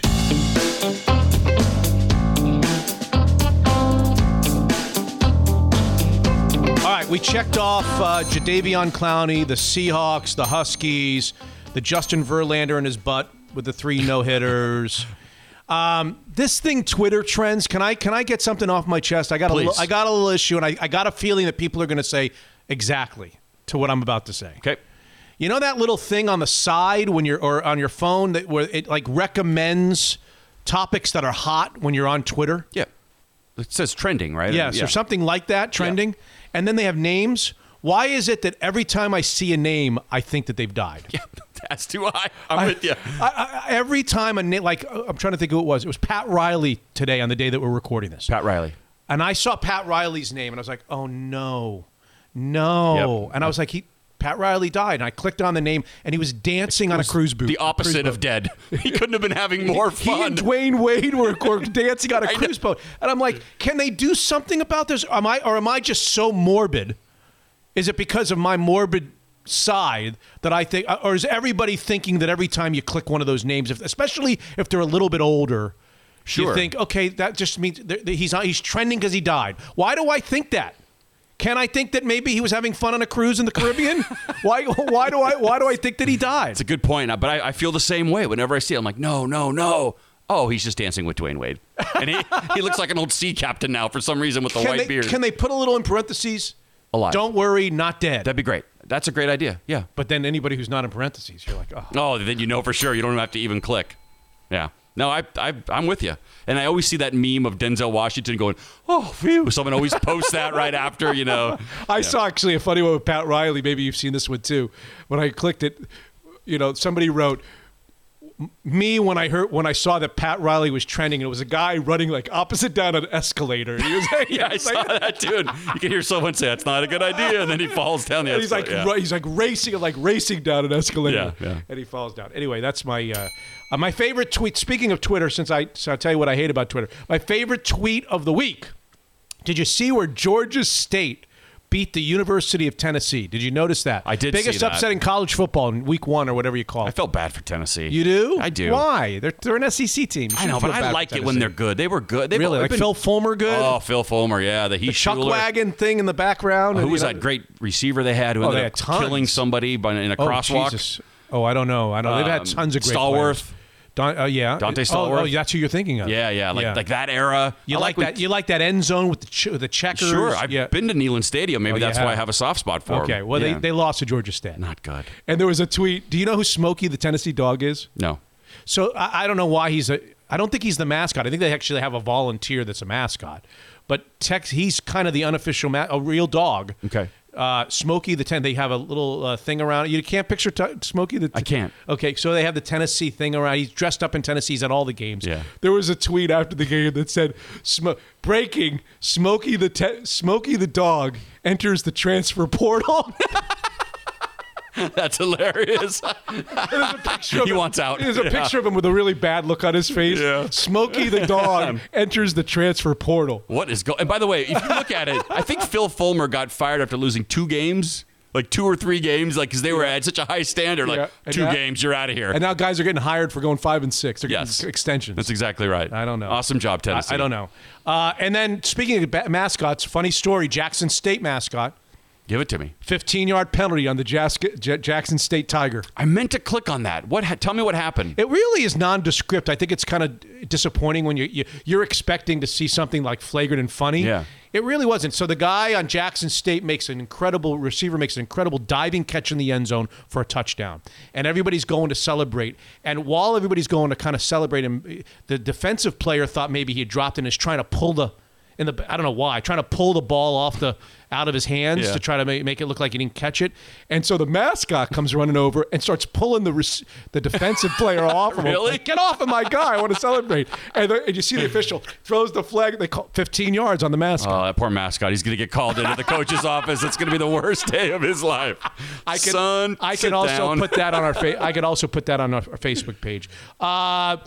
Right, we checked off uh, Jadeveon Clowney, the Seahawks, the Huskies, the Justin Verlander in his butt with the three no hitters. Um, this thing, Twitter trends. Can I can I get something off my chest? I got a little, I got a little issue, and I, I got a feeling that people are going to say exactly to what I'm about to say. Okay. You know that little thing on the side when you're or on your phone that where it like recommends topics that are hot when you're on Twitter. Yeah. It says trending, right? Yes, yeah. or something like that, trending. And then they have names. Why is it that every time I see a name, I think that they've died? <laughs> Yeah, that's too high. I'm with you. I, I, every time a name, like uh, I'm trying to think who it was. It was Pat Riley today on the day that we're recording this. Pat Riley. And I saw Pat Riley's name, and I was like, "Oh no, no!" Yep. And I was like, "He." Pat Riley died, and I clicked on the name, and he was dancing on a cruise boat. The opposite of dead. <laughs> He couldn't have been having more fun. He and Dwyane Wade were, were <laughs> dancing on a cruise boat, and I'm like, can they do something about this? Am I or am I just so morbid? Is it because of my morbid side that I think, or is everybody thinking that every time you click one of those names, if, especially if they're a little bit older, you Sure. think, okay, that just means that he's he's trending because he died. Why do I think that? Can I think that maybe he was having fun on a cruise in the Caribbean? <laughs> why? Why do I? Why do I think that he died? It's a good point, but I, I feel the same way. Whenever I see it, I'm like, no, no, no. Oh, he's just dancing with Dwyane Wade, and he, he looks like an old sea captain now for some reason with the can white they, beard. Can they put a little in parentheses? Alive. Don't worry, not dead. That'd be great. That's a great idea. Yeah. but then anybody who's not in parentheses, you're like, oh. Oh, then you know for sure. You don't have to even click. Yeah. No, I, I, I'm with you. And I always see that meme of Denzel Washington going, oh, phew. Someone always posts that right after, you know. <laughs> I saw actually a funny one with Pat Riley. Maybe you've seen this one too. When I clicked it, you know, somebody wrote "M- me when I heard when I saw that Pat Riley was trending. and It was a guy running like opposite down an escalator. He was, like, <laughs> Yeah, I saw that dude." You can hear someone say, that's not a good idea. And then he falls down the <laughs> And he's like escalator. Yeah. he's like racing like racing down an escalator. Yeah, yeah. And he falls down. Anyway, that's my uh, uh, my favorite tweet. Speaking of Twitter, since I so I'll tell you what I hate about Twitter. My favorite tweet of the week. Did you see where Georgia State beat the University of Tennessee? Did you notice that? I did Biggest upset in college football in week one or whatever you call it. I felt bad for Tennessee. you do? I do. Why? They're, they're an SEC team. I know, but I like it when they're good. They were good. They've Really? Like been- Phil Fulmer good? Oh, Phil Fulmer, yeah. The the Chuck Wagon thing in the background. Who was you know- that great receiver they had who Oh, ended up killing somebody by, in a Oh, crosswalk? Jesus. Oh, I don't know. I don't know. They've had Um, tons of great Stallworth. players. Don, uh, yeah. Donte Oh, Stallworth. Oh, that's who you're thinking of. Yeah, yeah, like like that era. You I like, when- that? You like that end zone with the ch- the checkers? Sure, I've yeah. been to Neyland Stadium. Maybe Oh, that's why I have. have a soft spot for. Okay. Well, Yeah. they, they lost to Georgia State. not good. And there was a tweet. Do you know who Smokey the Tennessee dog is? No. So I, I don't know why he's a I don't think he's the mascot. I think they actually have a volunteer that's a mascot. But Tex, he's kind of the unofficial ma- a real dog. Okay. Uh, Smokey the ten. They have a little uh, thing around. You can't picture t- Smokey the. I can't. Okay, so they have the Tennessee thing around. He's dressed up in Tennessee's at all the games. Yeah. There was a tweet after the game that said, "Breaking: Smokey the te- Smokey the dog enters the transfer portal." <laughs> <laughs> That's hilarious. <laughs> <laughs> he wants out. There's a Yeah. picture of him with a really bad look on his face. Yeah. Smokey the dog enters the transfer portal. What is going? And by the way, if you look at it, I think Phil Fulmer got fired after losing two games, like two or three games, like because they were at such a high standard. Like Yeah. Two now- games, you're out of here. And now guys are getting hired for going five and six. They're Yes. extensions. That's exactly right. I don't know. Awesome job, Tennessee. I don't know. Uh, and then speaking of mascots, funny story: Jackson State mascot, Give it to me. 15 yard penalty on the Jackson State Tiger. I meant to click on that. What? Ha- tell me what happened. It really is nondescript. I think it's kind of disappointing when you, you you're expecting to see something like flagrant and funny. Yeah. It really wasn't. So the guy on Jackson State makes an incredible receiver makes an incredible diving catch in the end zone for a touchdown, and everybody's going to celebrate. And while everybody's going to kind of celebrate him, the defensive player thought maybe he had dropped and is trying to pull the in the I don't know why trying to pull the ball off the out of his hands Yeah. to try to make, make it look like he didn't catch it. And so the mascot comes running over and starts pulling the rec- the defensive player <laughs> off of him. Really? Like, Get off of my guy! I want to celebrate. And, the, and you see the official throws the flag. They call 15 yards on the mascot. Oh, that poor mascot. He's going to get called into the coach's <laughs> office. It's going to be the worst day of his life. I can, Son, I can also down. put that on our <laughs> fa- I can also put that on our, our Facebook page. Uh,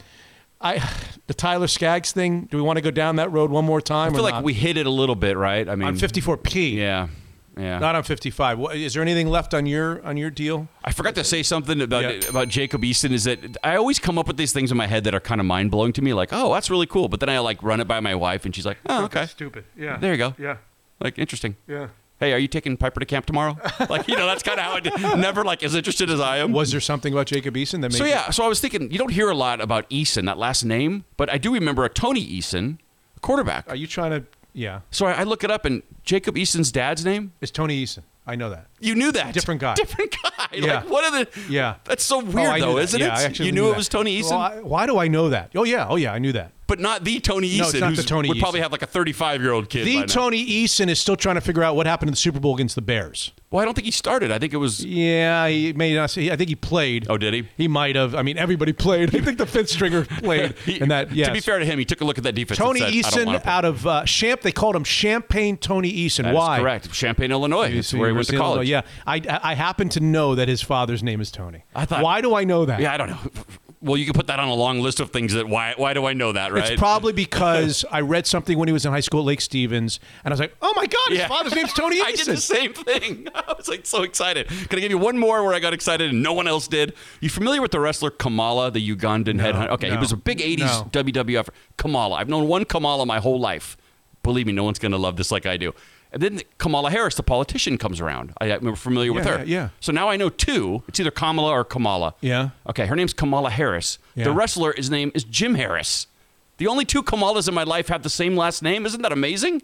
I the Tyler Skaggs thing. Do we want to go down that road one more time? I feel or like not? we hit it a little bit, right? I mean, on 54p. Yeah, yeah. Not on 55. What, is there anything left on your on your deal? I forgot to say something about Yeah. about Jacob Eason. Is that I always come up with these things in my head that are kind of mind blowing to me. Like, oh, that's really cool. But then I like run it by my wife, and she's like, oh, okay, Stupid. Yeah. there you go. Yeah. Like, interesting. Yeah. Hey, are you taking Piper to camp tomorrow? like, you know, that's kind of how it. Never like as interested as I am. Was there something about Jacob Eason that made So yeah, so I was thinking you don't hear a lot about Eason, that last name, but I do remember a Tony Eason, a quarterback. Are you trying to? Yeah. So I, I look it up, and Jacob Eason's dad's name. It's Tony Eason. I know that. You knew that. Different guy. Different guy. <laughs> Yeah. Like, what are the? Yeah. That's so Oh, weird, I knew though, isn't Yeah, I it? actually You knew knew it was Tony Eason, Why, why do I know that? Oh yeah. Oh yeah. I knew that. but not the Tony Eason, No, it's not who's, the Tony would Eason. probably have like a 35 year old kid. The. Tony Eason is still trying to figure out what happened in the Super Bowl against the Bears. Well, I don't think he started. I think it was. Yeah, he may not. I think he played. Oh, did he? He might have. I mean, everybody played. I think the fifth stringer <laughs> played. He- and that, yes. To be fair to him, he took a look at that defense. Tony said, I Eason out of uh, Champ. They called him Champagne Tony Eason. That Why? correct. Champaign, Illinois. That's where he went to college. Illinois. Yeah, I, I happen to know that his father's name is Tony. I thought- Why do I know that? Yeah, I don't know. Well, you can put that on a long list of things that why why do I know that, right? It's probably <laughs> because I read something when he was in high school at Lake Stevens, and I was like, "Oh my God, his Yeah. father's name's Tony Eason." <laughs> I did the same thing. <laughs> I was like so excited. Can I give you one more where I got excited and no one else did? You familiar with the wrestler Kamala, the Ugandan headhunter? Okay, he was a big '80s no. WWF Kamala. I've known one Kamala my whole life. Believe me, no one's going to love this like I do. And then Kamala Harris, the politician, comes around. I, I'm familiar with her. yeah, yeah. So now I know two. It's either Kamala or Kamala. Yeah. Okay, her name's Kamala Harris. Yeah. The wrestler, his name is Jim Harris. The only two Kamalas in my life have the same last name. Isn't that amazing?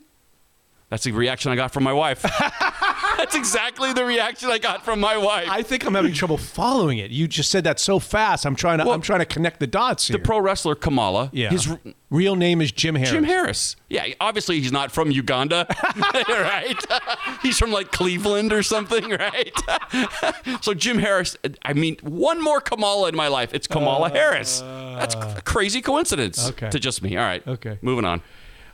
That's the reaction I got from my wife. <laughs> That's exactly the reaction I got from my wife. I think I'm having trouble following it. You just said that so fast. I'm trying to. Well, I'm trying to connect the dots here. the pro wrestler Kamala. yeah. His r- real name is Jim Harris. Jim Harris. Yeah, obviously he's not from Uganda, <laughs> right? <laughs> he's from like Cleveland or something, <laughs> right? so Jim Harris. I mean, one more Kamala in my life. It's Kamala Harris. That's a crazy coincidence Uh. Okay. to just me. All right. Okay. Moving on.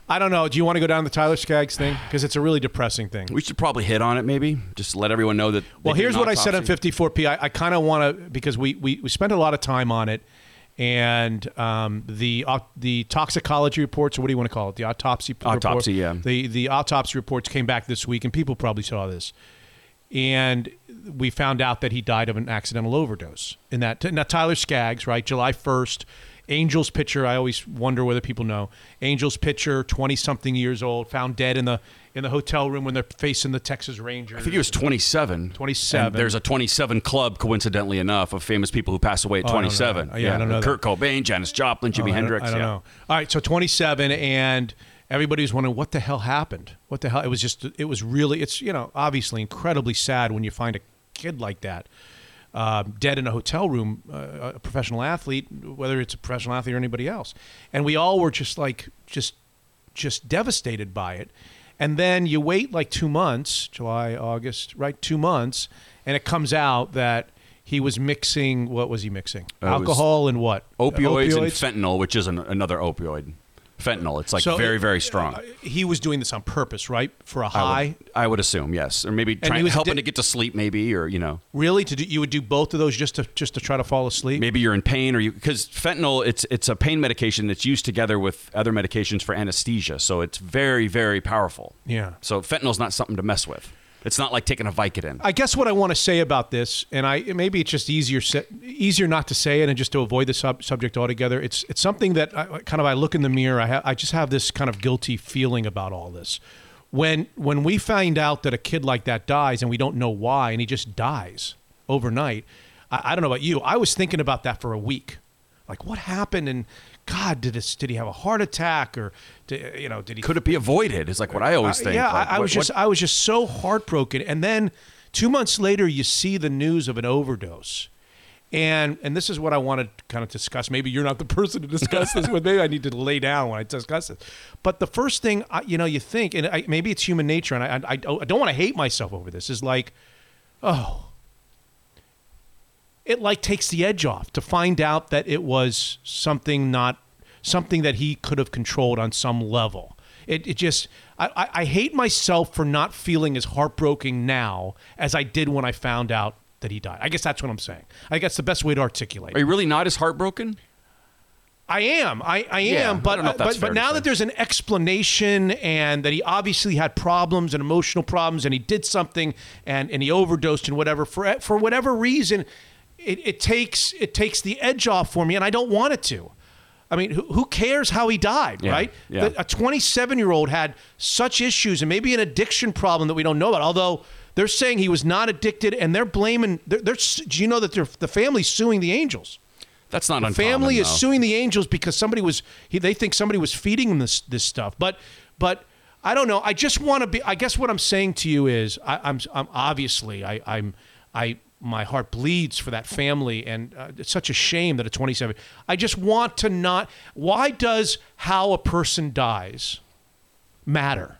I don't know. Do you want to go down the Tyler Skaggs thing because it's a really depressing thing? We should probably hit on it, maybe. Just let everyone know that. Well, here's what I said on autopsy. 54P. I, I kind of want to because we, we we spent a lot of time on it, and um, the au- the toxicology reports, or what do you want to call it? The autopsy report- Autopsy, yeah. The the autopsy reports came back this week, and people probably saw this, and we found out that he died of an accidental overdose. In that, now Tyler Skaggs, right, July 1st. Angels pitcher. I always wonder whether people know. Angels pitcher, twenty something years old, found dead in the in the hotel room when they're facing the Texas Rangers. I think he was 27. 27. There's a 27 club, coincidentally enough, of famous people who pass away at Oh, I 27. Yeah, I don't know Kurt Cobain, Janis Joplin, Jimi Oh, I don't- Hendrix. I don't, yeah. know. All right, so 27, and everybody's wondering what the hell happened. What the hell? It was just. It was really. It's you know obviously incredibly sad when you find a kid like that. Uh, dead in a hotel room, uh, a professional athlete, whether it's a professional athlete or anybody else, and we all were just like just just devastated by it. And then you wait like two months, July, August, right? Two months, and it comes out that he was mixing. What was he mixing? Uh, Alcohol and what? Opioids, and fentanyl, which is an, another opioid. Fentanyl. It's like So, very, uh, very strong. He was doing this on purpose, right? For a high. would, I would assume yes, or maybe he trying was helping di- to get to sleep, maybe, or you know, Really? To do, you would do both of those just to just to try to fall asleep? maybe you're in pain, or you because fentanyl it's it's a pain medication that's used together with other medications for anesthesia, so it's very, very powerful. Yeah. So fentanyl's not something to mess with. It's not like taking a Vicodin. I guess what I want to say about this, and I maybe it's just easier easier not to say it and just to avoid the sub- subject altogether. It's it's something that I, kind of I look in the mirror. I ha- I just have this kind of guilty feeling about all this. When when we find out that a kid like that dies and we don't know why, and he just dies overnight, I, I don't know about you. I was thinking about that for a week. Like what happened? And God, did this? Did he have a heart attack or did, you know? Did he Could it be avoided? Is like what I always uh, think. Yeah, Like, I, I what- was just what- I was just so heartbroken. And then two months later, you see the news of an overdose. And and this is what I want to kind of discuss. Maybe you're not the <laughs> person to discuss this with. Maybe I need to lay down when I discuss this. But the first thing I, you know, you think, and I, maybe it's human nature, and I, I I don't want to hate myself over this. Is like, oh, it like takes the edge off to find out that it was something not something that he could have controlled on some level. It, it just I, I, I hate myself for not feeling as heartbroken now as I did when I found out that he died. I guess that's what I'm saying. I guess the best way to articulate. Are you really not as heartbroken? I am. I, I Yeah, am. I But don't but, but now say. that there's an explanation and that he obviously had problems and emotional problems and he did something and, and he overdosed and whatever for for whatever reason, it, it takes it takes the edge off for me and I don't want it to. I mean, who, who cares how he died, Yeah, right? yeah. The- a 27 year old had such issues and maybe an addiction problem that we don't know about. Although they're saying he was not addicted and they're blaming. They're, they're do you know that they're, the family's suing the Angels? That's not The uncommon. family is though. suing the Angels because somebody was he, they think somebody was feeding them this this stuff. But but I don't know. I just want to be. I guess what I'm saying to you is I, I'm I'm obviously I I'm I my heart bleeds for that family and uh, it's such a shame that at 27 I just want to not. Why does how a person dies matter?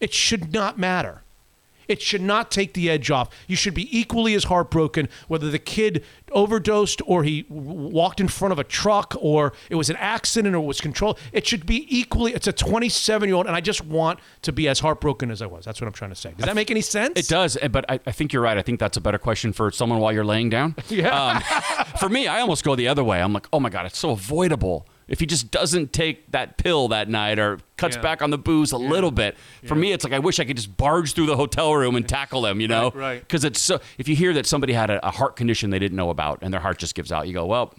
It should not matter. It should not take the edge off. You should be equally as heartbroken whether the kid overdosed or he walked in front of a truck or it was an accident or it was controlled. It should be equally. It's a 27 year old, and I just want to be as heartbroken as I was. That's what I'm trying to say. Does that make any sense? It does, eh, but I, I think you're right. I think that's a better question for someone while you're laying down. <laughs> Yeah. Um, for me, I almost go the other way. I'm like, oh my god, it's so avoidable. If he just doesn't take that pill that night or cuts Yeah. back on the booze a little bit, for me, it's like I wish I could just barge through the hotel room and tackle him. You know, Right, right. Because it's so. If you hear that somebody had a, a heart condition they didn't know about and their heart just gives out, you go, well.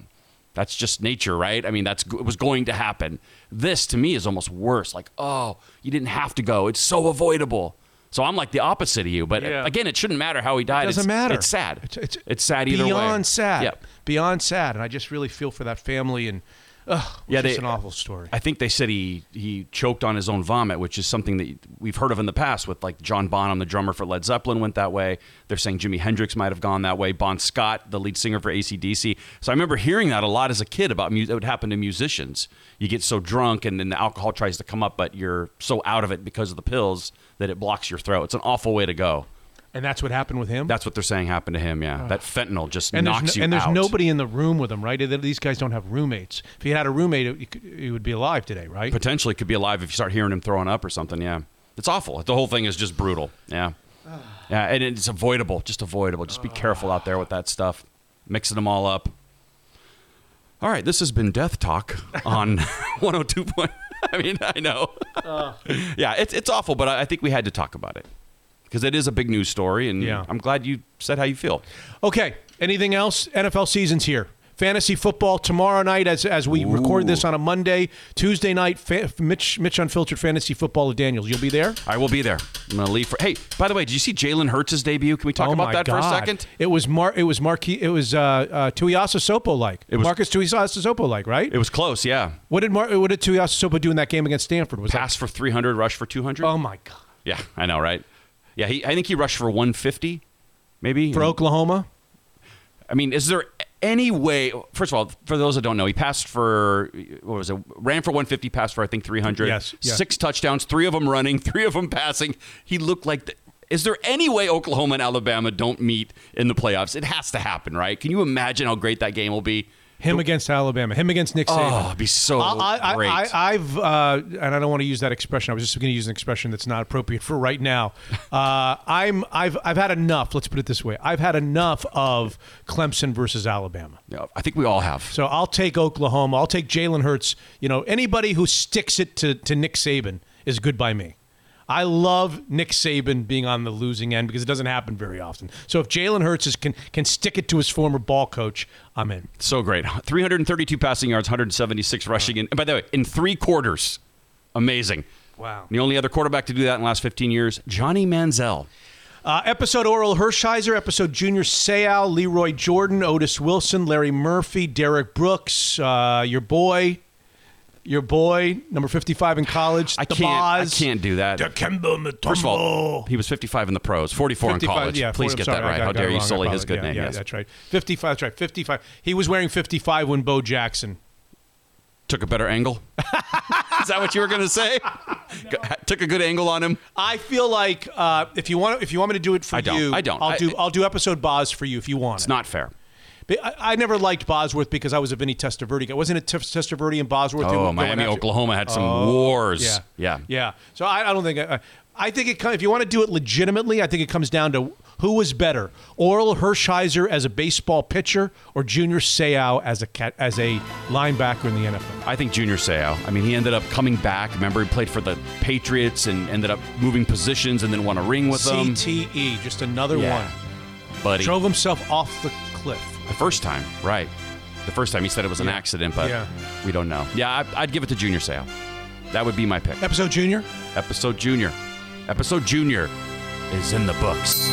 That's just nature, right? I mean, that's it was going to happen. This to me is almost worse. Like, oh, you didn't have to go. It's so avoidable. So I'm like the opposite of you. But Yeah. again, it shouldn't matter how he died. It doesn't it's, matter. It's sad. It's, It's, it's sad either way. beyond sad. Yep. Beyond sad, and I just really feel for that family. And ugh, Yeah, they- an awful story. I think they said he he choked on his own vomit, which is something that we've heard of in the past. With like John Bonham, the drummer for Led Zeppelin, went that way. They're saying Jimi Hendrix might have gone that way. Bon Scott, the lead singer for ACDC. So I remember hearing that a lot as a kid about mu- it would happen to musicians. You get so drunk, and then the alcohol tries to come up, but you're so out of it because of the pills that it blocks your throat. It's an awful way to go. And that's what happened with him. That's what they're saying happened to him. Yeah, that fentanyl just and knocks no, you and there's out. nobody in the room with him, right? These guys don't have roommates. If he had a roommate, he would be alive today, right? potentially could be alive if you start hearing him throwing up or something. Yeah, it's awful. The whole thing is just brutal. Yeah, <sighs> yeah, and it's avoidable. Just avoidable. Just be careful out there with that stuff, mixing them all up. All right, this has been Death Talk <laughs> on <laughs> 102. Point, I mean, I know. <laughs> yeah, it's it's awful, but I, I think we had to talk about it because it is a big news story, and Yeah. I'm glad you said how you feel. Okay. Anything else? NFL season's here. Fantasy football tomorrow night as as we record this on a Monday, Tuesday night. Fa- Mitch Mitch Unfiltered Fantasy Football at Daniels. You'll be there. I will be there. I'm gonna leave for. Hey, by the way, did you see Jalen Hurts' debut? Can we talk oh about that God. for a second? It was Mar. It was Marquis. It was uh, uh, Tuiasosopo like. It was- Marcus Tuiasa Sopo like, right? It was close. Yeah, what did Mar- What did Tuiasa Sopo do in that game against Stanford? Was pass for 300, rush for 200. Oh my God. Yeah, I know, right? Yeah, he, I think he rushed for 150, maybe. For Oklahoma. I mean, is there any way? First of all, for those that don't know, he passed for what was it? Ran for 150, passed for I think 300. Yes, yeah. Six touchdowns, three of them running, <laughs> three of them passing. He looked like. The, is there any way Oklahoma and Alabama don't meet in the playoffs? It has to happen, right? Can you imagine how great that game will be? Him against Alabama. Him against Nick Saban. Oh, it'd be so I, I, great. I, have uh, and I don't want to use that expression. I was just going to use an expression that's not appropriate for right now. <laughs> Uh, I'm, I've, I've had enough. Let's put it this way: I've had enough of Clemson versus Alabama. yeah, I think we all have. So I'll take Oklahoma. I'll take Jalen Hurts. You know, anybody who sticks it to, to Nick Saban is good by me. I love Nick Saban being on the losing end because it doesn't happen very often. So if Jalen Hurts is, can can stick it to his former ball coach, I'm in. So great. 332 passing yards, 176 rushing. And by the way, in three quarters. Amazing. Wow. The only other quarterback to do that in the last 15 years, Johnny Manziel. Uh, episode Orel Hershiser, episode Junior Seau, Lee Roy Jordan, Otis Wilson, Larry Murphy, Derrick Brooks, uh, your boy, your boy, number 55 in college, I the can't. Boz. I can't do that. Dikembe Mutombo. First of all, he was 55 in the pros, 44 in college. Yeah, Please 40 get sorry, that right. got- How got dare you wrong. Sully his good yeah, name? Yeah, yes. that's right. 55, that's right. 55. He was wearing 55 when Bo Jackson. Took a better angle. <laughs> Is that what you were going to say? <laughs> Took a good angle on him. I feel like uh, if you want if you want me to do it for I don't. you, I don't. I'll I- do I'll do episode Boz for you if you want. It's it. not fair. I, I never liked Bosworth because I was a Vinny Testaverde guy. Wasn't it Testaverde and Bosworth? Oh, Miami, Oklahoma had some Oh, wars. Yeah, Yeah. yeah. So I, I don't think. I, I think it. If you want to do it legitimately, I think it comes down to who was better: Orel Hershiser as a baseball pitcher or Junior Seau as a cat, as a linebacker in the NFL. I think Junior Seau. I mean, he ended up coming back. Remember, he played for the Patriots and ended up moving positions and then won a ring with them. CTE, just another Yeah. one. Buddy. Drove himself off the cliff. The first time, right. The first time he said it was an accident, but Yeah. we don't know. Yeah, I, I'd give it to Junior Seau. That would be my pick. Episode Junior. Episode Junior. Episode Junior is in the books.